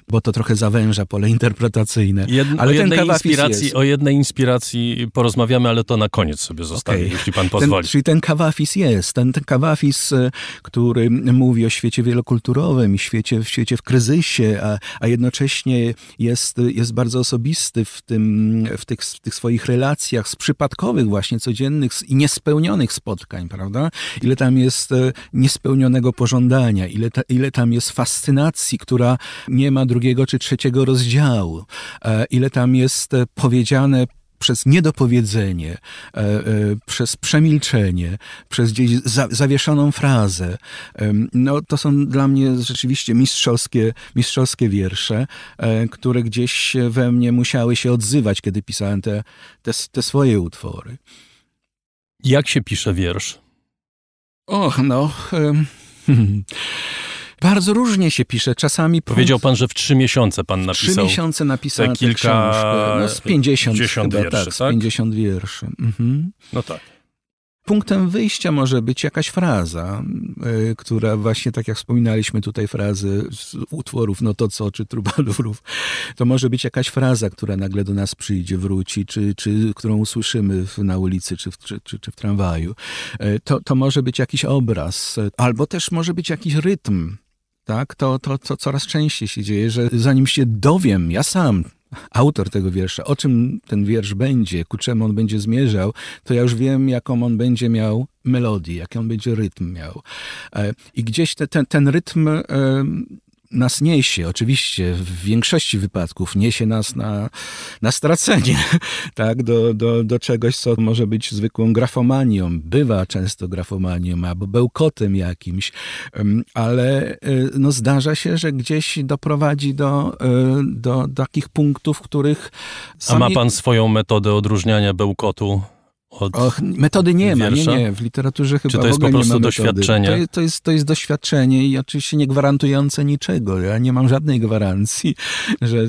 bo to trochę zawęża pole interpretacyjne. Jed, ale o, jednej inspiracji, jest. o jednej inspiracji porozmawiamy, ale to na koniec sobie zostawię, okay. jeśli pan pozwoli. Ten, czyli ten kawafis jest, ten, ten kawafis, e, który mówi o świecie wielokulturowym i świecie, w świecie w kryzysie, a, a jednocześnie jest, jest bardzo osobisty w, tym, w, tych, w tych swoich relacjach z przypadkowych właśnie codziennych i niespełnionych spotkań, prawda? Ile tam jest e, niespełnionego pożądania, ile, ta, ile tam jest fascynacji, która nie ma drugiego czy trzeciego rozdziału, e, ile tam jest e, powiedziane przez niedopowiedzenie, e, e, przez przemilczenie, przez gdzieś za, zawieszoną frazę. No, to są dla mnie rzeczywiście mistrzowskie, mistrzowskie wiersze, e, które gdzieś we mnie musiały się odzywać, kiedy pisałem te, te, te swoje utwory. Jak się pisze wiersz? Och, no... Hmm. [LAUGHS] Bardzo różnie się pisze. Czasami... Powiedział pan, że w trzy miesiące pan napisał... Trzy miesiące napisałem te kilka... No z pięćdziesiąt chyba, wierszy, tak, tak? pięćdziesiąt wierszy. Mhm. No tak. Punktem wyjścia może być jakaś fraza, y, która właśnie, tak jak wspominaliśmy tutaj frazy z utworów No to co, czy Trubadurów, to może być jakaś fraza, która nagle do nas przyjdzie, wróci, czy, czy którą usłyszymy na ulicy, czy w, czy, czy, czy w tramwaju. Y, to, to może być jakiś obraz, albo też może być jakiś rytm, tak, to, to, to coraz częściej się dzieje, że zanim się dowiem, ja sam, autor tego wiersza, o czym ten wiersz będzie, ku czemu on będzie zmierzał, to ja już wiem, jaką on będzie miał melodię, jaki on będzie rytm miał. E, I gdzieś te, ten, ten rytm nas niesie, oczywiście w większości wypadków niesie nas na, na stracenie, [LAUGHS] tak, do, do, do czegoś, co może być zwykłą grafomanią, bywa często grafomanią albo bełkotem jakimś, ale e, no, zdarza się, że gdzieś doprowadzi do, e, do, do takich punktów, w których... Sami... A ma pan swoją metodę odróżniania bełkotu od Och, metody nie ma, nie, nie. W literaturze chyba Czy to jest po prostu doświadczenie? To jest, to, jest, to jest doświadczenie i oczywiście nie gwarantujące niczego. Ja nie mam żadnej gwarancji, [LAUGHS] że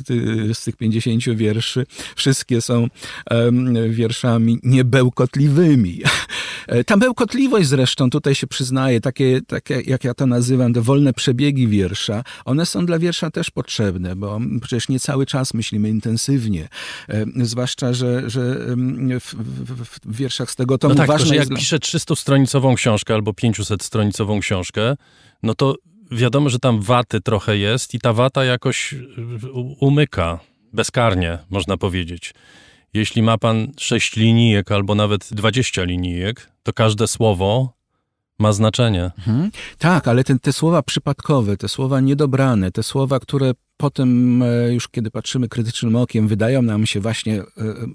z tych 50 wierszy wszystkie są um, wierszami niebełkotliwymi. [LAUGHS] Ta bełkotliwość zresztą, tutaj się przyznaje, takie, takie, jak ja to nazywam, te wolne przebiegi wiersza, one są dla wiersza też potrzebne, bo przecież nie cały czas myślimy intensywnie. E, zwłaszcza, że, że w, w, w wierszach z tego tomu no tak, ważne jest... jak piszę 300-stronicową książkę albo 500-stronicową książkę, no to wiadomo, że tam waty trochę jest i ta wata jakoś umyka bezkarnie, można powiedzieć. Jeśli ma pan 6 linijek albo nawet 20 linijek, to każde słowo ma znaczenie. Mhm. Tak, ale te, te słowa przypadkowe, te słowa niedobrane, te słowa, które potem e, już kiedy patrzymy krytycznym okiem, wydają nam się właśnie, e,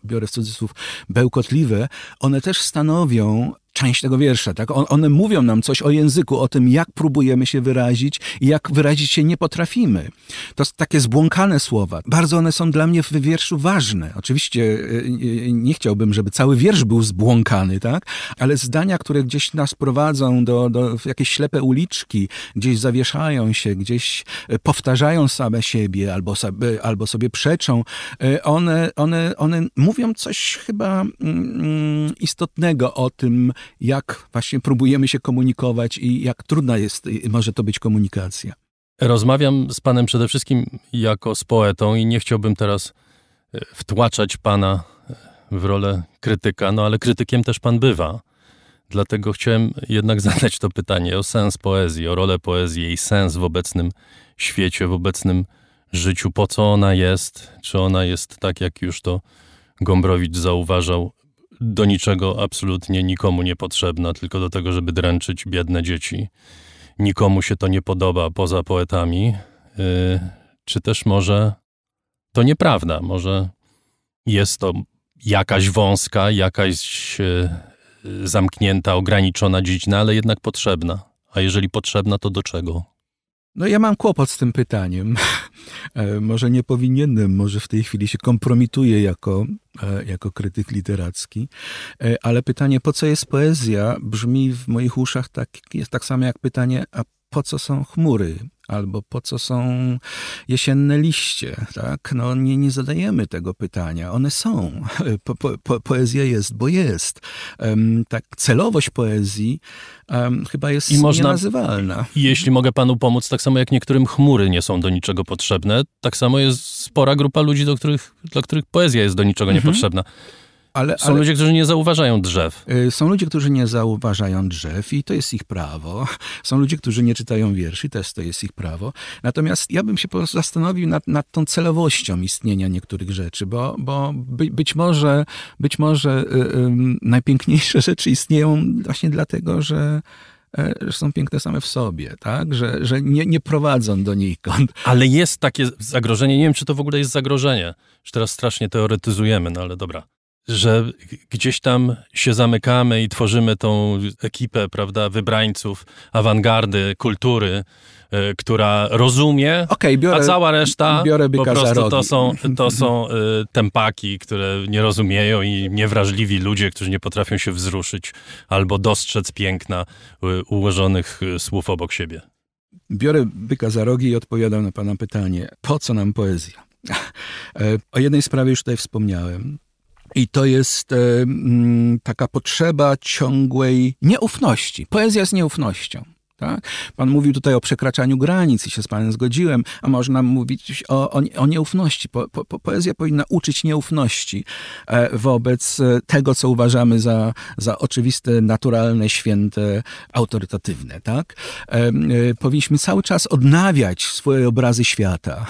biorę w cudzysłów, bełkotliwe, one też stanowią część tego wiersza, tak? one mówią nam coś o języku, o tym, jak próbujemy się wyrazić i jak wyrazić się nie potrafimy. To takie zbłąkane słowa. Bardzo one są dla mnie w wierszu ważne. Oczywiście e, nie chciałbym, żeby cały wiersz był zbłąkany, tak? Ale zdania, które gdzieś nas prowadzą do, do jakieś ślepe uliczki, gdzieś zawieszają się, gdzieś powtarzają same siebie albo sobie, albo sobie przeczą, e, one, one, one mówią coś chyba mm, istotnego o tym, jak właśnie próbujemy się komunikować i jak trudna jest, może to być komunikacja. Rozmawiam z panem przede wszystkim jako z poetą i nie chciałbym teraz e, wtłaczać pana w rolę krytyka, no ale krytykiem też pan bywa. Dlatego chciałem jednak [LAUGHS] zadać to pytanie o sens poezji, o rolę poezji, jej sens w obecnym świecie, w obecnym życiu. Po co ona jest? Czy ona jest tak, jak już to Gombrowicz zauważał, do niczego absolutnie nikomu niepotrzebna, tylko do tego, żeby dręczyć biedne dzieci. Nikomu się to nie podoba poza poetami. Yy, czy też może to nieprawda? Może jest to jakaś wąska, jakaś yy, zamknięta, ograniczona dziedzina, ale jednak potrzebna. A jeżeli potrzebna, to do czego? No ja mam kłopot z tym pytaniem. [LAUGHS] E, może nie powinienem, może w tej chwili się kompromituję jako, e, jako krytyk literacki, E, ale pytanie, po co jest poezja, brzmi w moich uszach tak, jest tak samo jak pytanie, a po co są chmury? Albo po co są jesienne liście, tak? No nie, nie zadajemy tego pytania. One są. [LAUGHS] Po, po, po, poezja jest, bo jest. Em, tak, celowość poezji em, chyba jest I można- nienazywalna. Jeśli mogę panu pomóc, tak samo jak niektórym chmury nie są do niczego potrzebne, tak samo jest spora grupa ludzi, do których, dla których poezja jest do niczego niepotrzebna. Ale, Są ludzie, którzy nie zauważają drzew. Y, Są ludzie, którzy nie zauważają drzew i to jest ich prawo. [LAUGHS] Są ludzie, którzy nie czytają wierszy, też to jest ich prawo. Natomiast ja bym się po prostu zastanowił nad, nad tą celowością istnienia niektórych rzeczy, bo, bo by, być może, być może y, ym, najpiękniejsze [LAUGHS] rzeczy istnieją właśnie dlatego, że e, że są piękne same w sobie, tak? Że, że nie, nie prowadzą donikąd. [LAUGHS] Ale jest takie zagrożenie, nie wiem, czy to w ogóle jest zagrożenie, że teraz strasznie teoretyzujemy, no ale dobra. Że gdzieś tam się zamykamy i tworzymy tą ekipę, prawda, wybrańców, awangardy, kultury, e, która rozumie, Okej, biorę, a cała reszta po prostu to są, to są y, tempaki, które nie rozumieją i niewrażliwi ludzie, którzy nie potrafią się wzruszyć albo dostrzec piękna y, ułożonych y, słów obok siebie. Biorę byka za rogi i odpowiadam na pana pytanie. Po co nam poezja? [LAUGHS] E, O jednej sprawie już tutaj wspomniałem. I to jest e, mm, taka potrzeba ciągłej nieufności. Poezja jest nieufnością. Tak? Pan mówił tutaj o przekraczaniu granic i się z panem zgodziłem, a można mówić o, o, o nieufności. Po, po, po- poezja powinna uczyć nieufności e, wobec e, tego, co uważamy za, za oczywiste, naturalne, święte, autorytatywne. Tak? E, powinniśmy cały czas odnawiać swoje obrazy świata.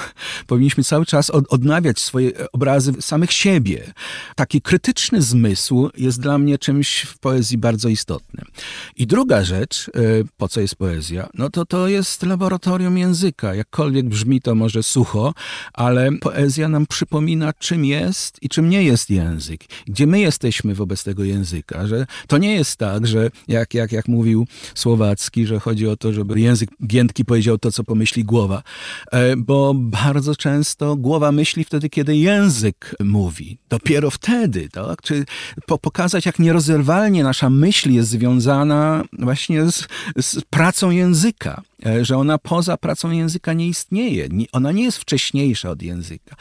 Powinniśmy cały czas od, odnawiać swoje obrazy samych siebie. Taki krytyczny zmysł jest dla mnie czymś w poezji bardzo istotnym. I druga rzecz, po co jest poezja, no to to jest laboratorium języka. Jakkolwiek brzmi to może sucho, ale poezja nam przypomina, czym jest i czym nie jest język. Gdzie my jesteśmy wobec tego języka, że to nie jest tak, że jak, jak, jak mówił Słowacki, że chodzi o to, żeby język giętki powiedział to, co pomyśli głowa. E, Bo bardzo często głowa myśli wtedy, kiedy język mówi. Dopiero wtedy, tak? Czy po, pokazać, jak nierozerwalnie nasza myśl jest związana właśnie z, z pracą języka. E, Że ona poza pracą języka nie istnieje. Nie- Ona nie jest wcześniejsza od języka.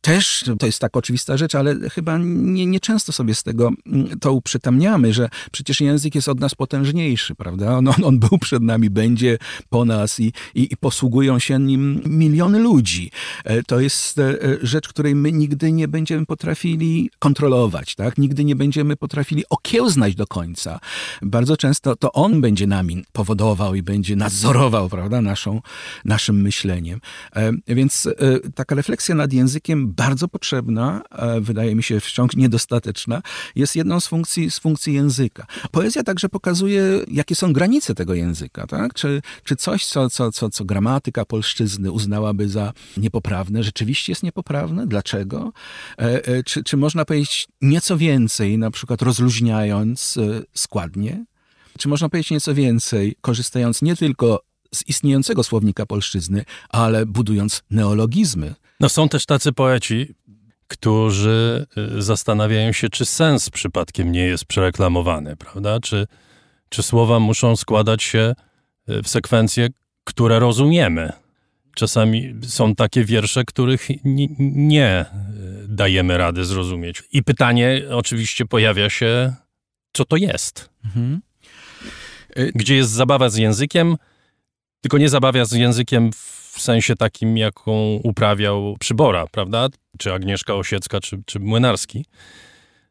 Też to jest tak oczywista rzecz, ale chyba nie, nie często sobie z tego mm, to uprzytamniamy, że przecież język jest od nas potężniejszy, prawda? On, on, on był przed nami, będzie po nas i, i, i posługują się nim miliony ludzi. E, To jest e, rzecz, której my nigdy nie będziemy potrafili kontrolować, tak? Nigdy nie będziemy potrafili okiełznać do końca. Bardzo często to on będzie nami powodował i będzie nadzorował, prawda, naszą, naszym myśleniem. E, Więc e, taka refleksja nad językiem bardzo potrzebna, e, wydaje mi się wciąż niedostateczna, jest jedną z funkcji, z funkcji języka. Poezja także pokazuje, jakie są granice tego języka, tak? Czy, czy coś, co, co, co, co gramatyka polszczyzny uznałaby za niepoprawne, rzeczywiście jest niepoprawne? Dlaczego? Czy, czy można powiedzieć nieco więcej, na przykład rozluźniając składnie? Czy można powiedzieć nieco więcej, korzystając nie tylko z istniejącego słownika polszczyzny, ale budując neologizmy? No są też tacy poeci, którzy y, zastanawiają się, czy sens przypadkiem nie jest przereklamowany, prawda? Czy, czy słowa muszą składać się y, w sekwencje, które rozumiemy. Czasami są takie wiersze, których ni- nie y, dajemy rady zrozumieć. I pytanie oczywiście pojawia się, co to jest? Mhm. Gdzie jest zabawa z językiem, tylko nie zabawa z językiem w sensie takim, jaką uprawiał Przybora, prawda? Czy Agnieszka Osiecka, czy, czy Młynarski.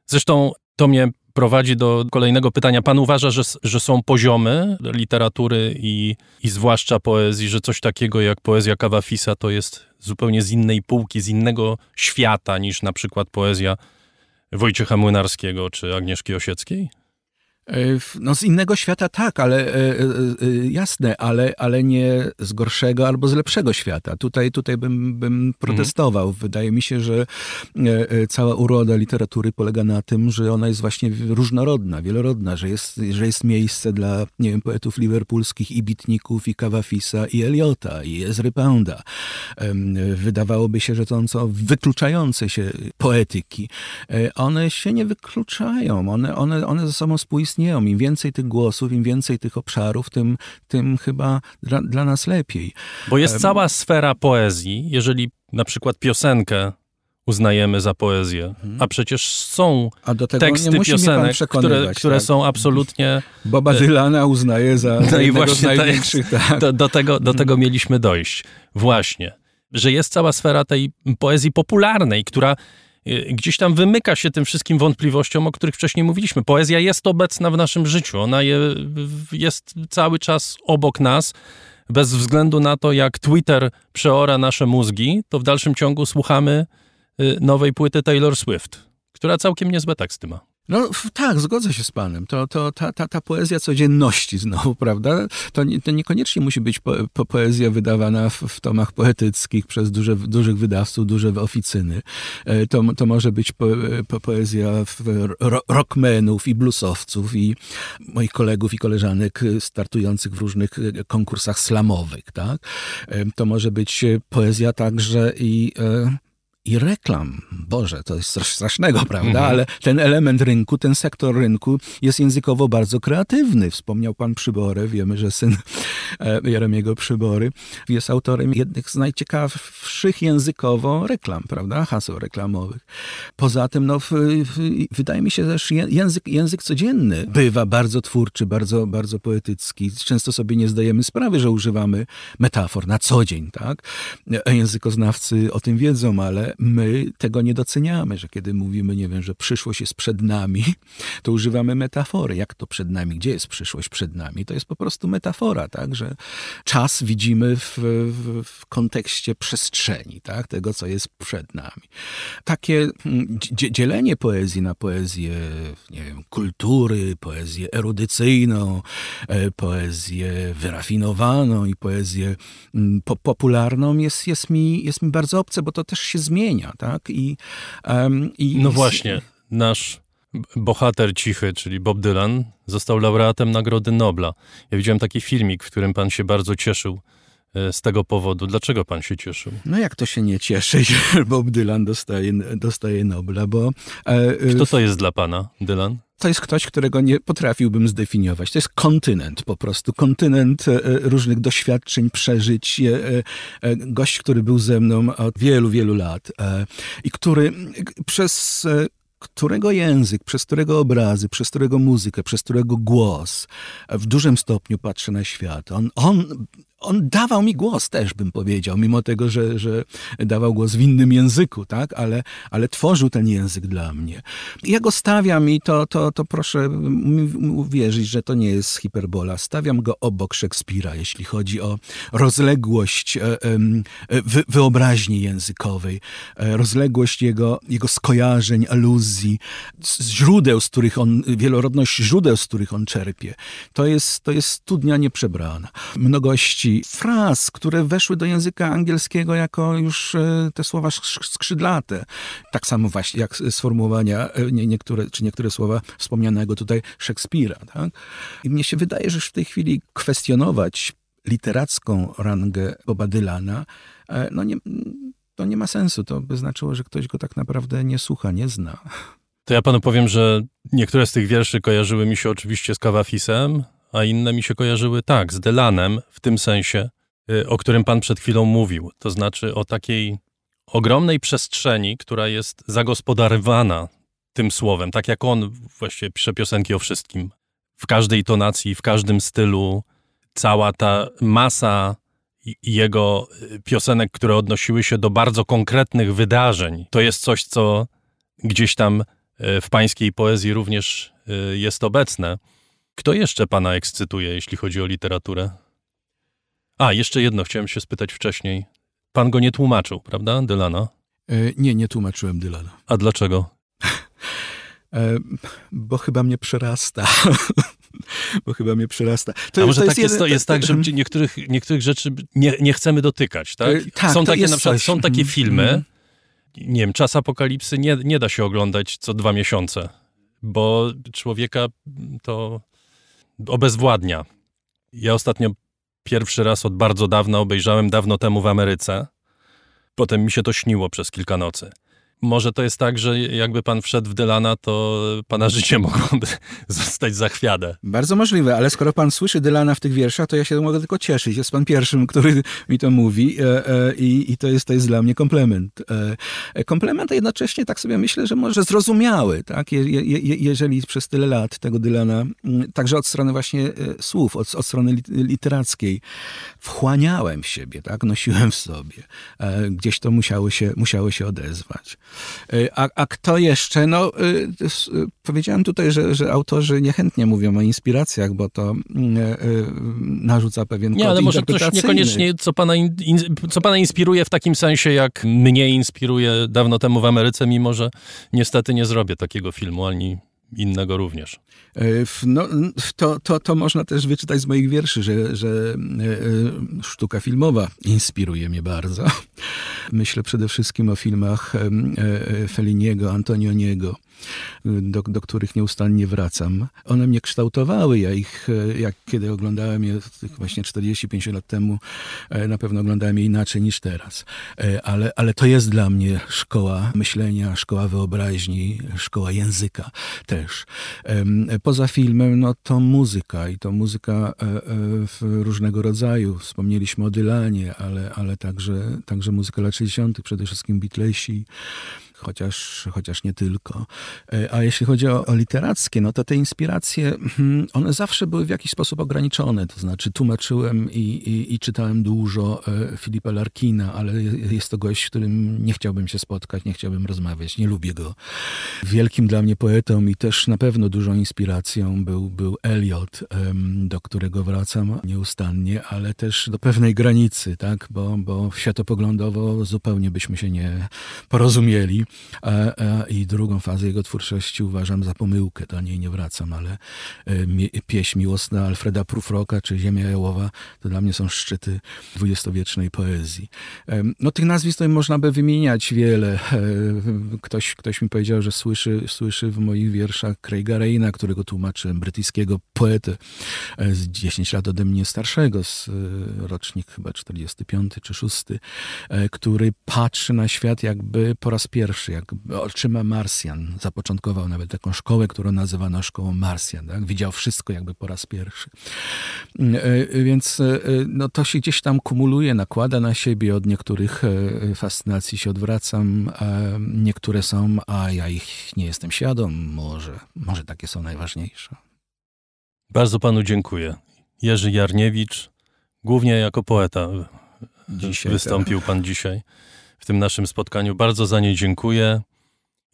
Zresztą to mnie prowadzi do kolejnego pytania. Pan uważa, że, że są poziomy literatury i, i zwłaszcza poezji, że coś takiego jak poezja Kawafisa to jest zupełnie z innej półki, z innego świata niż na przykład poezja Wojciecha Młynarskiego czy Agnieszki Osieckiej? E, no z innego świata tak, ale e, e, jasne, ale, ale nie z gorszego albo z lepszego świata. Tutaj, tutaj bym, bym protestował. Mhm. Wydaje mi się, że cała uroda literatury polega na tym, że ona jest właśnie różnorodna, wielorodna, że jest, że jest miejsce dla, nie wiem, poetów liverpoolskich i Bitników, i Kawafisa, i Eliota, i Ezry Pounda. Wydawałoby się, że to są wykluczające się poetyki. One się nie wykluczają, one, one, one ze sobą współistnieją istnieją. Im więcej tych głosów, im więcej tych obszarów, tym, tym chyba dla, dla nas lepiej. Bo jest cała sfera poezji, jeżeli na przykład piosenkę uznajemy za poezję. Mhm. A przecież są teksty piosenek, które, które tak? są absolutnie... Boba Dylana uznaje za [LAUGHS] no i właśnie największych. Tak. Do, do, tego, do tego mieliśmy dojść. Właśnie. Że jest cała sfera tej poezji popularnej, która gdzieś tam wymyka się tym wszystkim wątpliwościom, o których wcześniej mówiliśmy. Poezja jest obecna w naszym życiu, ona je, jest cały czas obok nas. Bez względu na to, jak Twitter przeora nasze mózgi, to w dalszym ciągu słuchamy y, nowej płyty Taylor Swift, która całkiem niezłe teksty ma. No tak, zgodzę się z panem. To, to ta, ta, ta poezja codzienności znowu, [LAUGHS] prawda? To, nie, to niekoniecznie musi być po, po poezja wydawana w, w, tomach poetyckich przez duże, dużych wydawców, duże oficyny. E, to, to może być po, po poezja rockmenów i bluesowców i moich kolegów i koleżanek startujących w różnych konkursach slamowych, tak? E, to może być poezja także i e, i reklam. Boże, to jest coś strasznego, prawda? Mhm. Ale ten element rynku, ten sektor rynku jest językowo bardzo kreatywny. Wspomniał pan Przybory, wiemy, że syn e, Jeremiego Przybory jest autorem jednych z najciekawszych językowo reklam, prawda? Haseł reklamowych. Poza tym, no, w, w, wydaje mi się też język, język codzienny bywa bardzo twórczy, bardzo, bardzo poetycki. Często sobie nie zdajemy sprawy, że używamy metafor na co dzień, tak? E, językoznawcy o tym wiedzą, ale my tego nie doceniamy, że kiedy mówimy, nie wiem, że przyszłość jest przed nami, to używamy metafory. Jak to przed nami? Gdzie jest przyszłość przed nami? To jest po prostu metafora, tak, że czas widzimy w, w, w kontekście przestrzeni, tak, tego, co jest przed nami. Takie mm, dzielenie poezji na poezję, nie wiem, kultury, poezję erudycyjną, e, poezję wyrafinowaną i poezję mm, popularną jest, jest, mi, jest mi bardzo obce, bo to też się zmienia zmienia, tak? I, um, i no właśnie, nasz bohater cichy, czyli Bob Dylan, został laureatem Nagrody Nobla. Ja widziałem taki filmik, w którym pan się bardzo cieszył e, z tego powodu. Dlaczego pan się cieszył? No jak to się nie cieszy, [LAUGHS] że Bob Dylan dostaje, dostaje Nobla, bo... E, Kto to jest dla pana, Dylan? To jest ktoś, którego nie potrafiłbym zdefiniować. To jest kontynent po prostu. Kontynent e, różnych doświadczeń, przeżyć. E, e, gość, który był ze mną od wielu, wielu lat i który przez którego język, przez którego obrazy, przez którego muzykę, przez którego głos w dużym stopniu patrzy na świat. On, on on dawał mi głos też, bym powiedział, mimo tego, że, że dawał głos w innym języku, tak? Ale, ale tworzył ten język dla mnie. Ja go stawiam i to, to, to proszę mi uwierzyć, że to nie jest hiperbola. Stawiam go obok Szekspira, jeśli chodzi o rozległość e, e, wyobraźni językowej, e, rozległość jego, jego skojarzeń, aluzji, źródeł, z których on, wielorodność źródeł, z których on czerpie. To jest, to jest studnia nieprzebrana. Mnogości fraz, które weszły do języka angielskiego jako już e, te słowa skrzydlate. Tak samo właśnie jak sformułowania e, nie, niektóre, czy niektóre słowa wspomnianego tutaj Szekspira. Tak? I mnie się wydaje, że w tej chwili kwestionować literacką rangę Boba Dylana, e, no nie, to nie ma sensu. To by znaczyło, że ktoś go tak naprawdę nie słucha, nie zna. To ja panu powiem, że niektóre z tych wierszy kojarzyły mi się oczywiście z Kawafisem, a inne mi się kojarzyły tak, z Delanem, w tym sensie, y, o którym pan przed chwilą mówił. To znaczy o takiej ogromnej przestrzeni, która jest zagospodarowana tym słowem, tak jak on właściwie pisze piosenki o wszystkim. W każdej tonacji, w każdym stylu, cała ta masa jego y, piosenek, które odnosiły się do bardzo konkretnych wydarzeń, to jest coś, co gdzieś tam e, w pańskiej poezji również jest obecne. Kto jeszcze pana ekscytuje, jeśli chodzi o literaturę? A, jeszcze jedno chciałem się spytać wcześniej. Pan go nie tłumaczył, prawda, Dylana? E, Nie, nie tłumaczyłem Dylana. A dlaczego? E, Bo chyba mnie przerasta. [LAUGHS] Bo chyba mnie przerasta. To, A może tak jest, jeden- to jest tak, że niektórych, niektórych rzeczy nie, nie chcemy dotykać, tak? E, tak, są to takie jest na przykład, coś. są takie Mhm, filmy, mhm. nie wiem, Czas Apokalipsy nie, nie da się oglądać co dwa miesiące, bo człowieka to obezwładnia. Ja ostatnio pierwszy raz od bardzo dawna obejrzałem dawno temu w Ameryce. Potem mi się to śniło przez kilka nocy. Może to jest tak, że jakby pan wszedł w Dylana, to pana życie mogłoby [LAUGHS] zostać zachwiane. Bardzo możliwe, ale skoro pan słyszy Dylana w tych wierszach, to ja się mogę tylko cieszyć. Jest pan pierwszym, który mi to mówi e, e, i, i to, jest, to jest dla mnie komplement. E, komplement, a jednocześnie tak sobie myślę, że może zrozumiały, tak? Je, je, je, jeżeli przez tyle lat tego Dylana, także od strony właśnie słów, od, od strony lit, literackiej, wchłaniałem w siebie, tak? Nosiłem w sobie. Gdzieś to musiało się, musiało się odezwać. E, A, a kto jeszcze? No, y, y, powiedziałem tutaj, że, że autorzy niechętnie mówią o inspiracjach, bo to mm, y, y, narzuca pewien Nie, kod ale może coś interpretacyjny. niekoniecznie, co pana, in, co pana inspiruje w takim sensie, jak mnie inspiruje dawno temu w Ameryce, mimo że niestety nie zrobię takiego filmu, ani innego również. E, No, to, to, to można też wyczytać z moich wierszy, że, że e, sztuka filmowa inspiruje mnie bardzo. Myślę przede wszystkim o filmach e, Felliniego, Antonioniego, do, do których nieustannie wracam. One mnie kształtowały. Ja ich, e, jak kiedy oglądałem je właśnie 45 lat temu, e, na pewno oglądałem je inaczej niż teraz. E, Ale, ale to jest dla mnie szkoła myślenia, szkoła wyobraźni, szkoła języka też. Poza filmem, no to muzyka i to muzyka różnego rodzaju. Wspomnieliśmy o Dylanie, ale, ale także, także muzyka lat 60., przede wszystkim Beatlesi, chociaż, chociaż nie tylko. E, A jeśli chodzi o, o literackie, no to te inspiracje, mhm, one zawsze były w jakiś sposób ograniczone. To znaczy tłumaczyłem i, i, i czytałem dużo e, Filipa Larkina, ale je- jest to gość, z którym nie chciałbym się spotkać, nie chciałbym rozmawiać, nie lubię go. Wielkim dla mnie poetą i też na pewno dużą inspiracją był, był Eliot, do którego wracam nieustannie, ale też do pewnej granicy, tak? bo, bo światopoglądowo zupełnie byśmy się nie porozumieli. A, a, I drugą fazę jego twórczości uważam za pomyłkę, do niej nie wracam, ale e, pieśń miłosna Alfreda Prufroka czy Ziemia Jałowa to dla mnie są szczyty dwudziestowiecznej poezji. No tych nazwisk to można by wymieniać wiele. E, Ktoś, ktoś mi powiedział, że słyszy, słyszy w moich wierszach Craiga Raina, którego tłumaczyłem, brytyjskiego poetę e, z 10 lat ode mnie starszego, z e, rocznik chyba 45 czy 6, e, który patrzy na świat jakby po raz pierwszy, jakby oczyma Marsjan. Zapoczątkował nawet taką szkołę, którą nazywano szkołą Marsjan. Tak? Widział wszystko jakby po raz pierwszy. E, e, Więc e, no, to się gdzieś tam kumuluje, nakłada na siebie. Od niektórych fascynacji się odwracam, niektóre są, a ja ich nie jestem świadom. Może, może takie są najważniejsze. Bardzo panu dziękuję. Jerzy Jarniewicz, głównie jako poeta Dzisiaj, wystąpił pan dzisiaj w tym naszym spotkaniu. Bardzo za nie dziękuję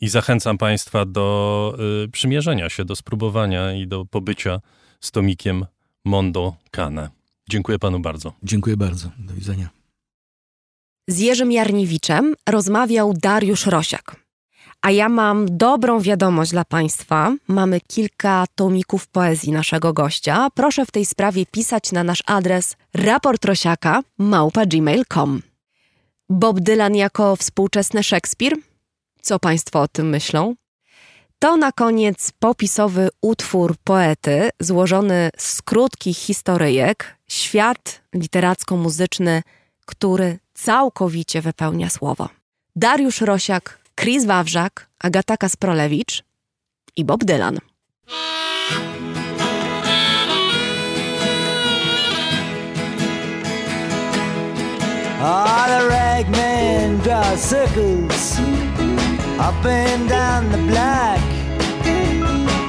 i zachęcam państwa do y, przymierzenia się, do spróbowania i do pobycia z tomikiem Mondo Cane. Dziękuję panu bardzo. Dziękuję bardzo. Do widzenia. Z Jerzym Jarniewiczem rozmawiał Dariusz Rosiak. A ja mam dobrą wiadomość dla Państwa. Mamy kilka tomików poezji naszego gościa. Proszę w tej sprawie pisać na nasz adres raportrosiaka małpa.gmail.com. Bob Dylan jako współczesny Szekspir? Co Państwo o tym myślą? To na koniec popisowy utwór poety złożony z krótkich historyjek, świat literacko-muzyczny, który całkowicie wypełnia słowo. Dariusz Rosiak, Chris Wawrzak, Agata Kasprolewicz i Bob Dylan. All the ragman draws circles up and down the block.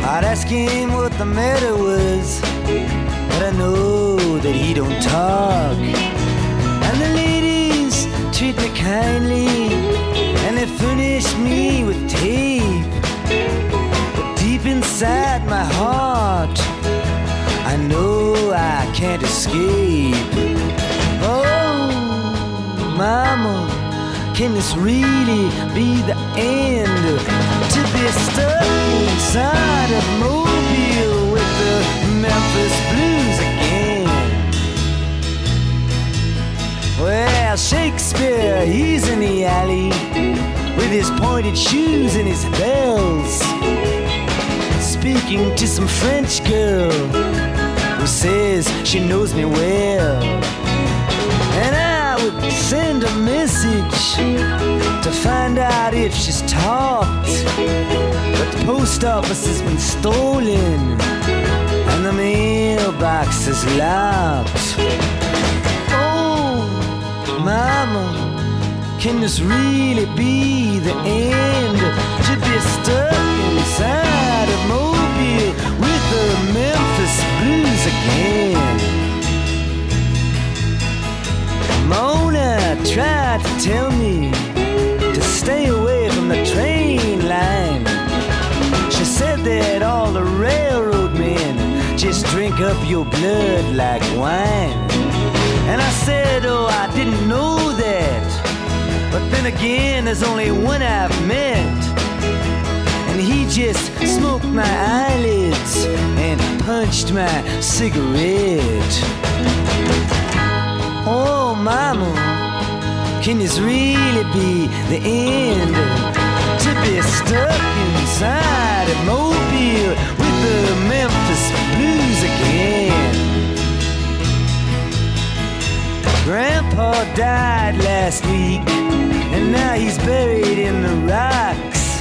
I'd ask him what the matter was, but I know that he don't talk. And the ladies treat me kindly, and they furnish me with tape. But deep inside my heart, I know I can't escape. Oh mama, can this really be the end? To be stuck inside of Mobile with the Memphis Blues again. Well, Shakespeare, he's in the alley with his pointed shoes and his bells, speaking to some French girl who says she knows me well. Would send a message to find out if she's talked. But the post office has been stolen and the mailbox is locked. Oh, mama, can this really be the end? To be stuck inside a mobile with the Memphis blues again. Mona tried to tell me to stay away from the train line. She said that all the railroad men just drink up your blood like wine. And I said, oh, I didn't know that. But then again, there's only one I've met. And he just smoked my eyelids and punched my cigarette. Oh, mama, can this really be the end? To be stuck inside a mobile with the Memphis blues again. Grandpa died last week, and now he's buried in the rocks.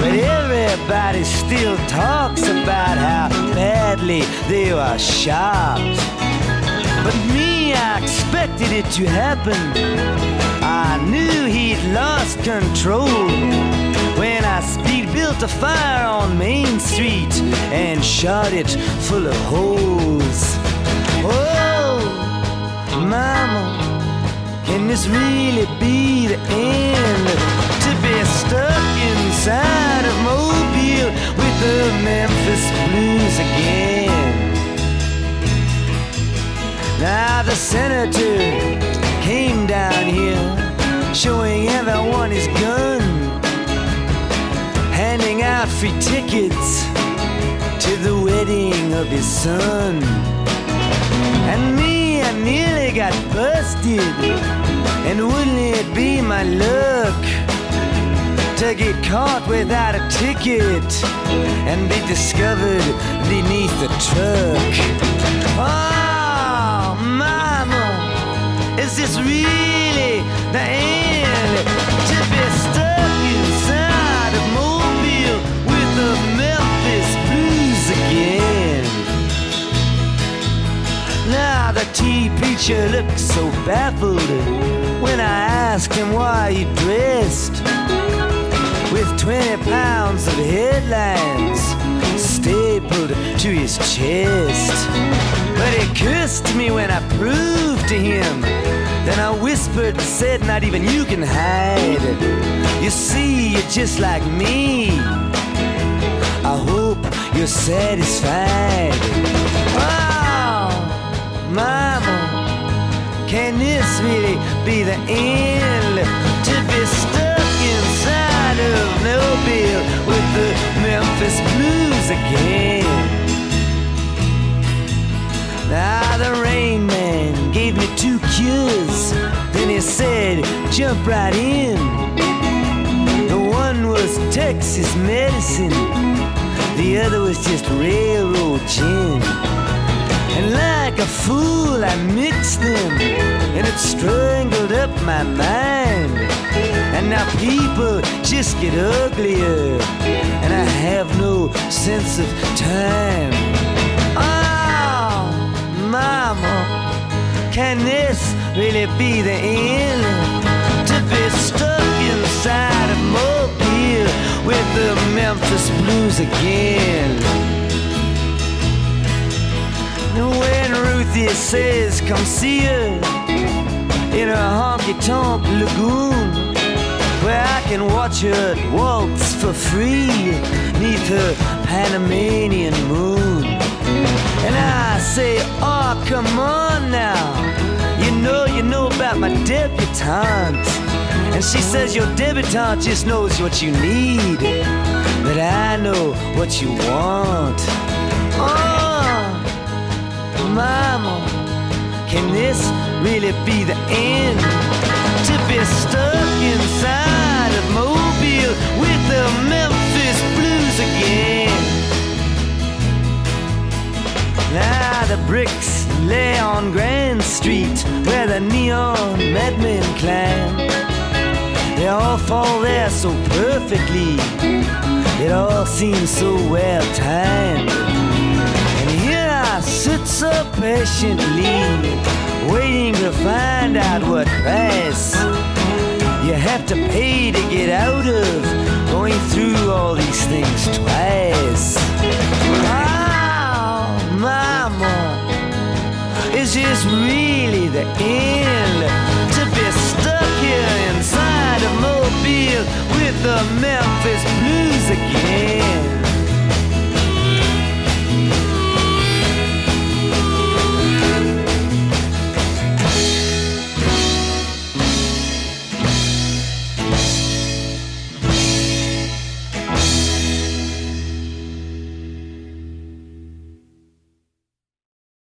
But everybody still talks about how badly they were shot. But me, I expected it to happen. I knew he'd lost control when I speed built a fire on Main Street and shot it full of holes. Oh, mama, can this really be the end? To be stuck inside of Mobile with the Memphis Blues again. Now the senator came down here, showing everyone his gun, handing out free tickets to the wedding of his son. And me, I nearly got busted, and wouldn't it be my luck? To get caught without a ticket and be discovered beneath the truck. Oh, is really the end? To be stuck inside a mobile with the Memphis blues again. Now the tea preacher looks so baffled when I ask him why he dressed with 20 pounds of headlines stapled to his chest. But he cursed me when I proved to him. Then I whispered said, Not even you can hide. You see, you're just like me. I hope you're satisfied. Oh, mama, can this really be the end? To be of Mobile with the Memphis Blues again. Now the rain man gave me two cures. Then he said, jump right in. The one was Texas medicine, the other was just railroad gin. And like a fool, I mixed them, and it strangled up my mind. And now people just get uglier, and I have no sense of time. Oh, mama, can this really be the end? To be stuck inside a mobile with the Memphis Blues again. When Ruthie says, come see her in her honky tonk lagoon, where I can watch her waltz for free neath her Panamanian moon. And I say, oh, come on now. You know, you know about my debutante. And she says, your debutante just knows what you need. But I know what you want. Oh, mama, can this really be the end? To be stuck inside of Mobile with the Memphis Blues again. Now the bricks lay on Grand Street where the neon madmen climb. They all fall there so perfectly. It all seems so well timed. Patiently, waiting to find out what price you have to pay to get out of going through all these things twice. Oh, mama, is this really the end? To be stuck here inside a Mobile with the Memphis Blues again.